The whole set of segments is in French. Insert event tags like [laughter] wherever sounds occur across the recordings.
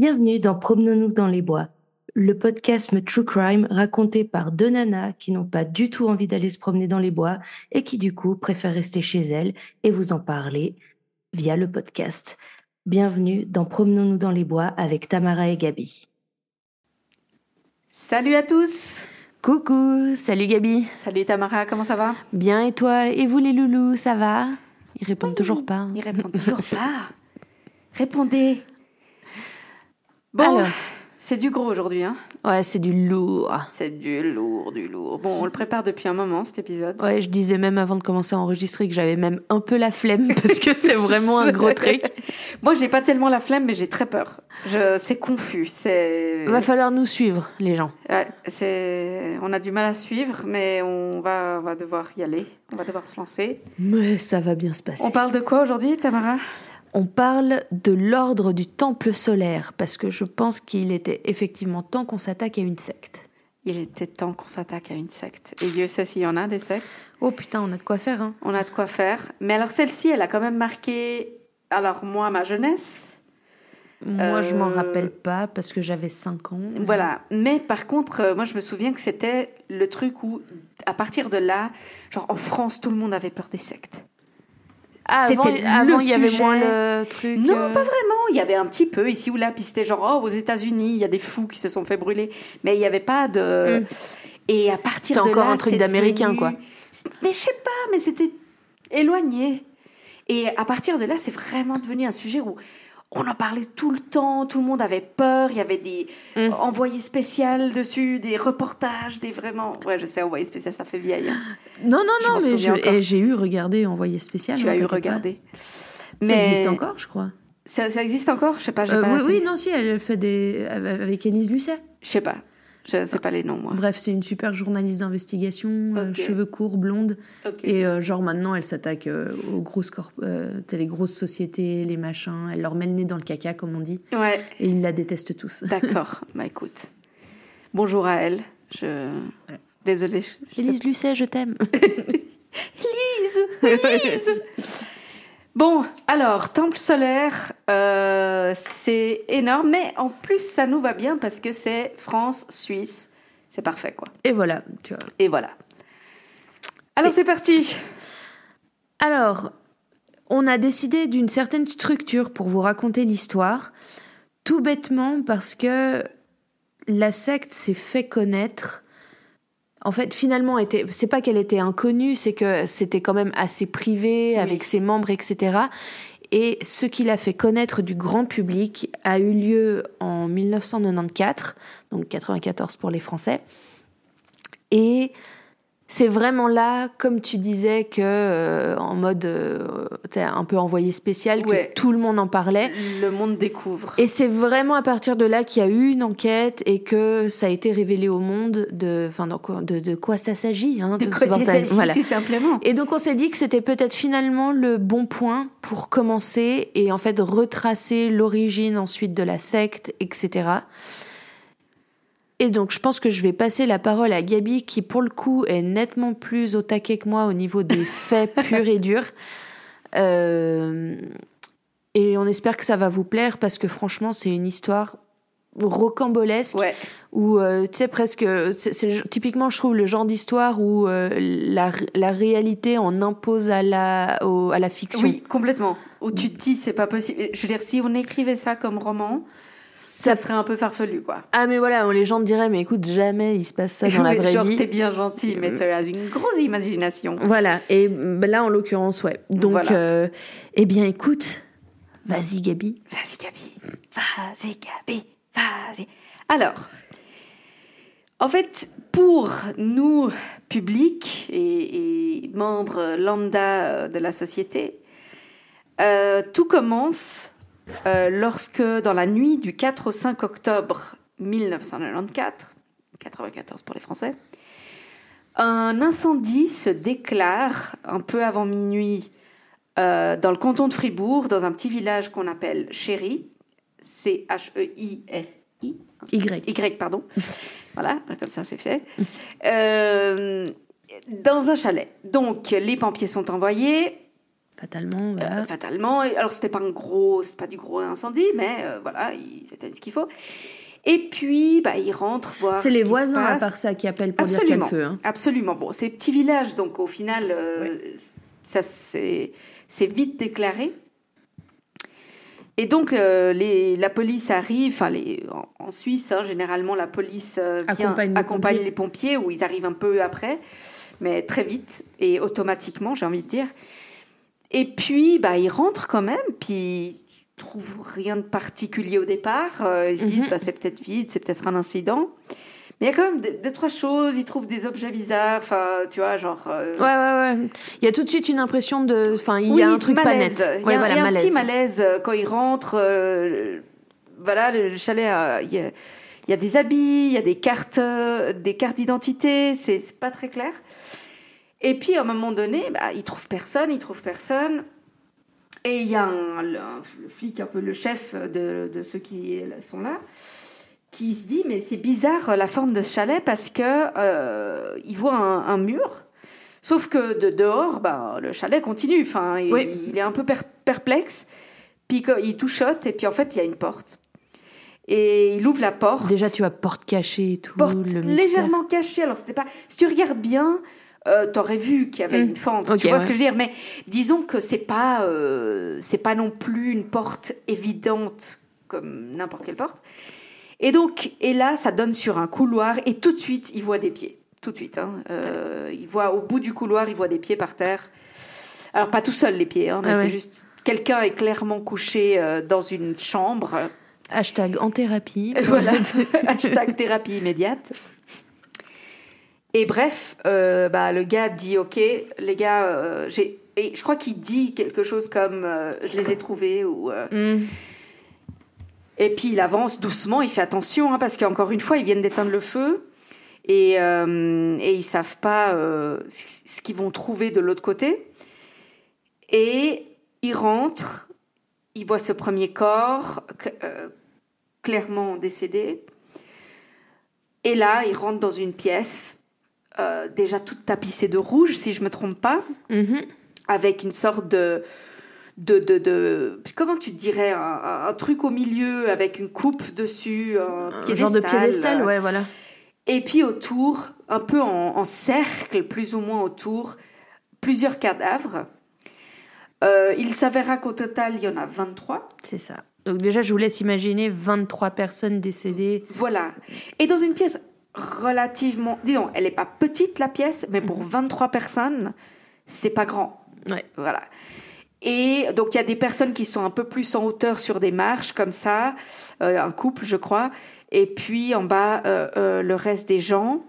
Bienvenue dans Promenons-nous dans les bois, le podcast True Crime raconté par deux nanas qui n'ont pas du tout envie d'aller se promener dans les bois et qui du coup préfèrent rester chez elles et vous en parler via le podcast. Bienvenue dans Promenons-nous dans les bois avec Tamara et Gabi. Salut à tous Coucou, salut Gabi. Salut Tamara, comment ça va? Bien et toi? Et vous les loulous, ça va? Ils répondent toujours pas. Ils répondent toujours [laughs] pas. Répondez Bon, c'est du gros aujourd'hui, hein Ouais, c'est du lourd. C'est du lourd, du lourd. Bon, on le prépare depuis un moment, cet épisode. Ouais, je disais même avant de commencer à enregistrer que j'avais même un peu la flemme [laughs] parce que c'est vraiment un gros truc. [laughs] Moi, j'ai pas tellement la flemme, mais j'ai très peur. Je... C'est confus. C'est. Va falloir nous suivre, les gens. Ouais, c'est. On a du mal à suivre, mais on va... on va devoir y aller. On va devoir se lancer. Mais ça va bien se passer. On parle de quoi aujourd'hui, Tamara? On parle de l'ordre du temple solaire, parce que je pense qu'il était effectivement temps qu'on s'attaque à une secte. Il était temps qu'on s'attaque à une secte. Et Dieu sait s'il y en a des sectes. Oh putain, on a de quoi faire. Hein. On a de quoi faire. Mais alors celle-ci, elle a quand même marqué, alors moi, ma jeunesse. Moi, je m'en euh, rappelle pas parce que j'avais 5 ans. Voilà. Mais par contre, euh, moi, je me souviens que c'était le truc où, à partir de là, genre en France, tout le monde avait peur des sectes. Ah, c'était avant, il y avait moins le truc. Non, euh. pas vraiment. Il y avait un petit peu ici ou là. Puis c'était genre, oh, aux États-Unis, il y a des fous qui se sont fait brûler. Mais il n'y avait pas de. Mm. Et à partir de là. C'est encore un truc d'américain, quoi. Mais je sais pas, mais c'était éloigné. Et à partir de là, c'est vraiment devenu un sujet où on en parlait tout le temps, tout le monde avait peur, il y avait des mm. envoyés spéciaux dessus, des reportages, des vraiment... Ouais, je sais, envoyé spécial, ça fait vieille. Hein. Non, non, non, mais j'ai eu regardé envoyé spécial. Tu as eu regardé. Mais... Ça existe encore, je crois. Ça, existe encore? Je sais pas, euh, pas oui, oui, non, si, elle fait des... avec Elise Lucet. Je sais pas. Je ne sais pas les noms, moi. Bref, c'est une super journaliste d'investigation, euh, cheveux courts, blonde. Et euh, genre maintenant, elle s'attaque euh, aux grosses, les grosses sociétés, les machins. Elle leur met le nez dans le caca, comme on dit. Ouais. Et ils la détestent tous. [laughs] D'accord. bah écoute. Bonjour à elle. Je... Désolée. Je... Élise Lucet, je t'aime. [laughs] Élise Élise [laughs] Bon, alors, temple solaire, euh, c'est énorme, mais en plus, ça nous va bien parce que c'est France, Suisse, c'est parfait, quoi. Et voilà, tu vois. Et voilà. Alors, c'est parti Alors, on a décidé d'une certaine structure pour vous raconter l'histoire, tout bêtement parce que la secte s'est fait connaître en fait, finalement, était, c'est pas qu'elle était inconnue, c'est que c'était quand même assez privé avec ses membres, etc. Et ce qui l'a fait connaître du grand public a eu lieu en 1994, donc 94 pour les Français. Et c'est vraiment là, comme tu disais, que euh, en mode euh, un peu envoyé spécial, que tout le monde en parlait. Le monde découvre. Et c'est vraiment à partir de là qu'il y a eu une enquête et que ça a été révélé au monde de, enfin, de, de, quoi ça s'agit. Hein, de, quoi ça s'agit, voilà. tout simplement. Et donc on s'est dit que c'était peut-être finalement le bon point pour commencer et en fait retracer l'origine ensuite de la secte, etc. Et donc, je pense que je vais passer la parole à Gabi, qui pour le coup est nettement plus au taquet que moi au niveau des [laughs] faits purs et durs. Euh, et on espère que ça va vous plaire parce que franchement, c'est une histoire rocambolesque ouais. où euh, tu sais presque c'est typiquement je trouve le genre d'histoire où euh, la, la, réalité en impose à la à la fiction oui complètement où tu te dis c'est pas possible je veux dire si on écrivait ça comme roman ça serait un peu farfelu, quoi. Ah, mais voilà, les gens te diraient, mais écoute, jamais il se passe ça [laughs] dans la vraie genre, vie. t'es bien gentil, mais tu as une grosse imagination. Voilà, et bah, là, en l'occurrence, ouais. Donc, euh, eh bien, écoute, vas-y, Gabi. Vas-y, Gabi. Vas-y, Gabi. Vas-y. Alors, en fait, pour nous, publics et, membres lambda de la société, euh, tout commence euh, lorsque, dans la nuit du 4 au 5 octobre 1994, 94 pour les Français, un incendie se déclare un peu avant minuit euh, dans le canton de Fribourg, dans un petit village qu'on appelle Chéry, C-H-E-I-R-I. Y. Y, pardon. [laughs] voilà, comme ça c'est fait. Euh, dans un chalet. Donc, les pompiers sont envoyés. Fatalement, Euh, fatalement. Alors, c'était pas un gros, c'est pas du gros incendie, mais euh, voilà, ils étaient ce qu'il faut. Et puis, bah, ils rentrent voir. C'est ce les voisins, à part ça, qui appellent pour dire qu'il y a le Absolument. feu. hein. Absolument. Bon, c'est petit village, donc au final, euh, ça c'est vite déclaré. Et donc euh, les, la police arrive, enfin en, en Suisse, hein, généralement la police euh, vient Accompagne accompagne, les les pompiers, ou ils arrivent un peu après, mais très vite et automatiquement, j'ai envie de dire. Et puis, bah, ils rentrent quand même, puis ils trouvent rien de particulier au départ. Euh, ils se disent, Mhm. bah, c'est peut-être vide, c'est peut-être un incident. Mais il y a quand même deux, trois choses. Ils trouvent des objets bizarres. Enfin, tu vois, genre. euh, Ouais, ouais, ouais. Il y a tout de suite une impression de. Enfin, il y oui, a un truc pas malaise. net. Il y a, Ouais, voilà, il y a un malaise. petit malaise euh, quand ils rentrent. euh, voilà, le chalet, il y, a, il y a des habits, il y a des cartes, des cartes d'identité. C'est pas très clair. Et puis, à un moment donné, bah, ils trouvent personne, ils trouvent personne. Et il y a un, le, un- le flic, un peu le chef de, de ceux qui sont là, qui se dit mais c'est bizarre la forme de ce chalet parce que euh, il voit un, un mur, sauf que de dehors, ben, le chalet continue. Enfin, il, Oui. il est un peu per- perplexe. Puis il touchote et puis en fait il y a une porte. Et il ouvre la porte Déjà, tu as porte cachée et tout. porte le légèrement cachée. Alors, c'était pas. Si tu regardes bien, euh, t'aurais vu qu'il y avait Mm. une fente. Tu vois ce que je veux dire? Mais disons que c'est pas, euh, c'est pas non plus une porte évidente comme n'importe quelle porte. Et donc, et là, ça donne sur un couloir et tout de suite, il voit des pieds. Tout de suite. Hein. Euh, il voit au bout du couloir, il voit des pieds par terre. Alors, pas tout seul les pieds, hein, mais Ah c'est juste quelqu'un est clairement couché dans une chambre. Hashtag en thérapie. [laughs] Voilà, [laughs] hashtag thérapie immédiate. Et bref, euh, bah, le gars dit Ok, les gars, euh, j'ai. Et je crois qu'il dit quelque chose comme euh, Je les ai trouvés. Ou, Hmm. Et puis il avance doucement, il fait attention, hein, parce qu'encore une fois, ils viennent d'éteindre le feu. Et, et ils savent pas ce qu'ils vont trouver de l'autre côté. Et ils rentrent, ils voient ce premier corps cl- clairement décédé. Et là, ils rentrent dans une pièce, euh, déjà toute tapissée de rouge, si je me trompe pas, Mhm. avec une sorte de. De, de, de- comment tu dirais un, truc au milieu avec une coupe dessus un, Un genre de piédestal, ouais, voilà. et puis autour, un peu en, en cercle, plus ou moins autour, plusieurs cadavres. Euh, il s'avéra qu'au total, il y en a 23. C'est ça. Donc déjà, je vous laisse imaginer 23 personnes décédées. Voilà. Et dans une pièce relativement... Disons, elle n'est pas petite, la pièce, mais pour 23 personnes, c'est pas grand. Ouais. Voilà. Et donc, il y a des personnes qui sont un peu plus en hauteur sur des marches, comme ça, euh, un couple, je crois. Et puis, en bas, euh, euh, le reste des gens.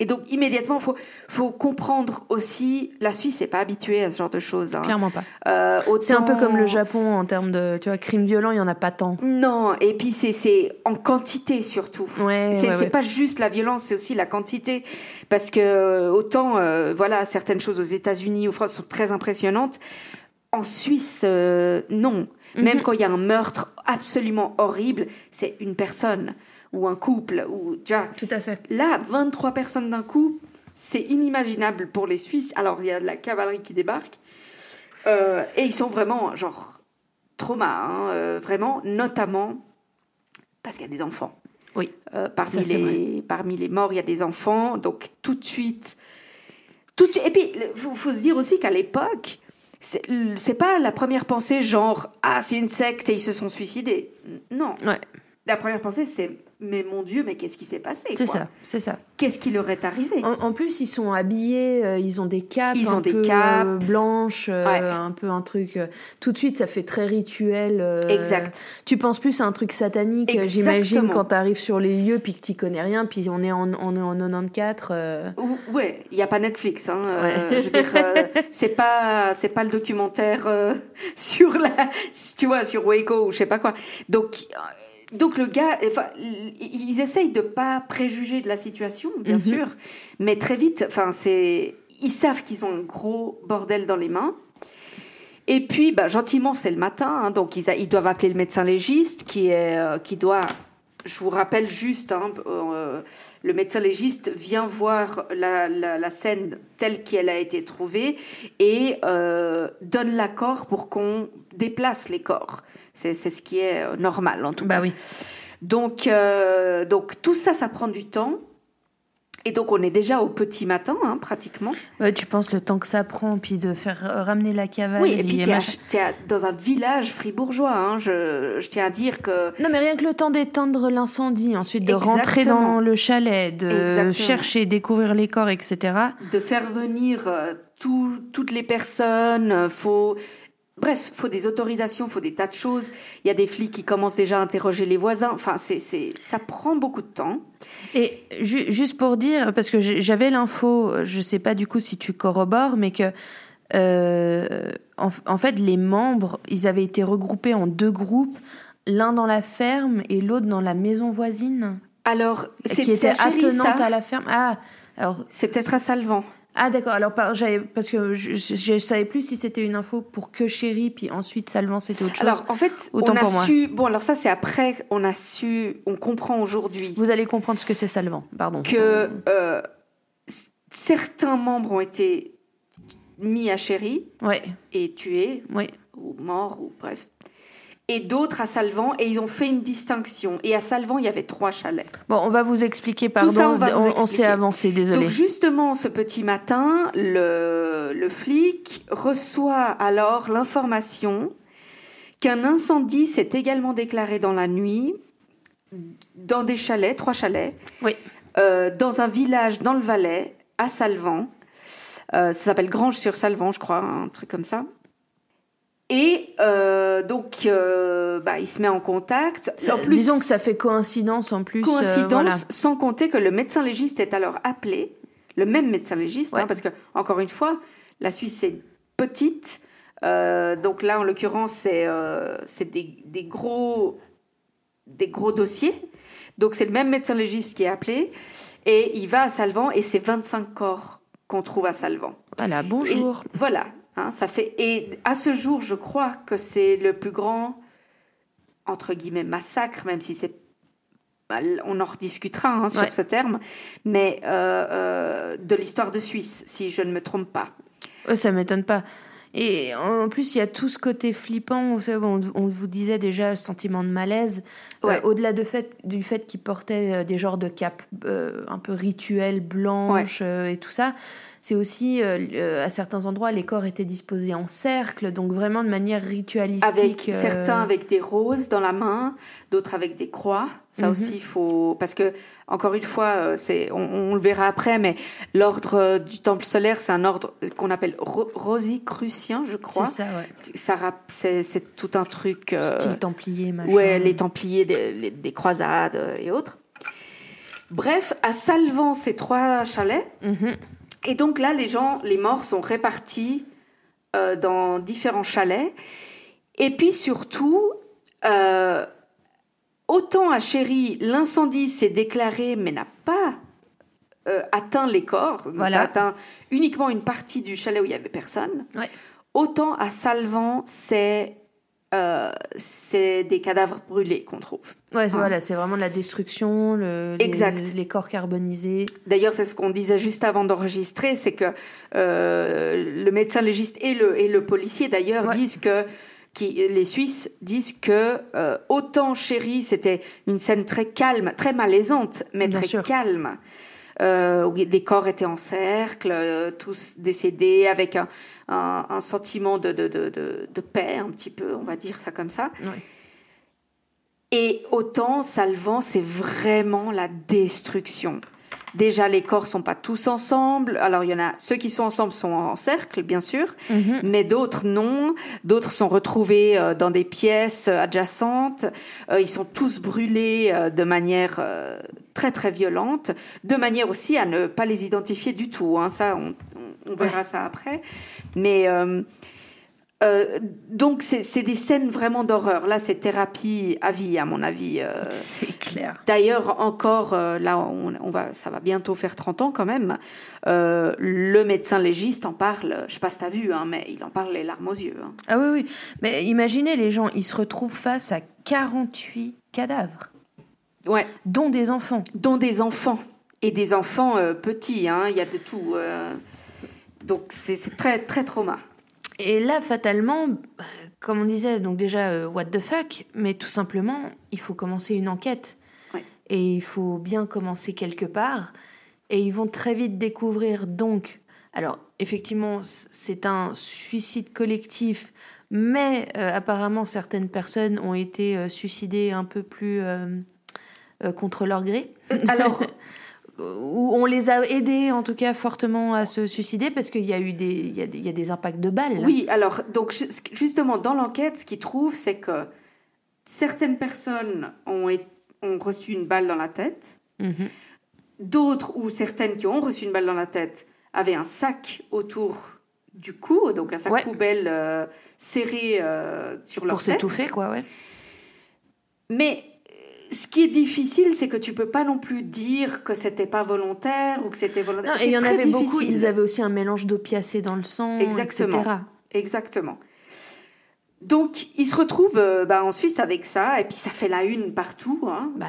Et donc, immédiatement, il faut, faut comprendre aussi, la Suisse n'est pas habituée à ce genre de choses. hein. Clairement pas. Euh, C'est un peu comme le Japon en termes de, tu vois, crimes violents, il y en a pas tant. Non, et puis c'est- c'est en quantité surtout. Ouais, C'est ouais, c'est ouais. pas juste la violence, c'est aussi la quantité. Parce que euh, autant, euh, voilà, certaines choses aux États-Unis ou France sont très impressionnantes. En Suisse, euh, non. Même Mhm. quand il y a un meurtre absolument horrible, c'est une personne ou un couple ou tu vois. Tout à fait. Là, 23 personnes d'un coup, c'est inimaginable pour les Suisses. Alors, il y a de la cavalerie qui débarque. Euh, et ils sont vraiment, genre, trauma, hein, euh, vraiment, notamment parce qu'il y a des enfants. Oui. Euh, parmi, Ça, les, parmi les morts, il y a des enfants. Donc, tout de suite. Tout de suite- et puis, il faut, faut se dire aussi qu'à l'époque, c'est c'est pas la première pensée genre Ah, c'est une secte et ils se sont suicidés. Non. Ouais. La première pensée, c'est Mais mon Dieu, mais qu'est-ce qui s'est passé C'est ça, c'est ça. Qu'est-ce qui leur est arrivé En, en plus, ils sont habillés, euh, ils ont des capes, Ils un ont des peu, capes. euh, blanches, euh, Ouais. un peu un truc. euh, tout de suite, ça fait très rituel. euh, Exact. Tu penses plus à un truc satanique, euh, j'imagine, quand t'arrives sur les lieux puis que t'y connais rien, puis on est en, en, en 94. euh, Ou- Ouais, il n'y a pas Netflix. Hein, euh, Ouais. je veux dire, euh, c'est pas, c'est pas le documentaire euh, [laughs] sur la, tu vois, sur Waco ou je sais pas quoi. Donc, euh, donc le gars, enfin, ils essayent de pas préjuger de la situation, bien Mhm. sûr, mais très vite, enfin, c'est, ils savent qu'ils ont un gros bordel dans les mains. Et puis, bah, gentiment, c'est le matin, hein, donc ils, a- ils doivent appeler le médecin légiste qui est, euh, qui doit je vous rappelle juste, hein, euh, le médecin légiste vient voir la, la, scène telle qu'elle a été trouvée et euh, donne l'accord pour qu'on déplace les corps. C'est ce qui est normal en tout bah cas. Oui. Donc, donc tout ça, ça prend du temps. Et donc on est déjà au petit matin, hein, pratiquement. Ouais, tu penses le temps que ça prend, puis de faire ramener la cavale. Oui, et puis tu es, dans un village fribourgeois. Hein, je, je, tiens à dire que. Non, mais rien que le temps d'éteindre l'incendie, ensuite de rentrer dans le chalet, de chercher, découvrir les corps, etc. De faire venir euh, toutes les personnes, euh, faut Bref, faut des autorisations, faut des tas de choses. Il y a des flics qui commencent déjà à interroger les voisins. Enfin, c'est, ça prend beaucoup de temps. Et juste pour dire, parce que j'avais l'info, je sais pas du coup si tu corrobores, mais que euh, en, fait, les membres, ils avaient été regroupés en deux groupes, l'un dans la ferme et l'autre dans la maison voisine. Alors, c'est qui était attenante à la ferme. Ah, alors c'est peut-être à Salvan. Ah d'accord, alors parce que je, ne savais plus si c'était une info pour que Chéri, puis ensuite Salvan c'était autre chose. Alors en fait, on a su, bon alors ça c'est après, on a su, on comprend aujourd'hui. Vous allez comprendre ce que c'est Salvan, pardon. Que euh, certains membres ont été mis à Chéri ouais. et tués, ouais. ou morts, ou bref et d'autres à Salvan, et ils ont fait une distinction. Et à Salvan, il y avait trois chalets. Bon, on va vous expliquer, pardon, on, s'est avancé, désolé. Donc justement, ce petit matin, le, le flic reçoit alors l'information qu'un incendie s'est également déclaré dans la nuit dans des chalets, trois chalets, oui. Euh, dans un village dans le Valais, à Salvan. Euh, ça s'appelle Grange-sur-Salvan, je crois, un truc comme ça. Et euh, donc, euh, bah, il se met en contact. En plus, disons que ça fait coïncidence en plus. Euh, coïncidence, sans compter que le médecin légiste est alors appelé, le même médecin légiste, hein, parce que encore une fois, la Suisse est petite. donc là, en l'occurrence, c'est c'est des, des, gros des gros dossiers. Donc c'est le même médecin légiste qui est appelé et il va à Salvan et c'est 25 corps qu'on trouve à Salvan. Voilà, bonjour. voilà, Hein, ça fait et à ce jour, je crois que c'est le plus grand entre guillemets massacre, même si c'est on en rediscutera hein, sur ce terme, mais euh, euh, de l'histoire de Suisse, si je ne me trompe pas. Ça ça m'étonne pas. Et en plus, il y a tout ce côté flippant. On, on vous disait déjà le sentiment de malaise. Euh, au-delà de fait, du fait qu'il portait des genres de capes un peu rituelles, blanches et tout ça, c'est aussi, euh, euh, à certains endroits, les corps étaient disposés en cercle, donc vraiment de manière ritualistique. Avec, euh, Certains avec des roses dans la main, d'autres avec des croix. Ça mhm. aussi, il faut... Parce que, encore une fois, c'est, on, le verra après, mais l'ordre du temple solaire, c'est un ordre qu'on appelle rosicrucien, je crois. C'est ça, ouais. Ça, c'est, tout un truc... Style templier, machin. Ouais, les templiers des, des, croisades et autres. Bref, à Salvan, ces trois chalets... Mhm. Et donc là, les gens, les morts sont répartis euh, dans différents chalets. Et puis surtout, euh, autant à Chéry, l'incendie s'est déclaré mais n'a pas euh, atteint les corps, voilà. ça a atteint uniquement une partie du chalet où il y avait personne. Autant à Salvan, c'est euh, c'est des cadavres brûlés qu'on trouve. Ouais, hein. voilà, c'est vraiment la destruction, le, Les, corps carbonisés. D'ailleurs, c'est ce qu'on disait juste avant d'enregistrer, c'est que euh, le médecin légiste et le, et le policier, d'ailleurs, disent que qui, les Suisses disent que euh, autant Chéri, c'était une scène très calme, très malaisante, mais très calme euh, où des corps étaient en cercle, euh, tous décédés, avec un, un, un sentiment de, de, de, de, paix, un petit peu, on va dire ça comme ça. Et autant Salvan, c'est vraiment la destruction. Déjà, les corps sont pas tous ensemble. Alors, il y en a ceux qui sont ensemble sont en cercle, bien sûr, mhm. mais d'autres non. D'autres sont retrouvés euh, dans des pièces euh, adjacentes. Euh, ils sont tous brûlés de manière très très violente, de manière aussi à ne pas les identifier du tout. Hein. Ça, on, on verra ça après. Mais euh, donc c'est des scènes vraiment d'horreur. Là, c'est thérapie à vie, à mon avis. Euh. [laughs] c'est clair. D'ailleurs, encore, euh, là, on, va, ça va bientôt faire 30 ans quand même. le médecin légiste en parle, je sais pas si as vu, hein, mais il en parle les larmes aux yeux. Hein. Ah oui, oui. Mais imaginez les gens, ils se retrouvent face à 48 cadavres. Ouais, dont des enfants. dont des enfants. Et des enfants euh, petits, hein, il y a de tout. euh. Donc c'est c'est très, très trauma. Et là, fatalement, comme on disait, donc déjà, euh, what the fuck, mais tout simplement, il faut commencer une enquête. Ouais. Et il faut bien commencer quelque part. Et ils vont très vite découvrir, donc, alors, effectivement, c'est un suicide collectif, mais euh, apparemment, certaines personnes ont été euh, suicidées un peu plus contre leur gré. Alors, [laughs] Ou on les a aidés, en tout cas, fortement à se suicider, parce qu'il y a eu des, il y a des, il y a des impacts de balles. oui, alors, donc ju- justement, dans l'enquête, ce qu'ils trouvent, c'est que certaines personnes ont, ont reçu une balle dans la tête, Mhm. d'autres ou certaines qui ont reçu une balle dans la tête avaient un sac autour du cou, donc un sac Ouais. poubelle euh, serré euh, sur leur Pour tête. s'étouffer, quoi, ouais. Mais ce qui est difficile, c'est que tu peux pas non plus dire que c'était pas volontaire ou que c'était volontaire. Non, et il y en avait beaucoup, difficile. ils avaient aussi un mélange d'opiacés dans le sang, Exactement. etc. Exactement. Donc, ils se retrouvent euh, bah, en Suisse avec ça, et puis ça fait la une partout. Hein. Bah,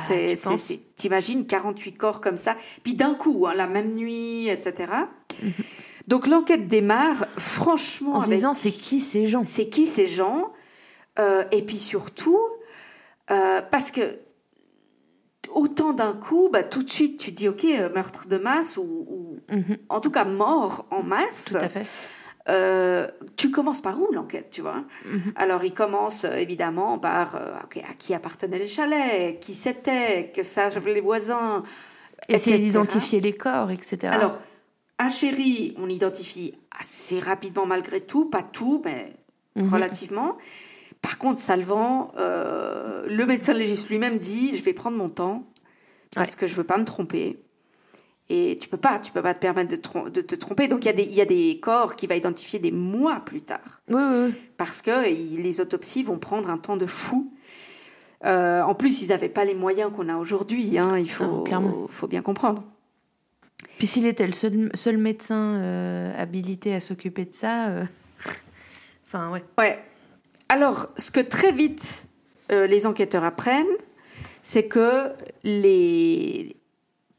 T'imagines 48 corps comme ça, puis d'un coup, hein, la même nuit, etc. Donc, l'enquête démarre, franchement. En se avec- disant, c'est qui ces gens? C'est qui ces gens? Euh, Et puis surtout, euh, parce que autant d'un coup, bah, tout de suite, tu dis, OK, euh, meurtre de masse, ou, ou Mhm, en tout cas mort en masse. Tout à fait. Euh, tu commences par où l'enquête, tu vois? Mhm. Alors, il commence euh, évidemment par euh, ok, à qui appartenaient les chalets, qui c'était, que savent les voisins. Essayer d'identifier les corps, etc. Alors, à Chéri, on identifie assez rapidement malgré tout, pas tout, mais Mhm. relativement. Par contre, Salvan, euh, le médecin légiste lui-même dit je vais prendre mon temps parce que je veux pas me tromper. Et tu peux pas, tu peux pas te permettre de, trom- de te tromper. Donc il y, a des- il y a des corps qui va identifier des mois plus tard Oui, oui, oui. parce que il- les autopsies vont prendre un temps de fou. Euh, en plus, ils n'avaient pas les moyens qu'on a aujourd'hui. hein, il faut, Non, clairement. faut bien comprendre. Puis s'il était le seul, seul médecin euh, habilité à s'occuper de ça, euh, [laughs] enfin, ouais. Ouais. Alors, ce que très vite euh, les enquêteurs apprennent, c'est que les...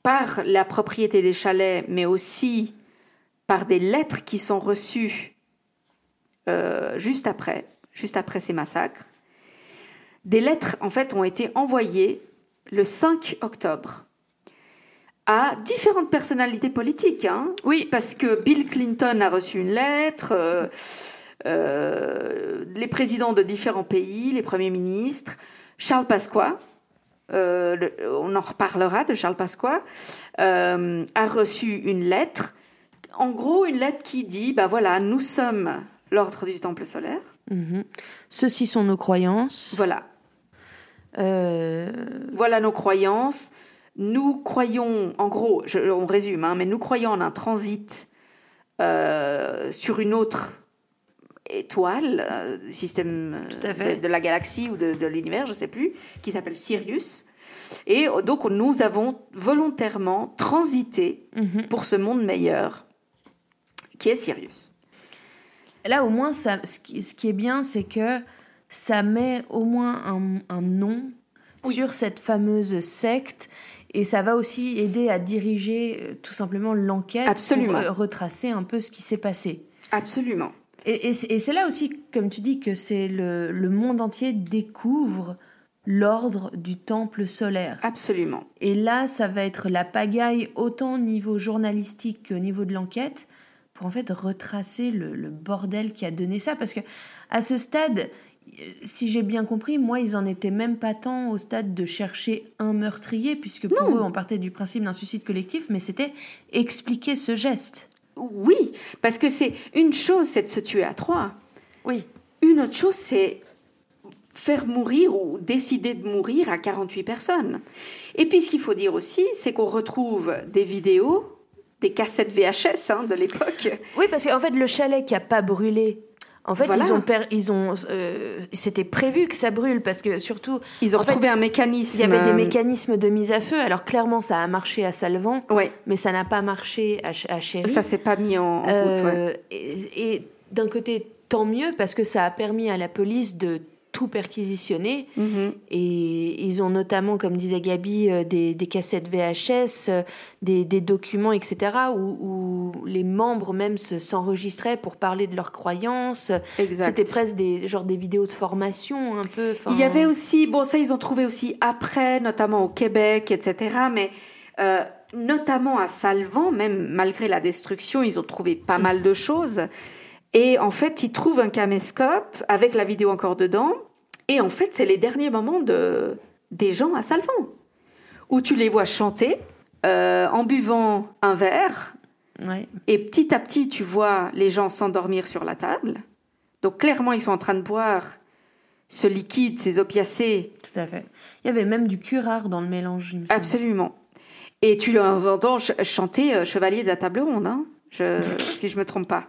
par la propriété des chalets, mais aussi par des lettres qui sont reçues euh, juste après, juste après ces massacres, des lettres en fait ont été envoyées le 5 octobre à différentes personnalités politiques. Hein, Oui, parce que Bill Clinton a reçu une lettre, euh, euh, les présidents de différents pays, les premiers ministres, Charles Pasqua, euh, le- on en reparlera de Charles Pasqua, euh, a reçu une lettre, en gros une lettre qui dit, bah voilà, nous sommes l'ordre du Temple solaire, Mhm. Ceci sont nos croyances. voilà, voilà nos croyances. Nous croyons, en gros, je- on résume, hein, mais nous croyons en un transit euh, sur une autre étoile, euh, système euh. De, de la galaxie ou de, de l'univers, je ne sais plus, qui s'appelle Sirius. Et euh, donc nous avons volontairement transité mhm. pour ce monde meilleur, qui est Sirius. Là, au moins, ça, ce, qui, ce qui est bien, c'est que ça met au moins un, un nom Oui. sur cette fameuse secte. Et ça va aussi aider à diriger tout simplement l'enquête pour retracer un peu ce qui s'est passé. Absolument. Et, et c'est et c'est là aussi, comme tu dis, que c'est le, le monde entier découvre l'ordre du temple solaire. Absolument. Et là, ça va être la pagaille autant au niveau journalistique qu'au niveau de l'enquête pour en fait retracer le, le bordel qui a donné ça. Parce que à ce stade, si j'ai bien compris, moi, ils en étaient même pas tant au stade de chercher un meurtrier, puisque pour Non. eux, on partait du principe d'un suicide collectif, mais c'était expliquer ce geste. Oui, parce que c'est une chose, c'est de se tuer à trois. Oui. Une autre chose, c'est faire mourir ou décider de mourir à 48 personnes. Et puis ce qu'il faut dire aussi, c'est qu'on retrouve des vidéos, des cassettes VHS hein, de l'époque. Oui, parce qu'en fait, le chalet qui a pas brûlé, en fait, Voilà. ils ont, per- ils ont, euh, c'était prévu que ça brûle parce que surtout, Ils ont fait, retrouvé un mécanisme. il y avait des mécanismes de mise à feu. Alors clairement, ça a marché à Salvan, Ouais, mais ça n'a pas marché à, à Chéri. ça s'est pas mis en, en route. ouais. Euh, Et, et d'un côté, tant mieux parce que ça a permis à la police de tout perquisitionné. Mhm. Et ils ont notamment, comme disait Gabi, euh, des, des cassettes VHS, euh, des, des documents, etc., où, où les membres même se- s'enregistraient pour parler de leurs croyances. C'était presque des, genre des vidéos de formation, un peu. Il y avait aussi, bon ça ils ont trouvé aussi après, notamment au Québec, etc. Mais euh, notamment à Salvan, même malgré la destruction, ils ont trouvé pas mal de choses. Et en fait, ils trouvent un caméscope avec la vidéo encore dedans. Et en fait, c'est les derniers moments de, des gens à Salvan, où tu les vois chanter euh, en buvant un verre. Ouais. Et petit à petit, tu vois les gens s'endormir sur la table. Donc clairement, ils sont en train de boire ce liquide, ces opiacés, Tout à fait. Il y avait même du curare dans le mélange, il me absolument. Et tu les entends ch- chanter euh, Chevalier de la table ronde, hein, je, [laughs] si je me trompe pas.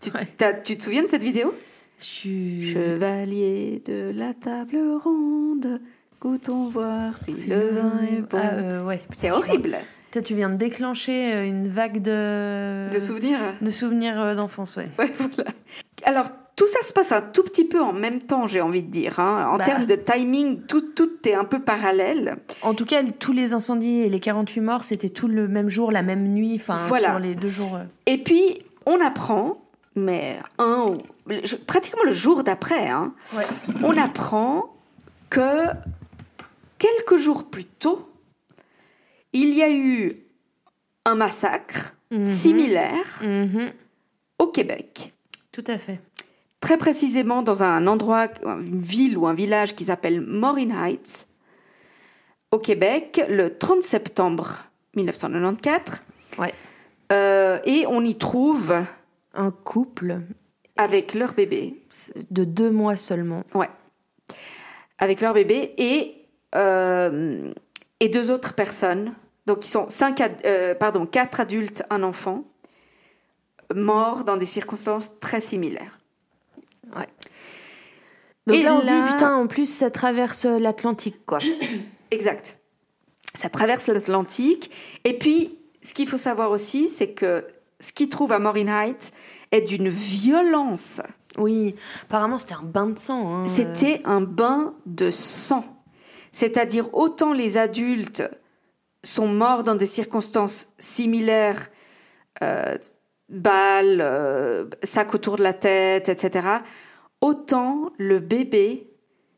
Tu, Ouais. tu te souviens de cette vidéo? Je suis... Chevalier de la table ronde, goûtons voir si le vin est bon. Ah, euh, ouais. C'est horrible tu viens de déclencher euh, une vague de... de souvenirs. de souvenirs euh, d'enfance, ouais. Ouais, [laughs] voilà. Alors, tout ça se passe un tout petit peu en même temps, j'ai envie de dire. hein. En Bah. termes de timing, tout, tout est un peu parallèle. En tout cas, tous les incendies et les 48 morts, c'était tout le même jour, la même nuit, enfin, Voilà. sur les deux jours. Et puis, on apprend, mais un, pratiquement le jour d'après, hein, Ouais. on apprend que quelques jours plus tôt, il y a eu un massacre Mhm. similaire Mhm. au Québec. Tout à fait. Très précisément dans un endroit, une ville ou un village qui s'appelle Morin Heights, au Québec, le 30 septembre 1994. Ouais. Euh, et on y trouve, Un couple avec leur bébé, de deux mois seulement. ouais, avec leur bébé et, euh, et deux autres personnes, donc ils sont cinq, euh, pardon, quatre adultes, un enfant, morts dans des circonstances très similaires. Donc Et là, on se là- dit, putain, en plus, ça traverse euh, l'Atlantique, quoi. [coughs] Exact. Ça traverse l'Atlantique. Et puis, ce qu'il faut savoir aussi, c'est que ce qu'ils trouvent à Morin Heights est d'une violence. Oui, apparemment, c'était un bain de sang. hein. C'était un bain de sang. C'est-à-dire, autant les adultes sont morts dans des circonstances similaires, euh, balles, euh, sac autour de la tête, etc., autant le bébé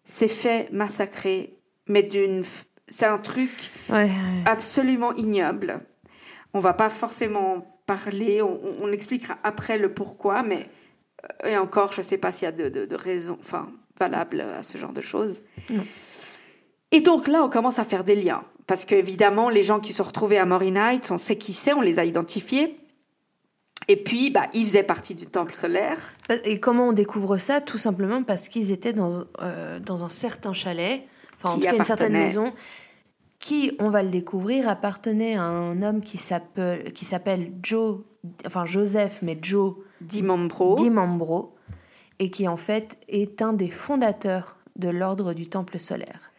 s'est fait massacrer, mais d'une... C'est un truc Ouais, ouais. absolument ignoble. On va pas forcément parler, on, expliquera après le pourquoi, mais euh, et encore, je sais pas s'il y a de, de, de raisons, enfin, valables à ce genre de choses. Non. Et donc là, on commence à faire des liens, parce qu'évidemment, les gens qui se sont retrouvés à Morin Heights, on sait qui c'est, on les a identifiés. Et puis, bah, ils faisaient partie du temple solaire. Et comment on découvre ça? Tout simplement parce qu'ils étaient dans, euh, dans un certain chalet, enfin en tout cas une certaine maison, qui, on va le découvrir, appartenait à un homme qui s'appelle qui s'appelle Joe, enfin Joseph, mais Joe Dimambro. Dimambro, et qui en fait est un des fondateurs de l'ordre du Temple solaire.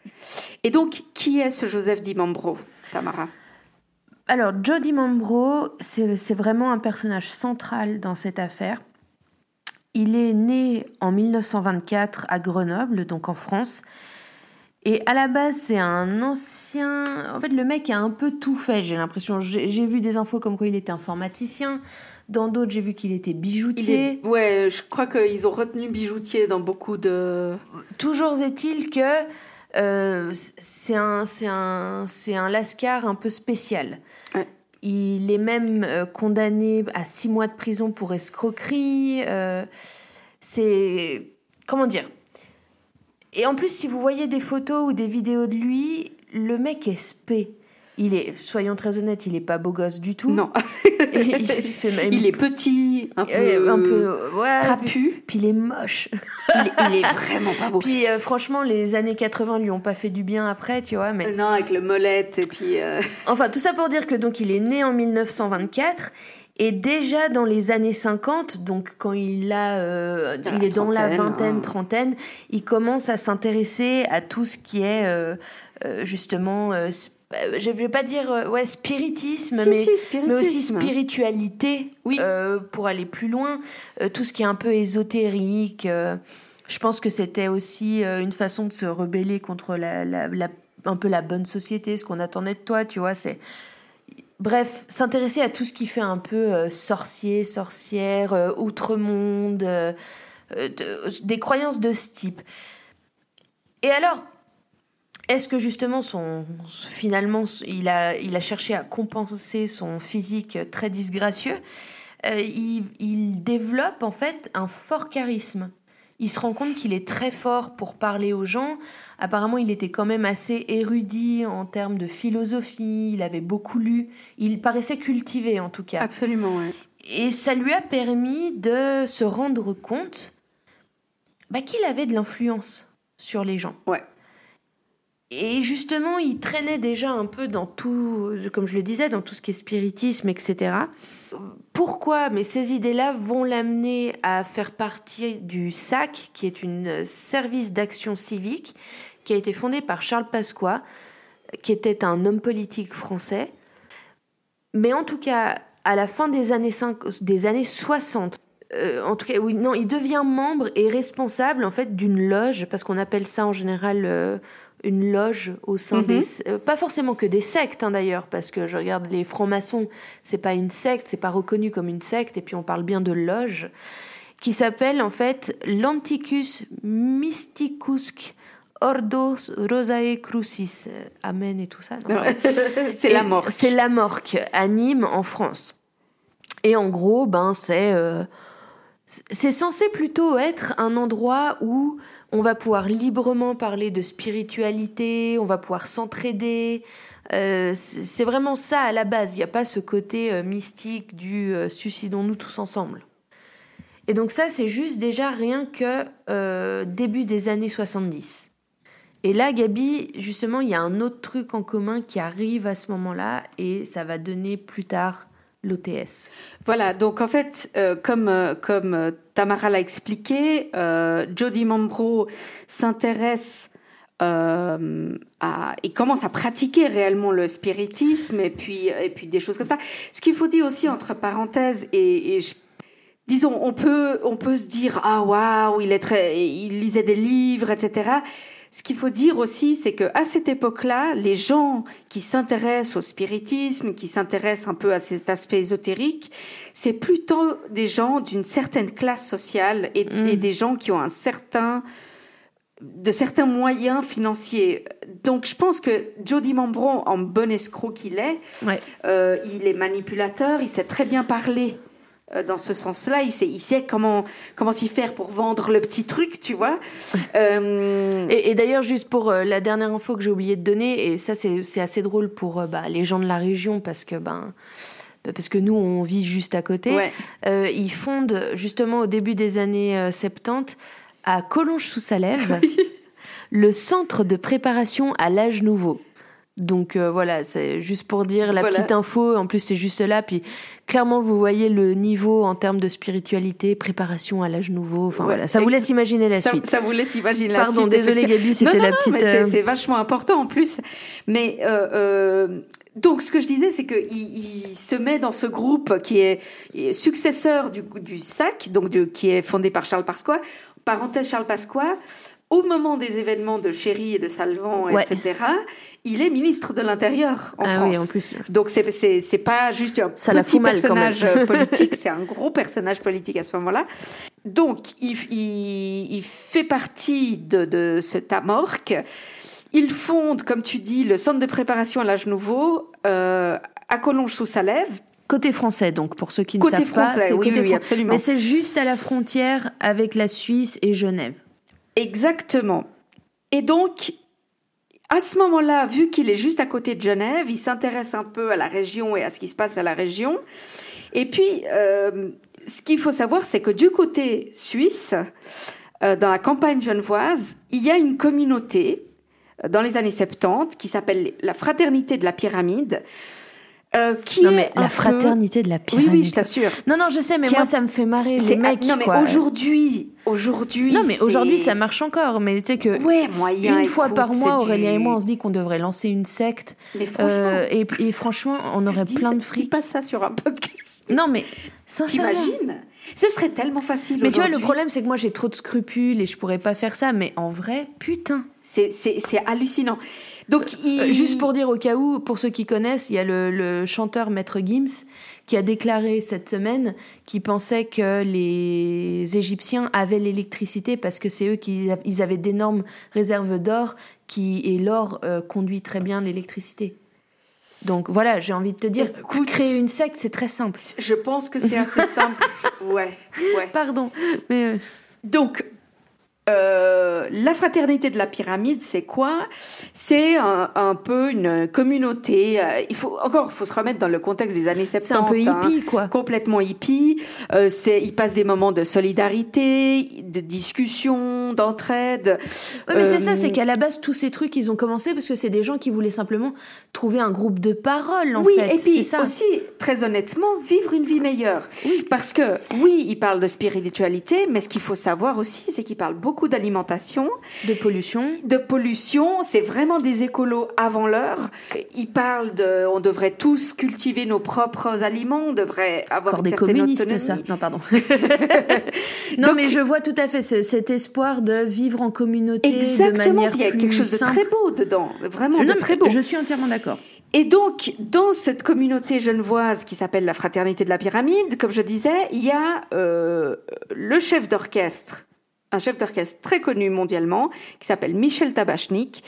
Et donc, qui est ce Joseph Dimambro, Tamara? Alors, Joe Dimambro, c'est c'est vraiment un personnage central dans cette affaire. Il est né en 1924 à Grenoble, donc en France. Et à la base, c'est un ancien. En fait, le mec a un peu tout fait, j'ai l'impression. J'ai vu des infos comme quoi il était informaticien. Dans d'autres, j'ai vu qu'il était bijoutier. est- Ouais, je crois qu'ils ont retenu bijoutier dans beaucoup de. Toujours est-il que euh, c'est un, c'est un, c'est un lascar un peu spécial. Ouais. Il est même euh, condamné à six mois de prison pour escroquerie. euh, c'est comment dire Et en plus, si vous voyez des photos ou des vidéos de lui, le mec est spé. Il est, soyons très honnêtes, il est pas beau gosse du tout. Non. [laughs] Il fait même- il est petit, un peu, euh, un peu ouais, Puis, trapu. puis il est moche. il, est, il est vraiment pas beau. Puis euh, franchement, les années 80 lui ont pas fait du bien après, tu vois. Mais Non, avec le molette et puis. euh, enfin, tout ça pour dire que donc il est né en 1924 et déjà dans les années 50, donc quand il a, euh, il la est dans la vingtaine, hein. trentaine, il commence à s'intéresser à tout ce qui est euh, euh, justement, je vais pas dire ouais spiritisme, si, mais si, mais aussi spiritualité Oui. euh, pour aller plus loin, euh, tout ce qui est un peu ésotérique, euh, Je pense que c'était aussi une façon de se rebeller contre la, la, la- un peu la bonne société, ce qu'on attendait de toi, tu vois. C'est bref, s'intéresser à tout ce qui fait un peu euh, sorcier, sorcière, euh, outre-monde, euh, de- des croyances de ce type. Et alors, est-ce que justement, finalement, il a, cherché à compenser son physique très disgracieux il développe en fait un fort charisme. Il se rend compte qu'il est très fort pour parler aux gens. Apparemment, il était quand même assez érudit en termes de philosophie. Il avait beaucoup lu. Il paraissait cultivé en tout cas. Absolument, ouais. Et ça lui a permis de se rendre compte bah, qu'il avait de l'influence sur les gens. Ouais. Et justement, il traînait déjà un peu dans tout, comme je le disais, dans tout ce qui est spiritisme, etc. Pourquoi Mais ces idées-là vont l'amener à faire partie du SAC, qui est une euh, service d'action civique, qui a été fondé par Charles Pasqua, qui était un homme politique français. Mais en tout cas, à la fin des années, 5 des années 60, euh, en tout cas, non, il devient membre et responsable en fait d'une loge, parce qu'on appelle ça en général euh, une loge au sein Mhm. des, euh, pas forcément que des sectes hein, d'ailleurs, parce que je regarde les francs-maçons, c'est pas une secte, c'est pas reconnu comme une secte, et puis on parle bien de loge, qui s'appelle en fait l'Anticus Mysticusque Ordo Rosae Crucis, Euh, Amen et tout ça. [laughs] c'est la mort. C'est la Morque, à Nîmes, en France. Et en gros, ben, c'est euh, c'est censé plutôt être un endroit où on va pouvoir librement parler de spiritualité, on va pouvoir s'entraider. Euh, c'est vraiment ça à la base. Il n'y a pas ce côté euh, mystique du euh, suicidons-nous tous ensemble. Et donc ça, c'est juste déjà rien que début des années 70. Et là, Gabi, justement, il y a un autre truc en commun qui arrive à ce moment-là et ça va donner plus tard l'OTS. Voilà, donc en fait, euh, comme, euh, comme euh, Tamara l'a expliqué, Jody Mambro s'intéresse à, et commence à pratiquer réellement le spiritisme et puis, et puis des choses comme ça. Ce qu'il faut dire aussi entre parenthèses, et, disons, on peut, on peut se dire, ah waouh, il, il lisait des livres, etc. Ce qu'il faut dire aussi, c'est que à cette époque-là, les gens qui s'intéressent au spiritisme, qui s'intéressent un peu à cet aspect ésotérique, c'est plutôt des gens d'une certaine classe sociale et, Mm. et des gens qui ont un certain de certains moyens financiers. Donc je pense que Jody Mambron, en bon escroc qu'il est, Ouais. euh, il est manipulateur, il sait très bien parler dans ce sens-là, il sait, il sait comment, comment s'y faire pour vendre le petit truc, tu vois. [laughs] Euh, Et, et d'ailleurs, juste pour euh, la dernière info que j'ai oublié de donner, et ça c'est assez drôle pour euh, bah, les gens de la région parce que ben parce que nous on vit juste à côté. ouais. Euh, ils fondent justement au début des années euh, 70 à Collonges-sous-Salève [laughs] le centre de préparation à l'âge nouveau. Donc euh, voilà, c'est juste pour dire la Voilà. petite info. En plus, c'est juste là. Puis clairement, vous voyez le niveau en termes de spiritualité, préparation à l'âge nouveau. Enfin Ouais, voilà, ça vous laisse imaginer la ça, suite. ça vous laisse imaginer la Pardon, suite, désolé effectivement. Gabi, c'était la petite. Non, mais c'est- euh, c'est vachement important en plus. Mais euh, euh, donc, ce que je disais, c'est qu'il il se met dans ce groupe qui est, est successeur du, du SAC, donc qui est fondé par Charles Pasqua. Parenthèse Charles Pasqua. Au moment des événements de Chéry et de Salvan, Ouais. etc., il est ministre de l'Intérieur en ah France. oui, en plus. Donc c'est c'est pas juste un Ça petit personnage euh, politique, [laughs] c'est un gros personnage politique à ce moment-là. Donc il, il, il fait partie de, de cet amorque. Il fonde, comme tu dis, le centre de préparation à l'âge nouveau euh, à Collonges-sous-Salève. Côté français, donc pour ceux qui ne Côté savent pas, français, c'est oui, côté oui, fran- absolument. Mais c'est juste à la frontière avec la Suisse et Genève. Exactement. Et donc, à ce moment-là, vu qu'il est juste à côté de Genève, il s'intéresse un peu à la région et à ce qui se passe à la région. Et puis, euh, ce qu'il faut savoir, c'est que du côté suisse, euh, dans la campagne genevoise, il y a une communauté euh, dans les années 70 qui s'appelle la Fraternité de la Pyramide, euh, qui Non mais la peu- fraternité de la Oui, pyramide. oui, je t'assure. Non non, je sais, mais Qui moi a- ça me fait marrer les mecs. non, mais aujourd'hui, aujourd'hui. Non mais aujourd'hui ça marche encore, mais tu sais que Ouais, moyen. une fois écoute, par mois, Aurélien du- et moi, on se dit qu'on devrait lancer une secte. Mais franchement, euh, et, et franchement, on aurait dis- plein de Dis fric. pas ça sur un podcast. Non mais sincèrement. T'imagines? Ce serait tellement facile. Mais tu vois, le problème, c'est que moi, j'ai trop de scrupules et je pourrais pas faire ça. Mais en vrai, putain. C'est hallucinant. Donc, il... Euh, Juste pour dire au cas où, pour ceux qui connaissent, il y a le, le chanteur Maître Gims qui a déclaré cette semaine qu'il pensait que les Égyptiens avaient l'électricité parce que c'est eux qui ils avaient d'énormes réserves d'or qui et l'or euh, conduit très bien l'électricité. Donc voilà, j'ai envie de te dire, Écoute. créer une secte, c'est très simple. Je pense que c'est assez simple. [laughs] ouais, ouais. Pardon, mais euh, Donc, euh, la fraternité de la pyramide, c'est quoi? C'est un, un peu une communauté. euh, il faut encore, il faut se remettre dans le contexte des années 70. c'est un peu hein. hippie quoi. complètement hippie. Euh, c'est, ils passent des moments de solidarité, de discussion, d'entraide. Ouais, mais c'est ça, c'est qu'à la base, tous ces trucs, ils ont commencé parce que c'est des gens qui voulaient simplement trouver un groupe de parole, en oui, fait. et puis c'est ça. aussi, très honnêtement, vivre une vie meilleure. Oui. Parce que, oui, ils parlent de spiritualité, mais ce qu'il faut savoir aussi, c'est qu'ils parlent beaucoup d'alimentation, De pollution. de pollution. C'est vraiment des écolos avant l'heure. Ils parlent de, on devrait tous cultiver nos propres aliments, on devrait avoir Encore une des communistes, autonomie. ça. Non, pardon. [laughs] non, Donc- mais je vois tout à fait ce- cet espoir de vivre en communauté de Exactement, manière puis il y a plus quelque chose de très beau dedans, vraiment Non, de très beau. Je suis entièrement d'accord. Et donc, dans cette communauté genevoise qui s'appelle la Fraternité de la Pyramide, comme je disais, il y a euh, le chef d'orchestre, un chef d'orchestre très connu mondialement, qui s'appelle Michel Tabachnik,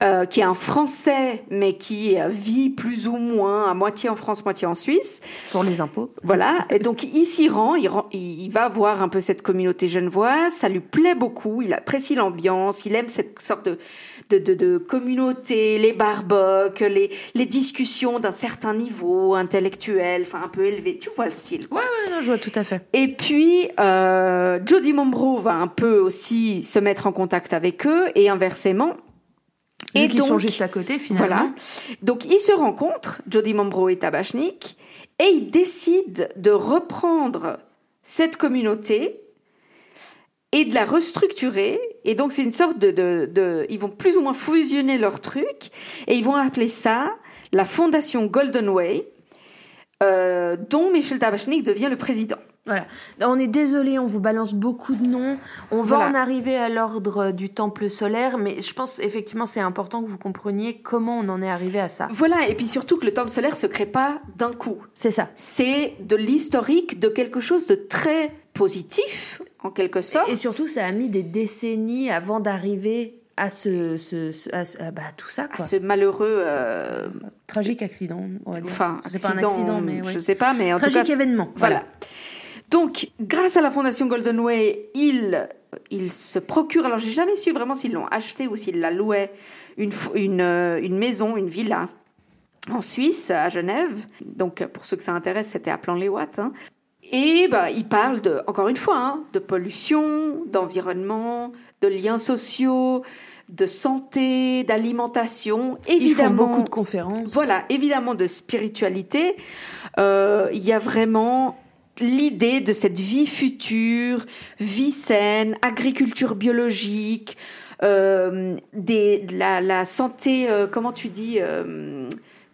euh, qui est un Français, mais qui vit plus ou moins à moitié en France, moitié en Suisse. Pour les impôts. Voilà, et donc il s'y rend, il, rend- il il va voir un peu cette communauté genevoise, ça lui plaît beaucoup, il apprécie l'ambiance, il aime cette sorte de, de, de, de communauté, les barbocs, les, les discussions d'un certain niveau intellectuel, enfin un peu élevé, tu vois le style. quoi. Ouais, non, je vois tout à fait. Et puis, euh, Jody Mombro va un peu aussi se mettre en contact avec eux, et inversement. Et qui sont juste à côté, finalement. voilà. Donc ils se rencontrent, Jody Mombro et Tabachnik, et ils décident de reprendre cette communauté et de la restructurer. Et donc c'est une sorte de, de, de- Ils vont plus ou moins fusionner leurs trucs et ils vont appeler ça la Fondation Golden Way, euh, dont Michel Tabachnik devient le président. Voilà. On est désolé, on vous balance beaucoup de noms. On va Voilà. en arriver à l'ordre du temple solaire, mais je pense effectivement c'est important que vous compreniez comment on en est arrivé à ça. Voilà, et puis surtout que le temple solaire se crée pas d'un coup. C'est ça. C'est de l'historique de quelque chose de très positif, en quelque sorte. Et surtout, ça a mis des décennies avant d'arriver à ce, ce, ce- à, ce- à, bah, tout ça, à quoi. ce malheureux, euh, Tragique accident, on va dire. enfin, c'est pas un accident, mais ouais. je sais pas, mais en Tragique tout cas, événement. voilà. Donc, grâce à la fondation Golden Way, il, il se procure, alors j'ai jamais su vraiment s'ils l'ont acheté ou s'ils la louaient, une, une, euh, une maison, une villa en Suisse, à Genève. Donc, pour ceux que ça intéresse, c'était à Plan-les-Ouates. hein. Et bah, il parle, de, encore une fois, hein, de pollution, d'environnement, de liens sociaux, de santé, d'alimentation. Ils font Évidemment, beaucoup de conférences. voilà, évidemment de spiritualité. Euh, Il y a vraiment l'idée de cette vie future, vie saine, agriculture biologique, euh, des, de la, la santé, euh, comment tu dis,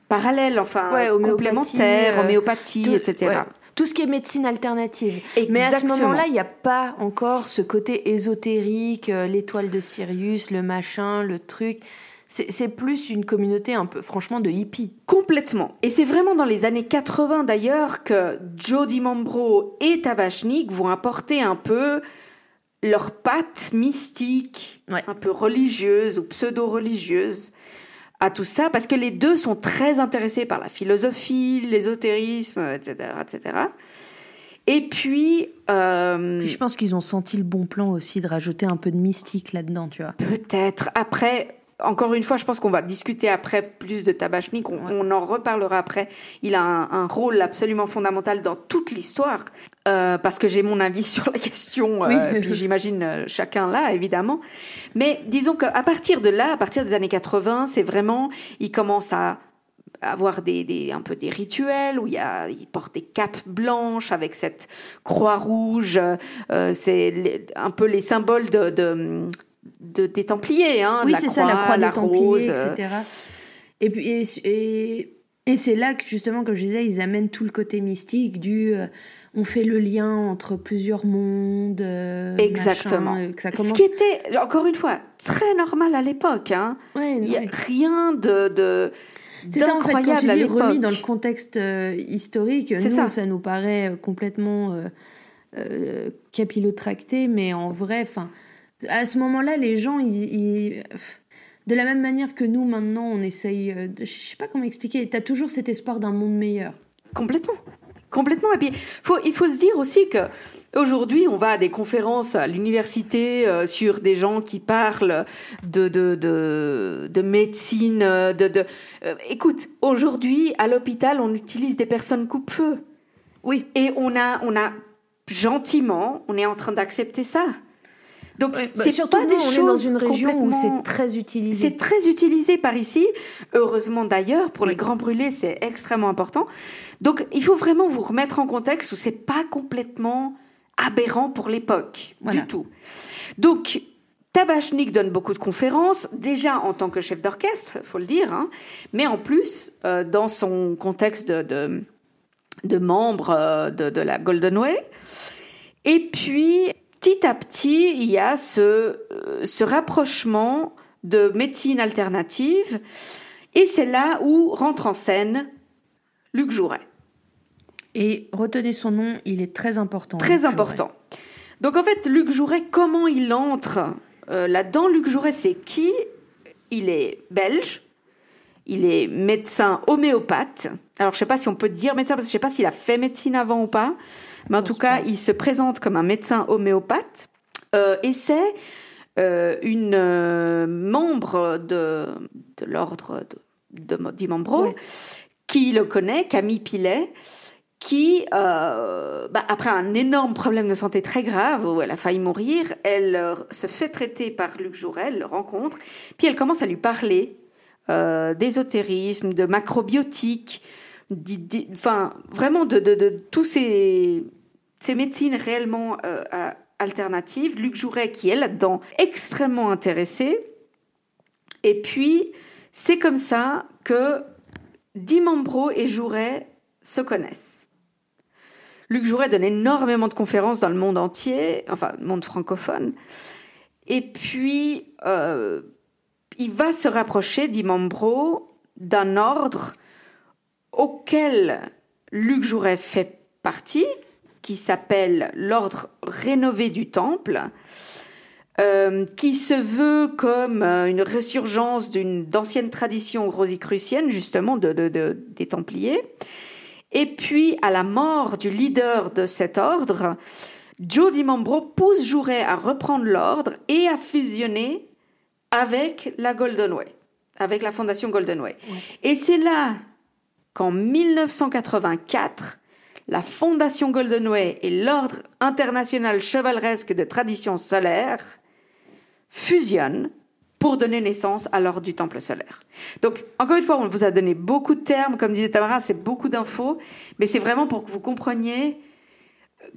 parallèle, enfin Ouais, homéopathie, complémentaire, homéopathie, tout- etc. ouais. Tout ce qui est médecine alternative. Mais à ce Exactement. moment-là, il n'y a pas encore ce côté ésotérique, euh, l'étoile de Sirius, le machin, le truc. C'est plus une communauté un peu, franchement, de hippies. Complètement. Et c'est vraiment dans les années 80 d'ailleurs que Jody Mambro et Tabachnik vont apporter un peu leur patte mystique, Ouais. un peu religieuse ou pseudo-religieuse à tout ça, parce que les deux sont très intéressés par la philosophie, l'ésotérisme, etc., etc. Et puis, euh, Puis je pense qu'ils ont senti le bon plan aussi de rajouter un peu de mystique là-dedans, tu vois. Peut-être. Après, encore une fois, je pense qu'on va discuter après plus de Tabachnik. On, on en reparlera après. Il a un, un rôle absolument fondamental dans toute l'histoire. Euh, parce que j'ai mon avis [laughs] sur la question. euh, Oui. puis j'imagine euh, chacun là, évidemment. Mais disons qu'à partir de là, à partir des années 80, c'est vraiment. Il commence à avoir des, des- un peu des rituels où il, y a, il porte des capes blanches avec cette croix rouge. euh, c'est un peu les symboles de, de, de- des Templiers. Hein, oui, la c'est ça, la croix la des Templiers, rose, etc. Et puis, et, et Et c'est là que justement, comme je disais, ils amènent tout le côté mystique du euh, on fait le lien entre plusieurs mondes. euh, Exactement. machin, que ça Ce qui était, encore une fois, très normal à l'époque. Hein. Ouais, Il n'y a ouais. rien de, de C'est ça en fait, quand tu dis remis dans le contexte euh, historique, C'est nous, ça. ça. nous paraît complètement euh, euh, capillotracté, mais en vrai, enfin, à ce moment-là, les gens, ils, ils- de la même manière que nous, maintenant, on essaye, euh, de, je sais pas comment expliquer, tu as toujours cet espoir d'un monde meilleur. Complètement. Complètement. Et puis, faut, il faut se dire aussi que aujourd'hui, on va à des conférences à l'université euh, sur des gens qui parlent de, de, de, de médecine. euh, De, de... euh, écoute, aujourd'hui, à l'hôpital, on utilise des personnes coupe-feu. Oui. Et on a, on a gentiment, on est en train d'accepter ça. Donc, Ouais, bah, c'est surtout pas nous, des on est dans une région où c'est très utilisé. c'est très utilisé par ici. Heureusement d'ailleurs, pour les grands brûlés, c'est extrêmement important. Donc, il faut vraiment vous remettre en contexte où c'est pas complètement aberrant pour l'époque, Voilà. du tout. Donc, Tabachnik donne beaucoup de conférences, déjà en tant que chef d'orchestre, faut le dire, hein, mais en plus, euh, dans son contexte de, de, de membre euh, de, de la Golden Way. Et puis, petit à petit, il y a ce, euh, ce rapprochement de médecine alternative. Et c'est là où rentre en scène Luc Jouret. Et retenez son nom, il est très important. Très Luc important. Donc en fait, Luc Jouret, comment il entre euh, là-dedans? Luc Jouret, c'est qui? Il est belge. Il est médecin homéopathe. Alors je sais pas si on peut dire médecin parce que je sais pas s'il a fait médecine avant ou pas. Mais en tout cas, il se présente comme un médecin homéopathe. Euh, et c'est euh, une euh, membre de, de l'ordre de, de qui le connaît, Camille Pilet, qui, bah, après un énorme problème de santé très grave où elle a failli mourir, elle se fait traiter par Luc Jouret, elle le rencontre, puis elle commence à lui parler d'ésotérisme, de macrobiotique, enfin vraiment de, de, tous ces, ces médecines réellement euh, euh, alternatives. Luc Jouret qui est là-dedans extrêmement intéressé. Et puis c'est comme ça que Dimambro et Jouret se connaissent. Luc Jouret donne énormément de conférences dans le monde entier, enfin, le monde francophone. Et puis, euh, il va se rapprocher, dit Mambro, d'un ordre auquel Luc Jouret fait partie, qui s'appelle l'ordre rénové du Temple, euh, qui se veut comme euh, une résurgence d'une d'ancienne tradition rosicrucienne, justement, de, de- de- des Templiers. Et puis, à la mort du leader de cet ordre, Joe Dimambro pousse Jouret à reprendre l'ordre et à fusionner avec la Golden Way, avec la fondation Golden Way. Et c'est là qu'en 1984, la fondation Golden Way et l'ordre international chevaleresque de tradition solaire fusionnent pour donner naissance à l'ordre du temple solaire. Donc, encore une fois, on vous a donné beaucoup de termes, comme disait Tamara, c'est beaucoup d'infos, mais c'est vraiment pour que vous compreniez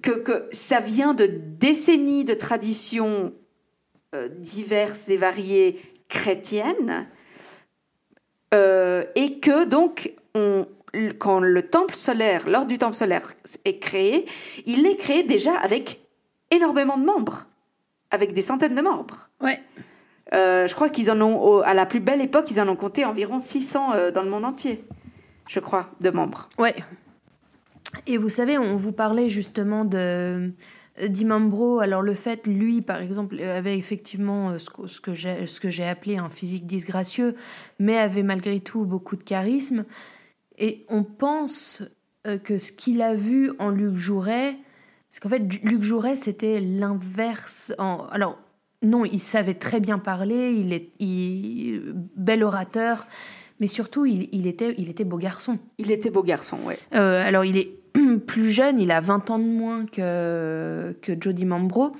que, ça vient de décennies de traditions euh, diverses et variées chrétiennes, euh, et que donc, on, quand le temple solaire, l'ordre du temple solaire est créé, il est créé déjà avec énormément de membres, avec des centaines de membres. Ouais. Euh, je crois qu'ils en ont, au- à la plus belle époque, ils en ont compté environ 600 euh, dans le monde entier, je crois, de membres. Ouais. Et vous savez, on vous parlait justement de euh, d'Imambro. Alors le fait, lui, par exemple, avait effectivement que, ce que j'ai appelé un physique disgracieux, mais avait malgré tout beaucoup de charisme. Et on pense euh, que ce qu'il a vu en Luc Jouret, c'est qu'en fait, Luc Jouret, c'était l'inverse. En... Alors, non, il savait très bien parler, il est il... bel orateur, mais surtout, il, il était, il était beau garçon. Il était beau garçon, ouais. Euh, alors, il est [clears throat] plus jeune, il a 20 ans de moins que, que Jody Mambro,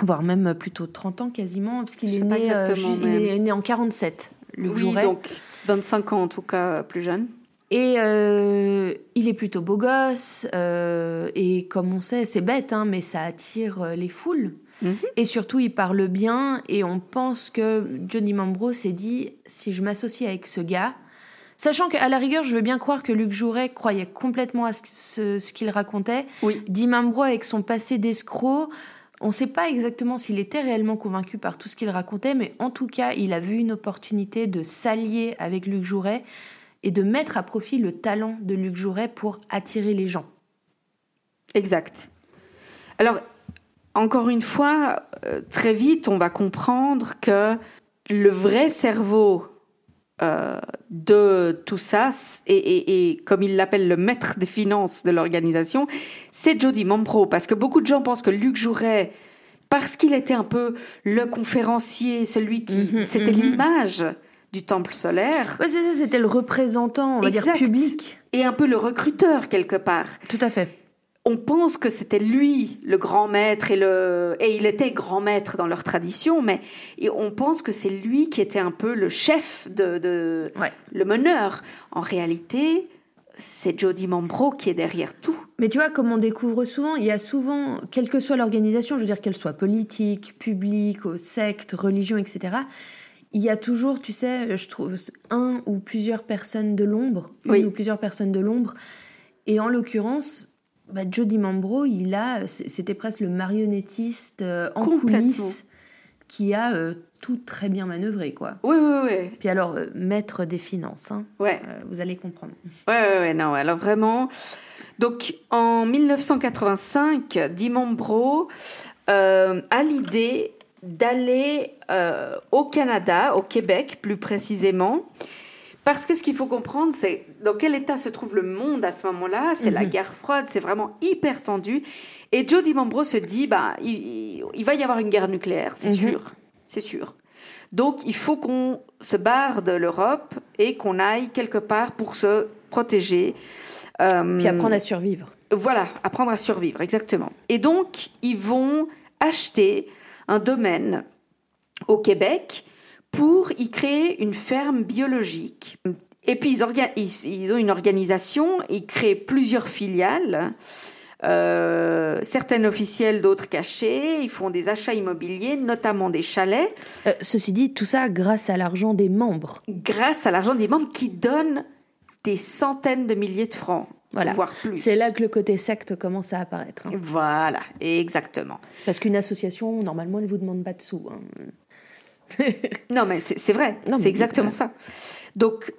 voire même plutôt 30 ans quasiment, parce qu'il est, né, euh, il est né en 47, Luc oui, Jouret. donc 25 ans en tout cas, plus jeune. Et euh, il est plutôt beau gosse, euh, et comme on sait, c'est bête, hein, mais ça attire euh, les foules. Mhm. Et surtout, il parle bien, et on pense que Johnny Mambro s'est dit si je m'associe avec ce gars, Sachant qu'à la rigueur, je veux bien croire que Luc Jouret croyait complètement à ce, ce qu'il racontait. Oui. Dimambro, avec son passé d'escroc, on ne sait pas exactement s'il était réellement convaincu par tout ce qu'il racontait, mais en tout cas, il a vu une opportunité de s'allier avec Luc Jouret et de mettre à profit le talent de Luc Jouret pour attirer les gens. Exact. Alors, encore une fois, euh, très vite, on va comprendre que le vrai cerveau euh, de tout ça, et, et, et comme il l'appelle le maître des finances de l'organisation, c'est Jody Mampro. Parce que beaucoup de gens pensent que Luc Jouret, parce qu'il était un peu le conférencier, celui qui. Mhm, c'était mhm. l'image du temple solaire. Ouais, c'est ça, c'était le représentant, on va dire, public. Et un peu le recruteur, quelque part. Tout à fait. on pense que c'était lui le grand maître et le et il était grand maître dans leur tradition, mais et on pense que c'est lui qui était un peu le chef de, de Ouais. le meneur. En réalité, c'est Jody Mambro qui est derrière tout. Mais tu vois, comme on découvre souvent, il y a souvent, quelle que soit l'organisation, je veux dire qu'elle soit politique, publique, aux sectes, religion, etc., il y a toujours, tu sais, je trouve, un ou plusieurs personnes de l'ombre, une Oui. ou plusieurs personnes de l'ombre. Et en l'occurrence, bah, Jody Mambro, il a, c'était presque le marionnettiste euh, en coulisses qui a euh, tout très bien manœuvré, quoi. Oui, oui, oui. Puis alors, euh, maître des finances, hein, Ouais. euh, vous allez comprendre. Ouais, ouais, ouais, non, alors vraiment. Donc, en 1985, Dimambro euh, a l'idée d'aller euh, au Canada, au Québec plus précisément, parce que ce qu'il faut comprendre, c'est dans quel état se trouve le monde à ce moment-là. C'est la Mhm. guerre froide, c'est vraiment hyper tendu. Et Joe Dimambro se dit, bah, il, va y avoir une guerre nucléaire, c'est Mhm. sûr, c'est sûr. Donc, il faut qu'on se barre de l'Europe et qu'on aille quelque part pour se protéger. Euh, Puis apprendre à survivre. Voilà, apprendre à survivre, exactement. Et donc, ils vont acheter un domaine au Québec pour y créer une ferme biologique. Et puis, ils, orga- ils- ils ont une organisation, ils créent plusieurs filiales, euh, certaines officielles, d'autres cachées. Ils font des achats immobiliers, notamment des chalets, Euh, ceci dit, tout ça grâce à l'argent des membres. grâce à l'argent des membres qui donnent des centaines de milliers de francs, Voilà. voire plus. C'est là que le côté secte commence à apparaître. hein. Voilà, exactement. Parce qu'une association, normalement, elle ne vous demande pas de sous. hein. [laughs] Non, mais c'est vrai, c'est exactement ça. Donc,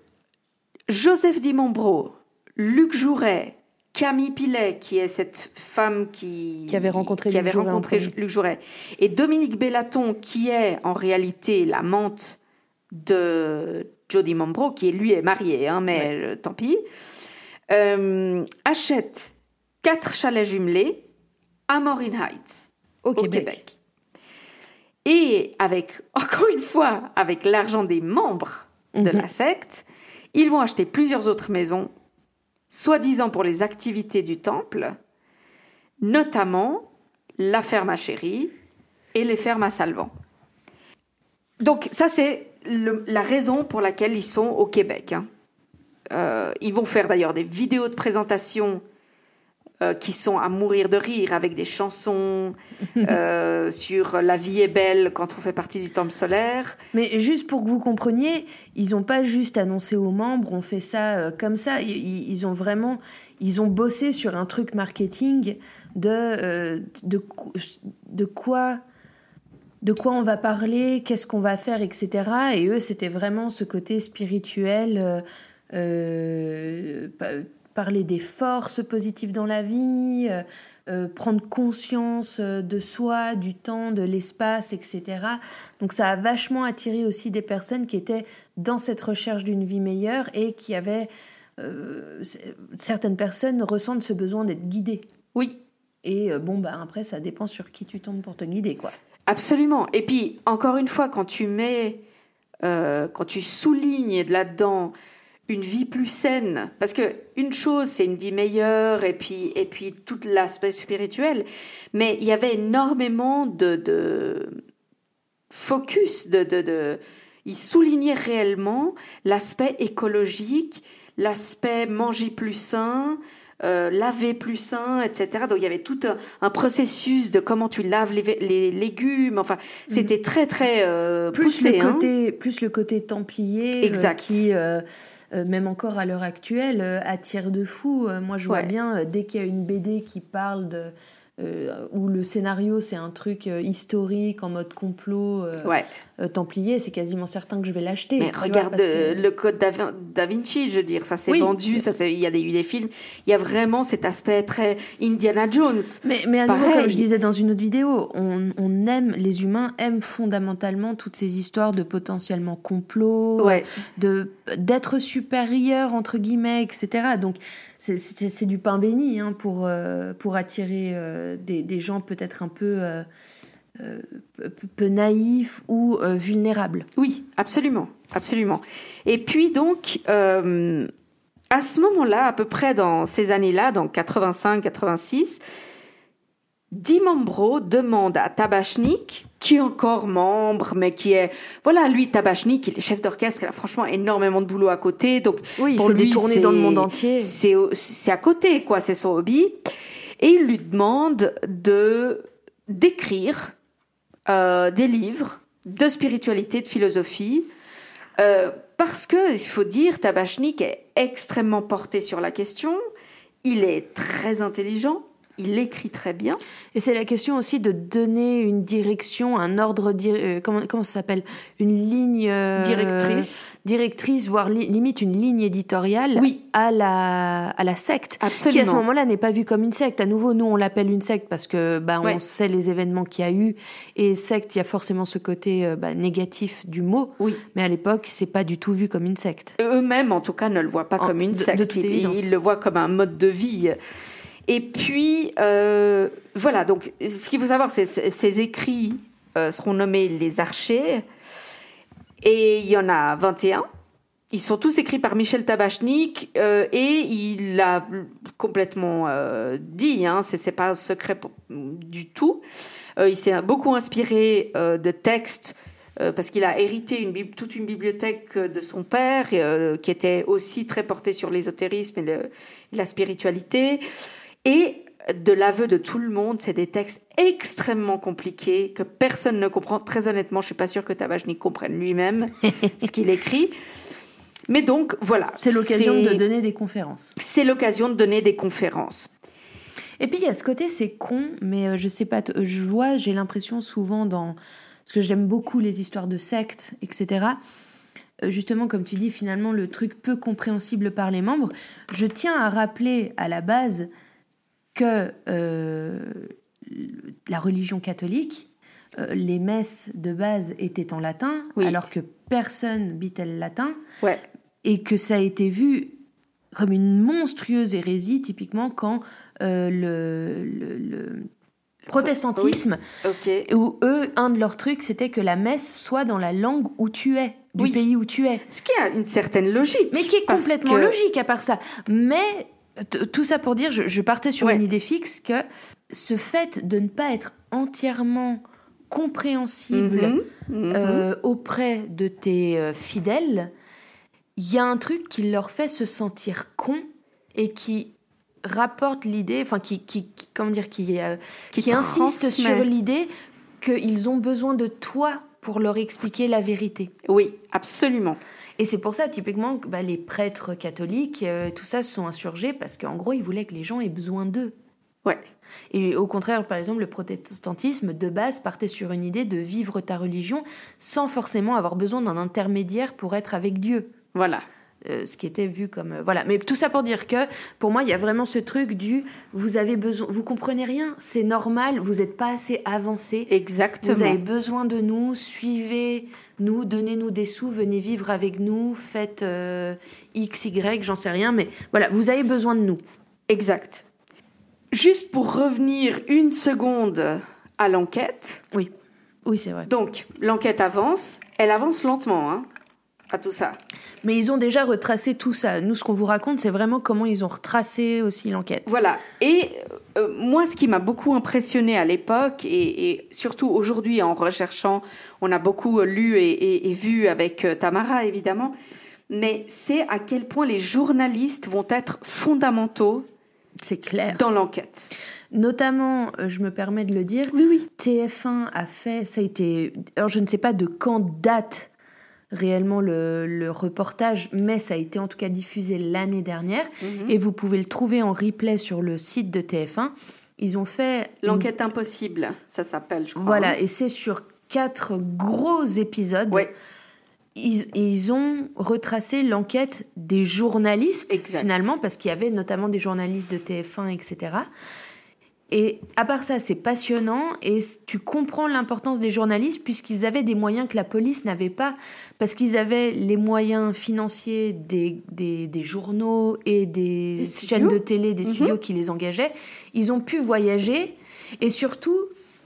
Joseph Dimambro, Luc Jouret, Camille Pilet, qui est cette femme qui, Qui avait rencontré qui Luc avait Jouret en rencontré premier. Luc Jouret, et Dominique Bellaton, qui est en réalité l'amante de Jody Mambro, qui lui est marié, hein, mais euh, tant pis, euh, achète quatre chalets jumelés à Morin Heights Au, au Québec. Québec. Et avec, [laughs] encore une fois, avec l'argent des membres de Mhm. la secte, ils vont acheter plusieurs autres maisons, soi-disant pour les activités du temple, notamment la ferme à Chéri et les fermes à Salvan. Donc ça, c'est la raison pour laquelle ils sont au Québec. hein. Euh, ils vont faire d'ailleurs des vidéos de présentation euh, qui sont à mourir de rire avec des chansons [laughs] euh, sur la vie est belle quand on fait partie du temple solaire. Mais juste pour que vous compreniez, ils n'ont pas juste annoncé aux membres, on fait ça euh, comme ça. Ils, ont vraiment, ils ont bossé sur un truc marketing de de, de quoi de quoi on va parler, qu'est-ce qu'on va faire, etc. Et eux, c'était vraiment ce côté spirituel, euh, pa- parler des forces positives dans la vie, euh, euh, prendre conscience de soi, du temps, de l'espace, etc. Donc ça a vachement attiré aussi des personnes qui étaient dans cette recherche d'une vie meilleure et qui avaient... euh, certaines personnes ressentent ce besoin d'être guidées. Oui, Et bon, bah, après, ça dépend sur qui tu tombes pour te guider, quoi. absolument. Et puis, encore une fois, quand tu mets, quand tu soulignes là-dedans une vie plus saine, parce que une chose, c'est une vie meilleure et puis, et puis tout l'aspect spirituel, mais il y avait énormément de, de focus, de, de, de, il soulignait réellement l'aspect écologique, l'aspect manger plus sain, euh, laver plus sain, etc. Donc il y avait tout un, un processus de comment tu laves les, légumes. Enfin, c'était très très euh, plus poussé. le hein. côté plus le côté templier euh, Exact. qui euh, même encore à l'heure actuelle euh, attire de fou Euh, moi je vois Ouais. bien dès qu'il y a une BD qui parle de euh, où le scénario c'est un truc euh, historique en mode complot euh, Ouais. templier c'est quasiment certain que je vais l'acheter Mais vois, regarde que- le code da, Vin- Da Vinci, je veux dire, ça s'est Oui. vendu, ça il y a eu des films. Il y a vraiment cet aspect très Indiana Jones. Mais, mais à nouveau, comme je disais dans une autre vidéo, on, on aime, les humains aiment fondamentalement toutes ces histoires de potentiellement complot, Ouais. de d'être supérieur entre guillemets, etc. Donc c'est- du pain béni hein, pour euh, pour attirer euh, des, gens peut-être un peu euh, peu, naïfs ou vulnérables. Oui, absolument, absolument. Et puis donc, à ce moment-là, à peu près dans ces années-là, donc 85-86, Dimambro demande à Tabachnik, qui est encore membre, mais qui est, voilà, lui, Tabachnik, il est chef d'orchestre, il a franchement énormément de boulot à côté, donc Oui, il Pour fait des lui, tournées dans le monde entier. c'est à côté, quoi, c'est son hobby. Et il lui demande de d'écrire euh, des livres de spiritualité, de philosophie, euh, parce que il faut dire, Tabachnik est extrêmement porté sur la question. Il est très intelligent, il écrit très bien. Et c'est la question aussi de donner une direction, un ordre, euh, comment, comment ça s'appelle? Une ligne euh, Directrice. directrice, voire li- limite une ligne éditoriale Oui. à la, à la secte. Absolument. Qui à ce moment-là n'est pas vue comme une secte. À nouveau, nous on l'appelle une secte parce que bah, on sait les événements qu'il y a eu. Et secte, il y a forcément ce côté euh, bah, négatif du mot. Oui. Mais à l'époque, c'est pas du tout vu comme une secte. Eux-mêmes, en tout cas, ne le voient pas En- comme une de- de secte. ils le voient comme un mode de vie. Et puis, euh, voilà, donc ce qu'il faut savoir, c'est ces écrits euh, seront nommés les archers. Et il y en a 21. Ils sont tous écrits par Michel Tabachnik euh, et il a complètement dit, hein, c'est pas un secret du tout. Il s'est beaucoup inspiré de textes parce qu'il a hérité toute une bibliothèque de son père qui était aussi très portée sur l'ésotérisme et la spiritualité. Et de l'aveu de tout le monde, c'est des textes extrêmement compliqués que personne ne comprend. Très honnêtement, je suis pas sûre que Tabachnik comprenne lui-même [laughs] ce qu'il écrit. Mais donc, voilà. C'est l'occasion de donner des conférences. C'est l'occasion de donner des conférences. Et puis il y a ce côté, c'est con, mais euh, je sais pas, je vois, j'ai l'impression souvent dans. Parce que j'aime beaucoup les histoires de sectes, etc. Euh, Justement, comme tu dis, finalement, le truc peu compréhensible par les membres. Je tiens à rappeler à la base que euh, la religion catholique, euh, les messes de base étaient en latin, Oui. alors que personne bitait le latin Ouais. et que ça a été vu comme une monstrueuse hérésie, typiquement quand euh, le, le- le protestantisme, Ok. où eux, un de leurs trucs, c'était que la messe soit dans la langue où tu es, du Oui. pays où tu es. Ce qui a une certaine logique. Mais qui est complètement que- logique à part ça. Mais tout ça pour dire, je, je partais sur Ouais. une idée fixe que ce fait de ne pas être entièrement compréhensible Mhm, mhm. euh, auprès de tes euh, fidèles, il y a un truc qui leur fait se sentir con et qui rapporte l'idée, enfin qui, qui, qui- comment dire, qui, euh, Qui qui, insiste sur l'idée qu'ils ont besoin de toi pour leur expliquer la vérité. Oui, absolument. Et c'est pour ça, typiquement, que bah, les prêtres catholiques, euh, tout ça, se sont insurgés parce qu'en gros, ils voulaient que les gens aient besoin d'eux. Ouais. Et au contraire, par exemple, le protestantisme, de base, partait sur une idée de vivre ta religion sans forcément avoir besoin d'un intermédiaire pour être avec Dieu. Voilà. Euh, ce qui était vu comme euh, voilà mais tout ça pour dire que pour moi il y a vraiment ce truc du vous avez besoin vous comprenez rien c'est normal vous n'êtes pas assez avancé Exactement. vous avez besoin de nous, suivez nous, donnez-nous des sous, venez vivre avec nous, faites euh, X, Y, j'en sais rien, mais voilà, vous avez besoin de nous. Exact. Juste pour revenir une seconde à l'enquête. Oui, oui, c'est vrai. Donc, l'enquête avance. Elle avance lentement, hein, à tout ça. Mais ils ont déjà retracé tout ça. Nous, ce qu'on vous raconte, c'est vraiment comment ils ont retracé aussi l'enquête. Voilà. Et euh, moi, ce qui m'a beaucoup impressionné à l'époque, et, et surtout aujourd'hui en recherchant, on a beaucoup lu et, et- et vu avec euh, Tamara, évidemment, mais c'est à quel point les journalistes vont être fondamentaux C'est clair. dans l'enquête. Notamment, euh, je me permets de le dire, Oui, oui. TF1 a fait, ça a été, alors je ne sais pas de quand date réellement le, le reportage, mais ça a été en tout cas diffusé l'année dernière, Mhm. et vous pouvez le trouver en replay sur le site de TF1. Ils ont fait une- L'enquête impossible, ça s'appelle, je crois. Voilà, hein. et c'est sur quatre gros épisodes. Ouais. Ils, ils ont retracé l'enquête des journalistes, Exact. finalement, parce qu'il y avait notamment des journalistes de TF1, etc. Et à part ça, c'est passionnant et tu comprends l'importance des journalistes puisqu'ils avaient des moyens que la police n'avait pas, parce qu'ils avaient les moyens financiers des, des, des journaux et des, Des chaînes de télé, des Mhm. studios qui les engageaient. Ils ont pu voyager et surtout,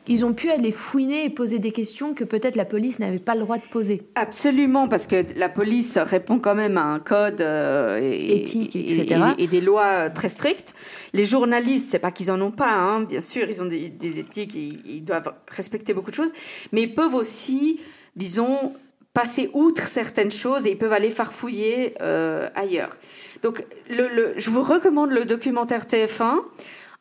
ils ont pu aller fouiner et poser des questions que peut-être la police n'avait pas le droit de poser. Absolument, parce que la police répond quand même à un code euh, et- Éthique, et, etc. et- et des lois très strictes. Les journalistes, c'est pas qu'ils en ont pas, hein, bien sûr, ils ont des, des éthiques, ils, ils doivent respecter beaucoup de choses, mais ils peuvent aussi, disons, passer outre certaines choses et ils peuvent aller farfouiller euh, ailleurs. Donc, le, le- je vous recommande le documentaire TF1.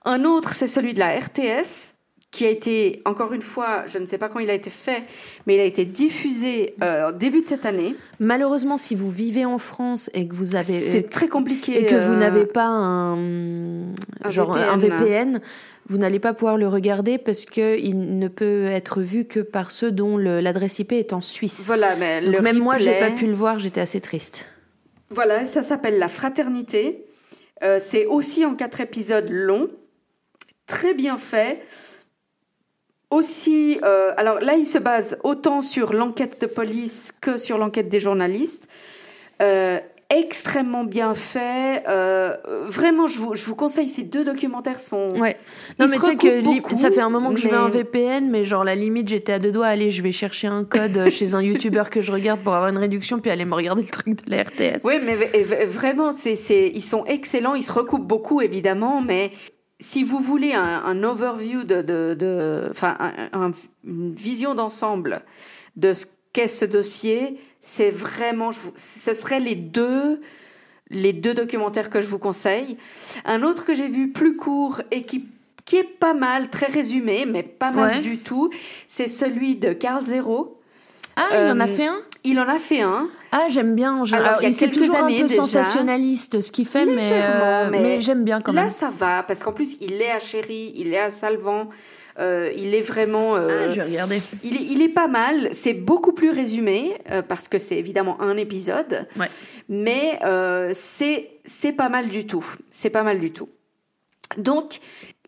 Un autre, c'est celui de la RTS, qui a été, encore une fois, je ne sais pas quand il a été fait, mais il a été diffusé euh, au début de cette année. Malheureusement, si vous vivez en France et que vous avez C'est très compliqué. et que vous euh, n'avez pas un, un genre un VPN. VPN, vous n'allez pas pouvoir le regarder parce que il ne peut être vu que par ceux dont l'adresse IP est en Suisse. Voilà, mais le même moi, j'ai replay- pas pu le voir, j'étais assez triste. Voilà, ça s'appelle La Fraternité. Euh, c'est aussi en quatre épisodes longs, très bien fait. Aussi, euh, alors là, il se base autant sur l'enquête de police que sur l'enquête des journalistes. Euh, extrêmement bien fait. Euh, vraiment, je vous, je vous conseille, ces deux documentaires sont... Ouais. Non Ils mais tu sais que beaucoup, ça fait un moment que je veux un VPN, mais genre la limite j'étais à deux doigts. Allez, je vais chercher un code chez un YouTuber que je regarde pour avoir une réduction, puis aller me regarder le truc de la RTS. Oui, mais vraiment, c'est, c'est, ils sont excellents. Ils se recoupent beaucoup, évidemment, mais si vous voulez un, un overview de, de, de- enfin, un- un- une vision d'ensemble de ce qu'est ce dossier, c'est vraiment, je vous- ce seraient les deux, les deux documentaires que je vous conseille. Un autre que j'ai vu plus court et qui qui est pas mal, très résumé, mais pas mal Ouais. du tout, c'est celui de Carl Zero. Ah, il en a Euh, fait un? Il en a fait un. Ah, j'aime bien. Je... Alors, il y a quelques toujours un années peu déjà. sensationnaliste ce qu'il fait, mais, euh, mais mais, j'aime bien quand Là, même. ça va, parce qu'en plus, il est à Chéri, il est à Salvan, euh, il est vraiment... euh, Ah, je vais regarder. il, est, il est pas mal, c'est beaucoup plus résumé, euh, parce que c'est évidemment un épisode, Ouais. mais euh, c'est c'est pas mal du tout. C'est pas mal du tout. Donc,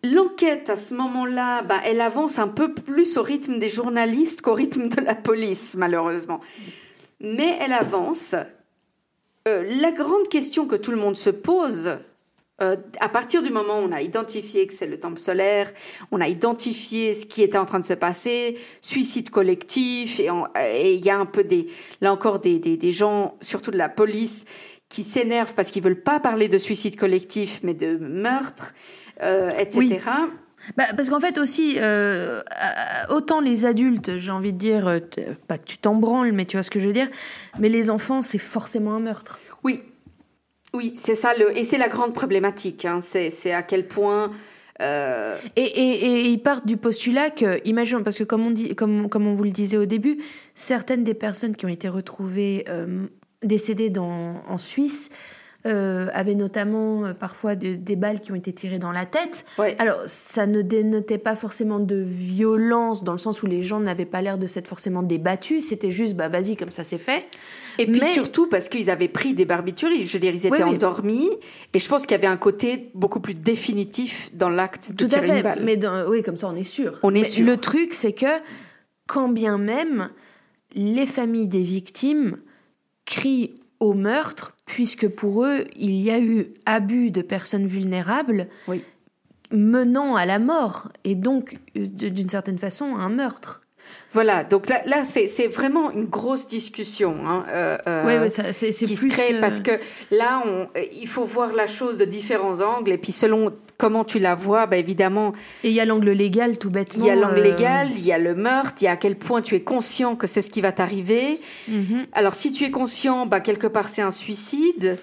l'enquête, à ce moment-là, bah, elle avance un peu plus au rythme des journalistes qu'au rythme de la police, malheureusement. Mais elle avance. Euh, la grande question que tout le monde se pose, euh, à partir du moment où on a identifié que c'est le temple solaire, on a identifié ce qui était en train de se passer, suicide collectif, et il y a un peu des, là encore des, des, des gens, surtout de la police, qui s'énervent parce qu'ils veulent pas parler de suicide collectif, mais de meurtre, euh, etc. Bah, parce qu'en fait aussi, euh, euh, autant les adultes, j'ai envie de dire, euh, pas que tu t'en branles, mais tu vois ce que je veux dire, mais les enfants, c'est forcément un meurtre. Oui, oui, c'est ça, le, et c'est la grande problématique. Hein, c'est, c'est à quel point. euh, Et, et, et ils partent du postulat que, imaginons, parce que comme on, dit, comme, comme on vous le disait au début, certaines des personnes qui ont été retrouvées euh, décédées dans, en Suisse euh, avaient notamment euh, parfois de- des balles qui ont été tirées dans la tête. ouais. Alors, ça ne dénotait pas forcément de violence, dans le sens où les gens n'avaient pas l'air de s'être forcément débattus, c'était juste, bah vas-y, comme ça c'est fait. Et puis Mais- surtout parce qu'ils avaient pris des barbiturates, je veux dire, ils étaient Oui, oui. endormis, et je pense qu'il y avait un côté beaucoup plus définitif dans l'acte de Tout à tirer une fait, balle. mais dans- oui, comme ça on est sûr. On est Mais sûr. Le truc, c'est que, quand bien même, les familles des victimes crient au meurtre, puisque pour eux, il y a eu abus de personnes vulnérables Oui. menant à la mort, et donc, euh, d'une certaine façon, un meurtre. Voilà, donc là, là c'est, vraiment une grosse discussion. Hein, euh, euh, Ouais, ouais, ça- c'est c'est qui plus... se crée euh, parce que là, on, euh, il faut voir la chose de différents angles, et puis selon comment tu la vois, bah, évidemment, Et il y a l'angle légal, tout bêtement. il y a l'angle euh, légal, il y a le meurtre, il y a à quel point tu es conscient que c'est ce qui va t'arriver. mhm. Alors, si tu es conscient, bah, quelque part, c'est un suicide.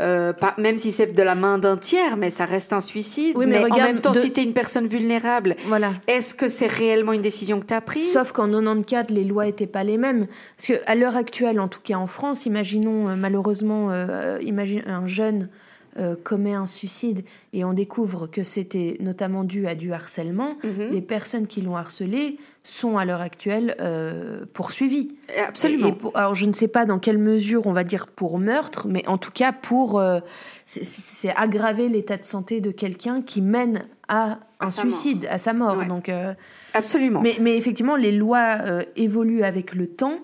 Euh, pas, même si c'est de la main d'un tiers, mais ça reste un suicide. Oui, mais mais, en regarde, même temps, de- si tu es une personne vulnérable, Voilà. est-ce que c'est réellement une décision que tu as prise? Sauf qu'en 94, les lois étaient pas les mêmes. Parce que à l'heure actuelle, en tout cas en France, imaginons euh, malheureusement, euh, imagine un jeune euh, commet un suicide et on découvre que c'était notamment dû à du harcèlement. Mhm. Les personnes qui l'ont harcelé sont à l'heure actuelle euh, poursuivies. Absolument. Et- et pour- alors je ne sais pas dans quelle mesure on va dire pour meurtre, mais en tout cas pour euh, c'est- aggraver l'état de santé de quelqu'un qui mène à À un mort. suicide, à sa mort. Ouais. Donc Absolument. mais, mais effectivement, les lois évoluent avec le temps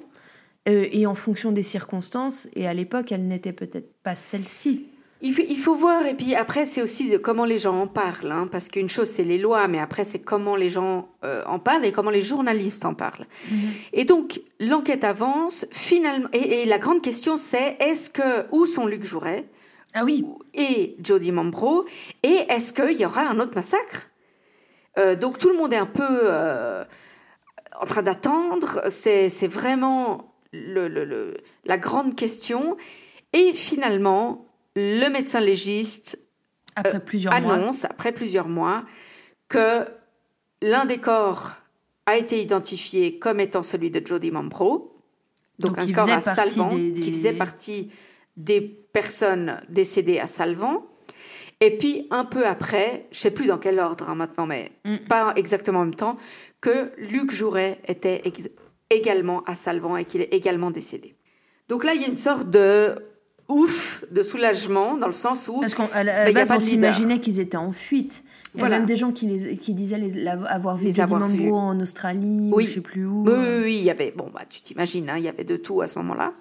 et en fonction des circonstances. Et à l'époque, elles n'étaient peut-être pas celles-ci. Il faut, il faut voir, et puis après, c'est aussi de comment les gens en parlent. hein, parce qu'une chose, c'est les lois, mais après, c'est comment les gens euh, en parlent et comment les journalistes en parlent. Et donc, l'enquête avance, finalement, et, et la grande question, c'est est-ce que, où sont Luc Jouret Ah oui. et Jody Mambro, et est-ce qu'il y aura un autre massacre? Euh, Donc, tout le monde est un peu euh, en train d'attendre. C'est c'est vraiment le- le- le- la grande question. Et finalement, le médecin légiste Après plusieurs mois. annonce, après plusieurs mois, que l'un des corps a été identifié comme étant celui de Jody Mambro, donc, Donc, un corps à Salvan, des- des- qui faisait partie des personnes décédées à Salvan. Et puis, un peu après, je sais plus dans quel ordre hein, maintenant, mais Mm. pas exactement en même temps, que Luc Jouret était également à Salvan et qu'il est également décédé. Donc là, il y a une sorte de ouf, de soulagement, dans le sens où Parce qu'à la Ben, base, on s'imaginait qu'ils étaient en fuite. Il y a Voilà. même des gens qui, les, qui disaient les, la- avoir vu Les Jody avoir en Australie Oui. ou je sais plus où. Oui, oui, oui, il y avait, bon, bah, tu t'imagines, hein, il y avait de tout à ce moment-là.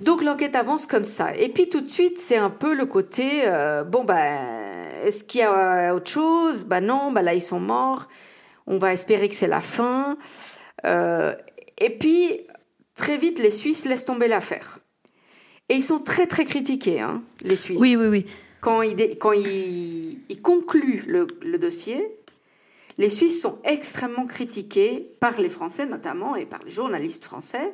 Donc l'enquête avance comme ça. Et puis tout de suite, c'est un peu le côté, euh, bon, bah, est-ce qu'il y a autre chose? Bah non, bah là, ils sont morts. On va espérer que c'est la fin. Euh, et puis, très vite, les Suisses laissent tomber l'affaire. Et ils sont très, très critiqués, hein, les Suisses. Oui, oui, oui. Quand ils, dé- quand ils, ils concluent le, le dossier, les Suisses sont extrêmement critiqués par les Français notamment et par les journalistes français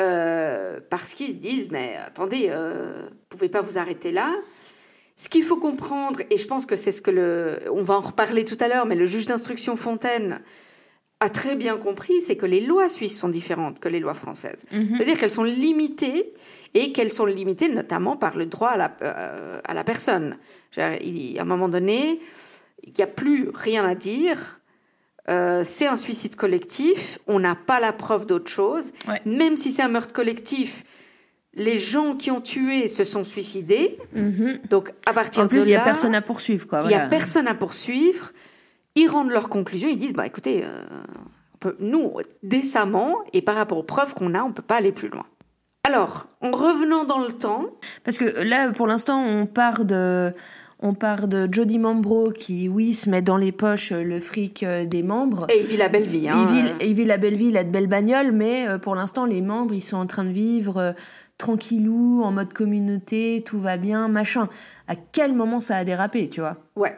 euh, parce qu'ils se disent mais attendez, euh, vous pouvez pas vous arrêter là. Ce qu'il faut comprendre, et je pense que c'est ce que le, on va en reparler tout à l'heure, mais le juge d'instruction Fontaine a très bien compris, c'est que les lois suisses sont différentes que les lois françaises. Mhm. C'est-à-dire qu'elles sont limitées et qu'elles sont limitées notamment par le droit à la, euh, à la personne. Il- à un moment donné, il n'y a plus rien à dire. Euh, c'est un suicide collectif. On n'a pas la preuve d'autre chose. Ouais. Même si c'est un meurtre collectif, les gens qui ont tué se sont suicidés. Mhm. Donc à partir En plus, de il n'y a personne à poursuivre. Il n'y a voilà. personne à poursuivre. Ils rendent leurs conclusions. Ils disent bah écoutez, euh, on peut- nous décemment et par rapport aux preuves qu'on a, on peut pas aller plus loin. Alors, en revenant dans le temps, Parce que là, pour l'instant, on part de, on part de Jody Mambro qui, oui, se met dans les poches euh, le fric euh, des membres. et il vit la belle vie. Hein, il, vit, il vit la belle vie, il a de belles bagnoles, mais euh, pour l'instant, les membres, ils sont en train de vivre tranquillou, en mode communauté, tout va bien, machin. À quel moment ça a dérapé, tu vois? Ouais.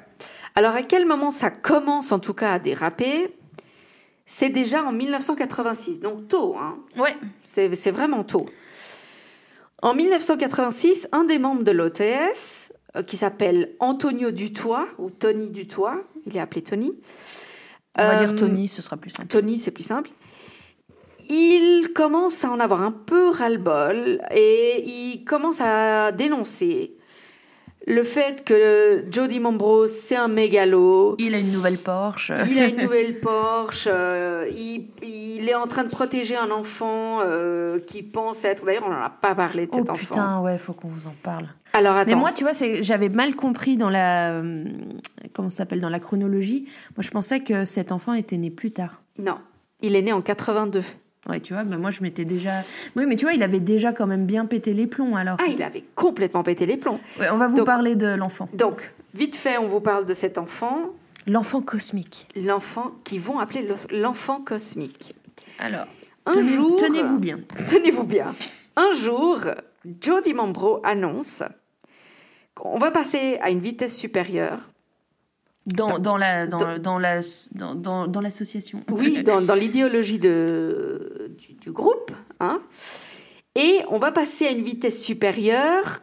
Alors, à quel moment ça commence en tout cas à déraper? C'est déjà en 1986, donc tôt. Hein. Ouais. C'est c'est vraiment tôt. En 1986, un des membres de l'OTS, euh, qui s'appelle Antonio Dutoit, ou Tony Dutoit, il est appelé Tony. On va Euh, dire Tony, ce sera plus simple. Tony, c'est plus simple. Il commence à en avoir un peu ras-le-bol et il commence à dénoncer le fait que Jody Mambro, c'est un mégalo. Il a une nouvelle Porsche. Il a une [laughs] nouvelle Porsche. euh, il, il est en train de protéger un enfant euh, qui pense être. D'ailleurs, on n'en a pas parlé de Oh cet enfant. putain, ouais, faut qu'on vous en parle. Alors attends. Mais moi, tu vois, j'avais mal compris dans la euh, comment s'appelle dans la chronologie. Moi, je pensais que cet enfant était né plus tard. Non, il est né en 82. Ouais, tu vois, mais moi, je m'étais déjà. Oui, mais tu vois, il avait déjà quand même bien pété les plombs. Alors, Ah, il avait complètement pété les plombs. Ouais, on va vous Donc- parler de l'enfant, Donc, vite fait, on vous parle de cet enfant. l'enfant cosmique. l'enfant qu'ils vont appeler le- l'enfant cosmique. Alors, Un tenez- jour, tenez-vous bien. [laughs] tenez-vous bien. Un jour, Jody Mambro annonce qu'on va passer à une vitesse supérieure. Dans, dans la dans, dans- dans la dans, dans, dans l'association. Oui, [laughs] dans, dans l'idéologie de, du, du groupe. Hein. Et on va passer à une vitesse supérieure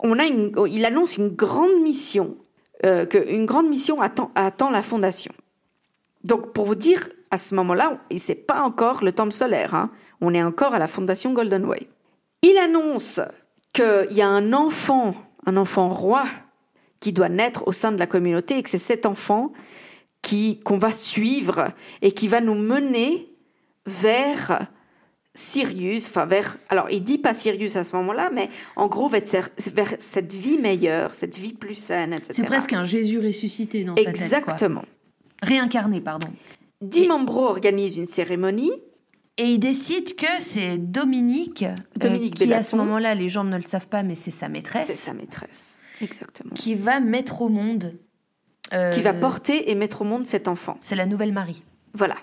on a une, il annonce une grande mission, euh, que une grande mission attend, attend la fondation. Donc, pour vous dire, à ce moment-là, et c'est pas encore le temple solaire, hein, on est encore à la fondation Golden Way. Il annonce qu'il y a un enfant, un enfant roi, qui doit naître au sein de la communauté et que c'est cet enfant qui qu'on va suivre et qui va nous mener vers Sirius, enfin vers, alors il dit pas Sirius à ce moment-là, mais en gros vers, vers cette vie meilleure, cette vie plus saine, etc. C'est presque un Jésus ressuscité dans sa tête. Exactement. Réincarné, pardon. Dimambro organise une cérémonie. Et il décide que c'est Dominique, euh, Dominique qui à ce moment-là, les gens ne le savent pas, mais c'est sa C'est maîtresse, sa maîtresse. Exactement. qui va mettre au monde. euh, Qui va porter et mettre au monde cet enfant. C'est la nouvelle Marie. Voilà.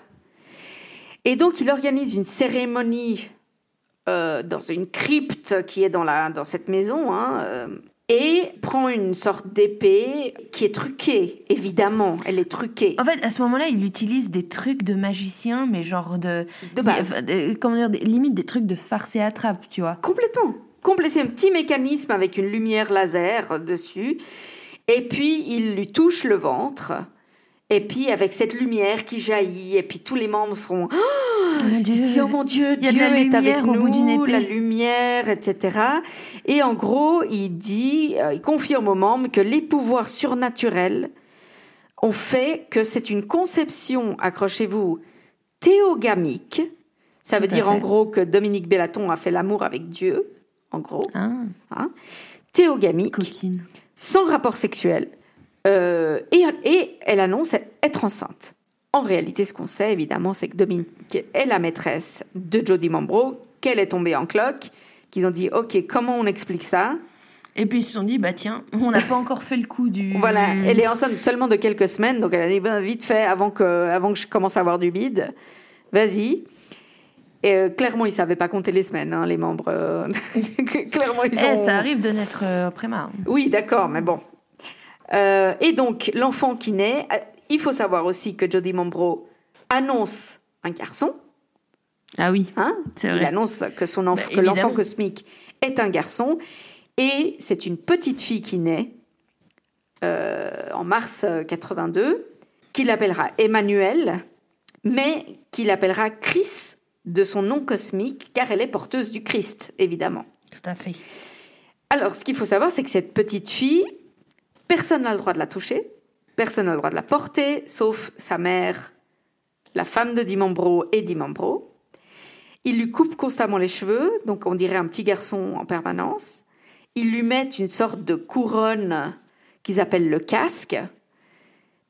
Et donc, il organise une cérémonie euh, dans une crypte qui est dans, la, dans cette maison, hein, euh, et prend une sorte d'épée qui est truquée, évidemment, elle est truquée. En fait, à ce moment-là, il utilise des trucs de magicien, mais genre de. Base. Comment dire, limite des trucs de farce et attrape, tu vois. Complètement. Complé- C'est un petit mécanisme avec une lumière laser dessus. Et puis, il lui touche le ventre. Et puis, avec cette lumière qui jaillit, et puis tous les membres seront Oh mon Dieu. Oh mon Dieu, Dieu est avec bout nous, la lumière, etc. Et en gros, il dit, euh, il confirme aux membres que les pouvoirs surnaturels ont fait que c'est une conception, accrochez-vous, théogamique. Ça veut dire en gros que Dominique Bellaton a fait l'amour avec Dieu, en gros, Ah, hein, théogamique, coquine. sans rapport sexuel. Euh, et, et elle annonce être enceinte. En réalité, ce qu'on sait, évidemment, c'est que Dominique est la maîtresse de Jodie Mambro, qu'elle est tombée en cloque, qu'ils ont dit, OK, comment on explique ça? Et puis ils se sont dit, bah tiens, on n'a pas encore fait le coup du. Voilà, elle est enceinte seulement de quelques semaines, donc elle a dit, ben, vite fait, avant que, avant que je commence à avoir du bide, vas-y. Et euh, clairement, ils ne savaient pas compter les semaines, hein, les membres. euh, [laughs] clairement, ils Eh, ont... ça arrive de naître euh, prémat. Oui, d'accord, mais bon. Euh, et donc, l'enfant qui naît, il faut savoir aussi que Jodie Mambro annonce un garçon. Ah oui, Hein c'est il vrai. annonce que son Bah, que l'enfant cosmique est un garçon. Et c'est une petite fille qui naît en mars euh, 82, qu'il appellera Emmanuel, mais qu'il appellera Chris de son nom cosmique, car elle est porteuse du Christ, évidemment. Tout à fait. Alors, ce qu'il faut savoir, c'est que cette petite fille, personne n'a le droit de la toucher, personne n'a le droit de la porter, sauf sa mère, la femme de Dimambro et Dimambro. Ils lui coupent constamment les cheveux, donc on dirait un petit garçon en permanence. Ils lui mettent une sorte de couronne qu'ils appellent le casque,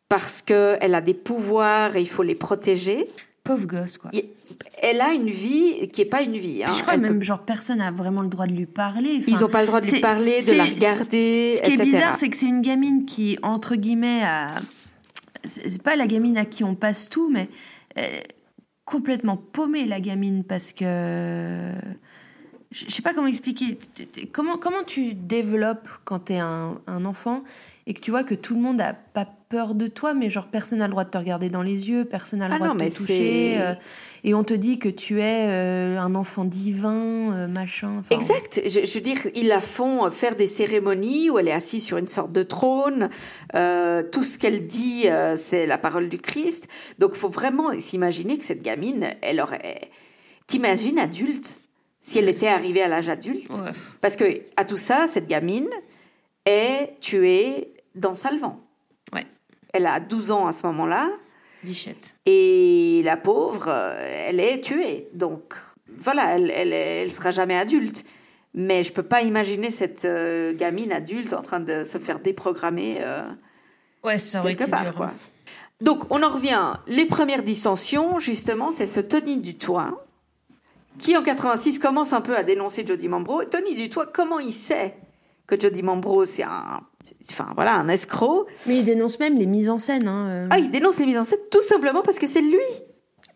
parce qu'elle a des pouvoirs et il faut les protéger. Pauvre gosse, quoi. Elle a une vie qui n'est pas une vie. hein. Je crois Elle même, peut- genre, personne n'a vraiment le droit de lui parler. Enfin, Ils n'ont pas le droit de lui parler, de la regarder, Ce qui est bizarre, c'est que c'est une gamine qui, entre guillemets, a... c'est pas la gamine à qui on passe tout, mais euh, complètement paumée, la gamine, parce que... Je sais pas comment expliquer. Comment, comment tu développes quand tu es un, un enfant et que tu vois que tout le monde a pas peur de toi, mais genre personne n'a le droit de te regarder dans les yeux, personne n'a le Ah droit non, de te toucher, euh, et on te dit que tu es euh, un enfant divin, euh, machin. enfin, Exact. Je, je veux dire, ils la font faire des cérémonies où elle est assise sur une sorte de trône. Tout ce qu'elle dit, c'est la parole du Christ. Donc, il faut vraiment s'imaginer que cette gamine, elle aurait. T'imagines adulte si elle était arrivée à l'âge adulte? Ouais. Parce que à tout ça, cette gamine est tuée dans Salvan. Elle a 12 ans à ce moment-là. Bichette. Et la pauvre, euh, elle est tuée. Donc, voilà, elle, elle, elle sera jamais adulte. Mais je peux pas imaginer cette euh, gamine adulte en train de se faire déprogrammer euh, Ouais, ça aurait quelque été part. dur. Quoi. Donc, on en revient. Les premières dissensions, justement, c'est ce Tony Dutoit qui, en 86, commence un peu à dénoncer Jody Mambro. Tony Dutoit, comment il sait que Jody Mambro, c'est un, enfin, voilà, un escroc Mais il dénonce même les mises en scène. Hein, euh. Ah, il dénonce les mises en scène tout simplement parce que c'est lui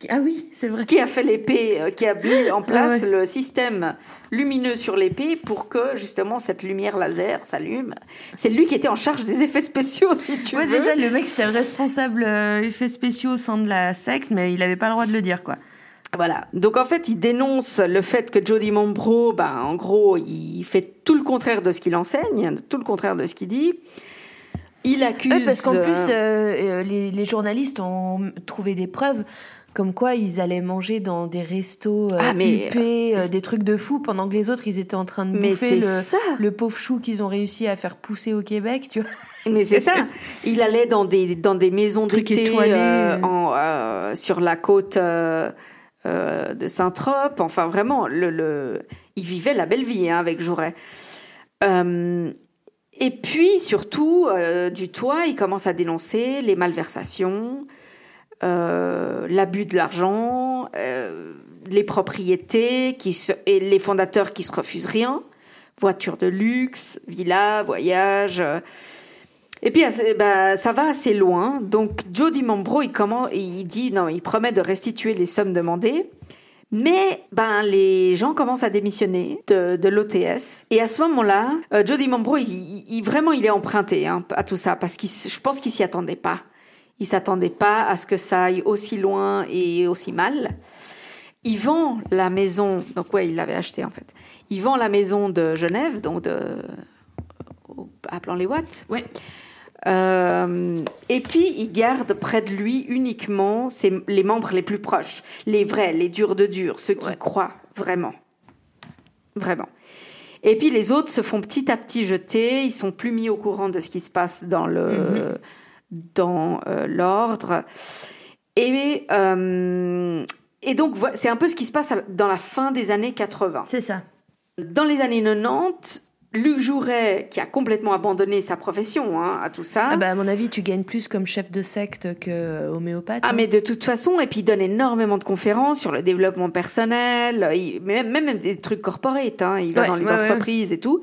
Ah oui, c'est vrai. qui a fait l'épée, euh, qui a mis en place Ah ouais. le système lumineux sur l'épée pour que justement cette lumière laser s'allume. C'est lui qui était en charge des effets spéciaux, si tu Ouais, veux. c'est ça, le mec c'était le responsable euh, effets spéciaux au sein de la secte, mais il avait pas le droit de le dire, quoi. Voilà. Donc en fait, il dénonce le fait que Jody Mambro, ben, en gros, il fait tout le contraire de ce qu'il enseigne, tout le contraire de ce qu'il dit. Il accuse. Parce qu'en plus, euh, euh, les, les journalistes ont trouvé des preuves comme quoi ils allaient manger dans des restos euh, Ah, mais, huppés, euh, des trucs de fou, pendant que les autres, ils étaient en train de Mais bouffer le, le pauvre chou qu'ils ont réussi à faire pousser au Québec, tu vois. Mais c'est ça. Il allait dans des, dans des maisons d'été euh, euh, sur la côte euh, euh, de Saint-Trope. Enfin, vraiment, le, il vivait la belle vie hein, avec Jouret. Euh, et puis, surtout, euh, du toit, il commence à dénoncer les malversations, l'abus de l'argent, les propriétés qui et les fondateurs qui se refusent rien, voitures de luxe, villas, voyages. Euh. Et puis, assez- bah, ça va assez loin. Donc, Jody Mambro, il, comment, il dit, non, il promet de restituer les sommes demandées. Mais ben, les gens commencent à démissionner de, l'OTS. Et à ce moment-là, euh, Jody Mambro, il, vraiment, il est emprunté hein, à tout ça parce que je pense qu'il s'y attendait pas. Il s'attendait pas à ce que ça aille aussi loin et aussi mal. Il vend la maison, donc ouais, il l'avait acheté en fait. Il vend la maison de Genève, donc de, au- à Plan-les-Ouates. Ouais. Euh, et puis, il garde près de lui uniquement ses- les membres les plus proches, les vrais, les durs de durs, ceux qui Ouais. croient vraiment. Vraiment. Et puis, les autres se font petit à petit jeter, ils sont plus mis au courant de ce qui se passe dans le dans euh, l'ordre. Et, euh, et donc, c'est un peu ce qui se passe dans la fin des années 80. C'est ça. Dans les années 90, Luc Jouret, qui a complètement abandonné sa profession hein, à tout ça. Ah bah, à mon avis, tu gagnes plus comme chef de secte que euh, homéopathe. Ah, hein. mais de toute façon, et puis il donne énormément de conférences sur le développement personnel, il- même, même des trucs corporate, hein, il va Ouais, dans les ouais, ouais. entreprises et tout,